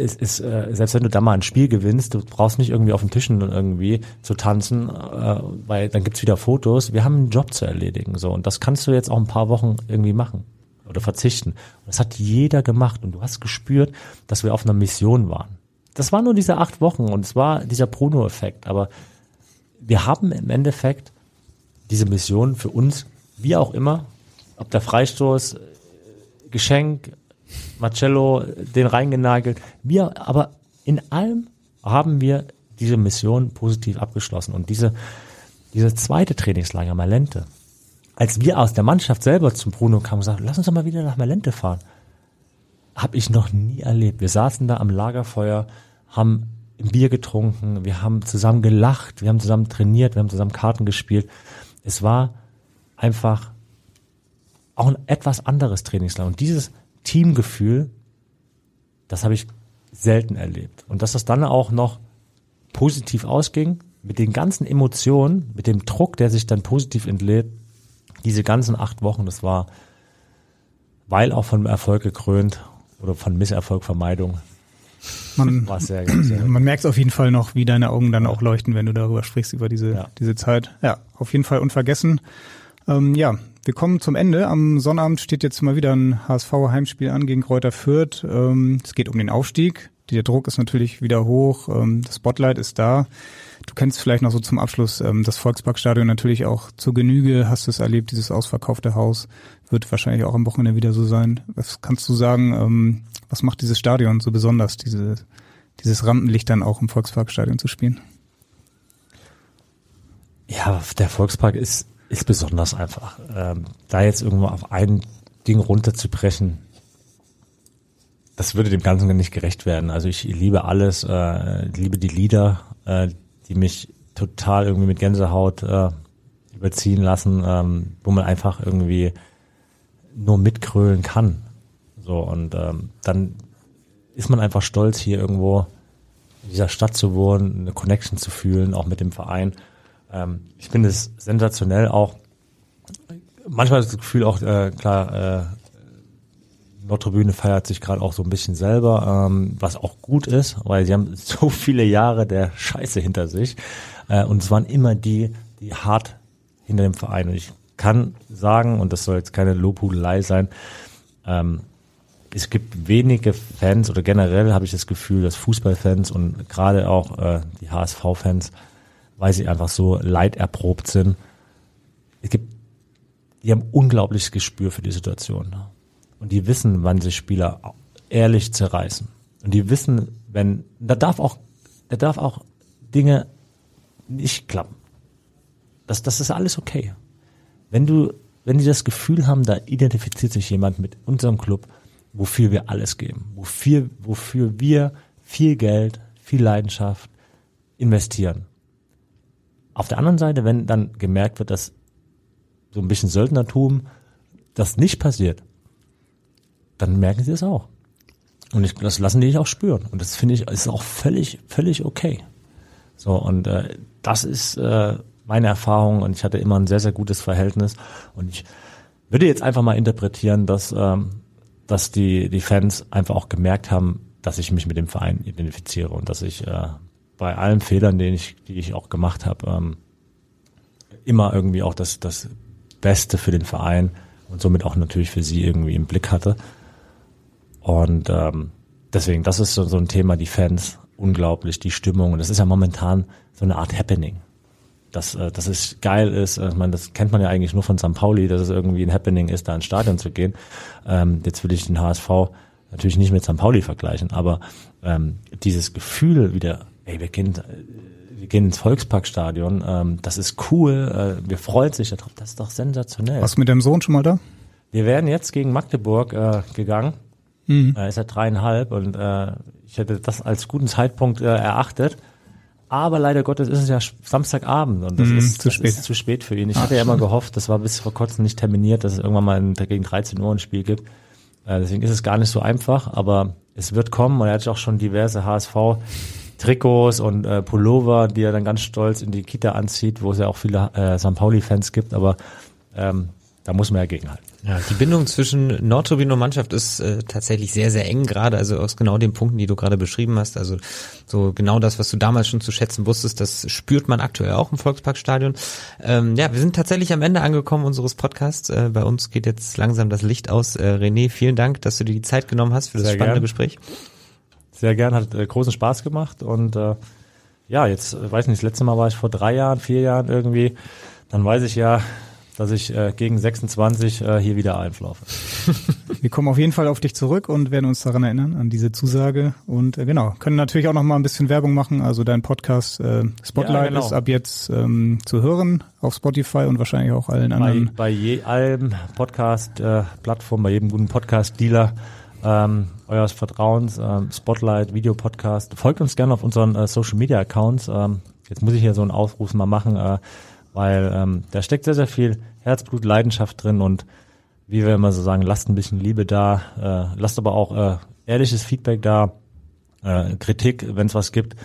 Es ist, äh, selbst wenn du da mal ein Spiel gewinnst, du brauchst nicht irgendwie auf den Tischen irgendwie zu tanzen, äh, weil dann gibt's wieder Fotos. Wir haben einen Job zu erledigen, so. Und das kannst du jetzt auch ein paar Wochen irgendwie machen. oder verzichten. Und das hat jeder gemacht und du hast gespürt, dass wir auf einer Mission waren. Das waren nur diese acht Wochen und es war dieser Bruno-Effekt, aber wir haben im Endeffekt diese Mission für uns, wie auch immer, ob der Freistoß, äh, Geschenk, Marcello, den reingenagelt, wir, aber in allem haben wir diese Mission positiv abgeschlossen und diese, diese zweite Trainingslager Malente, als wir aus der Mannschaft selber zum Bruno kamen und sagten, lass uns doch mal wieder nach Malente fahren, habe ich noch nie erlebt. Wir saßen da am Lagerfeuer, haben Bier getrunken, wir haben zusammen gelacht, wir haben zusammen trainiert, wir haben zusammen Karten gespielt. Es war einfach auch ein etwas anderes Trainingslager. Und dieses Teamgefühl, das habe ich selten erlebt. Und dass das dann auch noch positiv ausging, mit den ganzen Emotionen, mit dem Druck, der sich dann positiv entlädt, diese ganzen acht Wochen, das war, weil auch von Erfolg gekrönt oder von Misserfolgvermeidung. Man, war sehr, sehr man merkt auf jeden Fall noch, wie deine Augen dann auch leuchten, wenn du darüber sprichst, über diese, ja. diese Zeit. Ja, auf jeden Fall unvergessen. Ähm, ja, wir kommen zum Ende. Am Sonnabend steht jetzt mal wieder ein HSV-Heimspiel an gegen Kräuter Fürth. Ähm, es geht um den Aufstieg. Der Druck ist natürlich wieder hoch. Ähm, das Spotlight ist da. Du kennst vielleicht noch so zum Abschluss ähm, das Volksparkstadion natürlich auch zur Genüge. Hast du es erlebt, dieses ausverkaufte Haus? Wird wahrscheinlich auch am Wochenende wieder so sein. Was kannst du sagen? Ähm, was macht dieses Stadion so besonders, diese, dieses Rampenlicht dann auch im Volksparkstadion zu spielen? Ja, der Volkspark ist, ist besonders einfach. Ähm, da jetzt irgendwo auf ein Ding runterzubrechen, das würde dem Ganzen nicht gerecht werden. Also ich liebe alles, äh, liebe die Lieder, äh, die mich total irgendwie mit Gänsehaut äh, überziehen lassen, ähm, wo man einfach irgendwie nur mitkrölen kann. So und ähm, dann ist man einfach stolz, hier irgendwo in dieser Stadt zu wohnen, eine Connection zu fühlen, auch mit dem Verein. Ähm, ich finde es sensationell auch. Manchmal das Gefühl auch, äh, klar, äh, Nordtribüne feiert sich gerade auch so ein bisschen selber, ähm, was auch gut ist, weil sie haben so viele Jahre der Scheiße hinter sich. Äh, und es waren immer die, die hart hinter dem Verein. Und ich kann sagen, und das soll jetzt keine Lobhudelei sein, ähm, es gibt wenige Fans oder generell habe ich das Gefühl, dass Fußballfans und gerade auch äh, die HSV-Fans, weil sie einfach so leiderprobt sind, es gibt, die haben unglaubliches Gespür für die Situation. Und die wissen, wann sich Spieler ehrlich zerreißen. Und die wissen, wenn, da darf auch, da darf auch Dinge nicht klappen. Das, das ist alles okay. Wenn du, wenn die das Gefühl haben, da identifiziert sich jemand mit unserem Club, wofür wir alles geben, wofür, wofür wir viel Geld, viel Leidenschaft investieren. Auf der anderen Seite, wenn dann gemerkt wird, dass so ein bisschen Söldnertum das nicht passiert, dann merken sie es auch. Und ich, das lassen die dich auch spüren. Und das finde ich ist auch völlig, völlig okay. So, und äh, das ist äh, meine Erfahrung und ich hatte immer ein sehr, sehr gutes Verhältnis. Und ich würde jetzt einfach mal interpretieren, dass, ähm, dass die, die Fans einfach auch gemerkt haben, dass ich mich mit dem Verein identifiziere und dass ich äh, bei allen Fehlern, den ich, die ich auch gemacht habe, ähm, immer irgendwie auch das, das Beste für den Verein und somit auch natürlich für sie irgendwie im Blick hatte. Und ähm, deswegen, das ist so, so ein Thema, die Fans, unglaublich, die Stimmung. Und das ist ja momentan so eine Art Happening. Dass, äh, dass es geil ist, äh, ich meine, das kennt man ja eigentlich nur von St. Pauli, dass es irgendwie ein Happening ist, da ins Stadion zu gehen. Ähm, jetzt will ich den HSV natürlich nicht mit St. Pauli vergleichen, aber ähm, dieses Gefühl wieder, ey, wir gehen, wir gehen ins Volksparkstadion, ähm, das ist cool, äh, wir freuen sich darauf, das ist doch sensationell. Warst du mit deinem Sohn schon mal da? Wir wären jetzt gegen Magdeburg äh, gegangen Mhm. Äh, ist er dreieinhalb und äh, ich hätte das als guten Zeitpunkt äh, erachtet. Aber leider Gottes ist es ja Samstagabend und das, mhm, ist, zu, das spät. ist zu spät für ihn. Ich Ach, hatte ja immer gehofft, das war bis vor kurzem nicht terminiert, dass es irgendwann mal gegen 13 Uhr ein Spiel gibt. Äh, deswegen ist es gar nicht so einfach, aber es wird kommen und er hat auch schon diverse HSV Trikots und äh, Pullover, die er dann ganz stolz in die Kita anzieht, wo es ja auch viele äh, St. Pauli-Fans gibt, aber ähm, da muss man ja gegenhalten. Ja, die Bindung zwischen Nordturbine und Mannschaft ist äh, tatsächlich sehr, sehr eng gerade, also aus genau den Punkten, die du gerade beschrieben hast. Also so genau das, was du damals schon zu schätzen wusstest, das spürt man aktuell auch im Volksparkstadion. Ähm, ja, wir sind tatsächlich am Ende angekommen unseres Podcasts. Äh, bei uns geht jetzt langsam das Licht aus. Äh, René, vielen Dank, dass du dir die Zeit genommen hast für das Sehr spannende gern. Gespräch. Sehr gern, hat äh, großen Spaß gemacht und äh, ja, jetzt, äh, weiß nicht, das letzte Mal war ich vor drei Jahren, vier Jahren irgendwie, dann weiß ich ja, dass ich äh, gegen 26 äh, hier wieder einlaufe. Wir kommen auf jeden Fall auf dich zurück und werden uns daran erinnern, an diese Zusage. Und äh, genau, können natürlich auch noch mal ein bisschen Werbung machen. Also dein Podcast äh, Spotlight Ja, genau. ist ab jetzt ähm, zu hören auf Spotify und wahrscheinlich auch allen Bei, anderen. bei je, allem Podcast-Plattform, bei jedem guten Podcast-Dealer ähm, eures Vertrauens, ähm, Spotlight, Videopodcast. Folgt uns gerne auf unseren äh, Social-Media-Accounts. Ähm, jetzt muss ich hier so einen Aufruf mal machen, äh, weil ähm, da steckt sehr, sehr viel Herzblut, Leidenschaft drin und wie wir immer so sagen, lasst ein bisschen Liebe da, äh, lasst aber auch äh, ehrliches Feedback da, äh, Kritik, wenn es was gibt,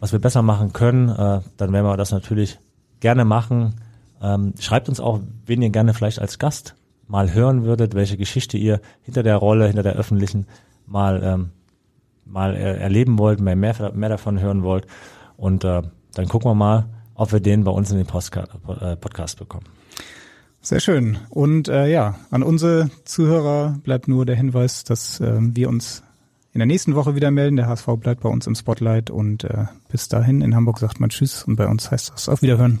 was wir besser machen können, äh, dann werden wir das natürlich gerne machen. Ähm, schreibt uns auch, wen ihr gerne vielleicht als Gast mal hören würdet, welche Geschichte ihr hinter der Rolle, hinter der öffentlichen mal ähm, mal äh, erleben wollt, mehr, mehr mehr davon hören wollt und äh, dann gucken wir mal, ob wir den bei uns in den Postka äh, Podcast bekommen. Sehr schön. Und äh, ja, an unsere Zuhörer bleibt nur der Hinweis, dass äh, wir uns in der nächsten Woche wieder melden. Der HSV bleibt bei uns im Spotlight und äh, bis dahin in Hamburg sagt man Tschüss und bei uns heißt das auf Wiederhören.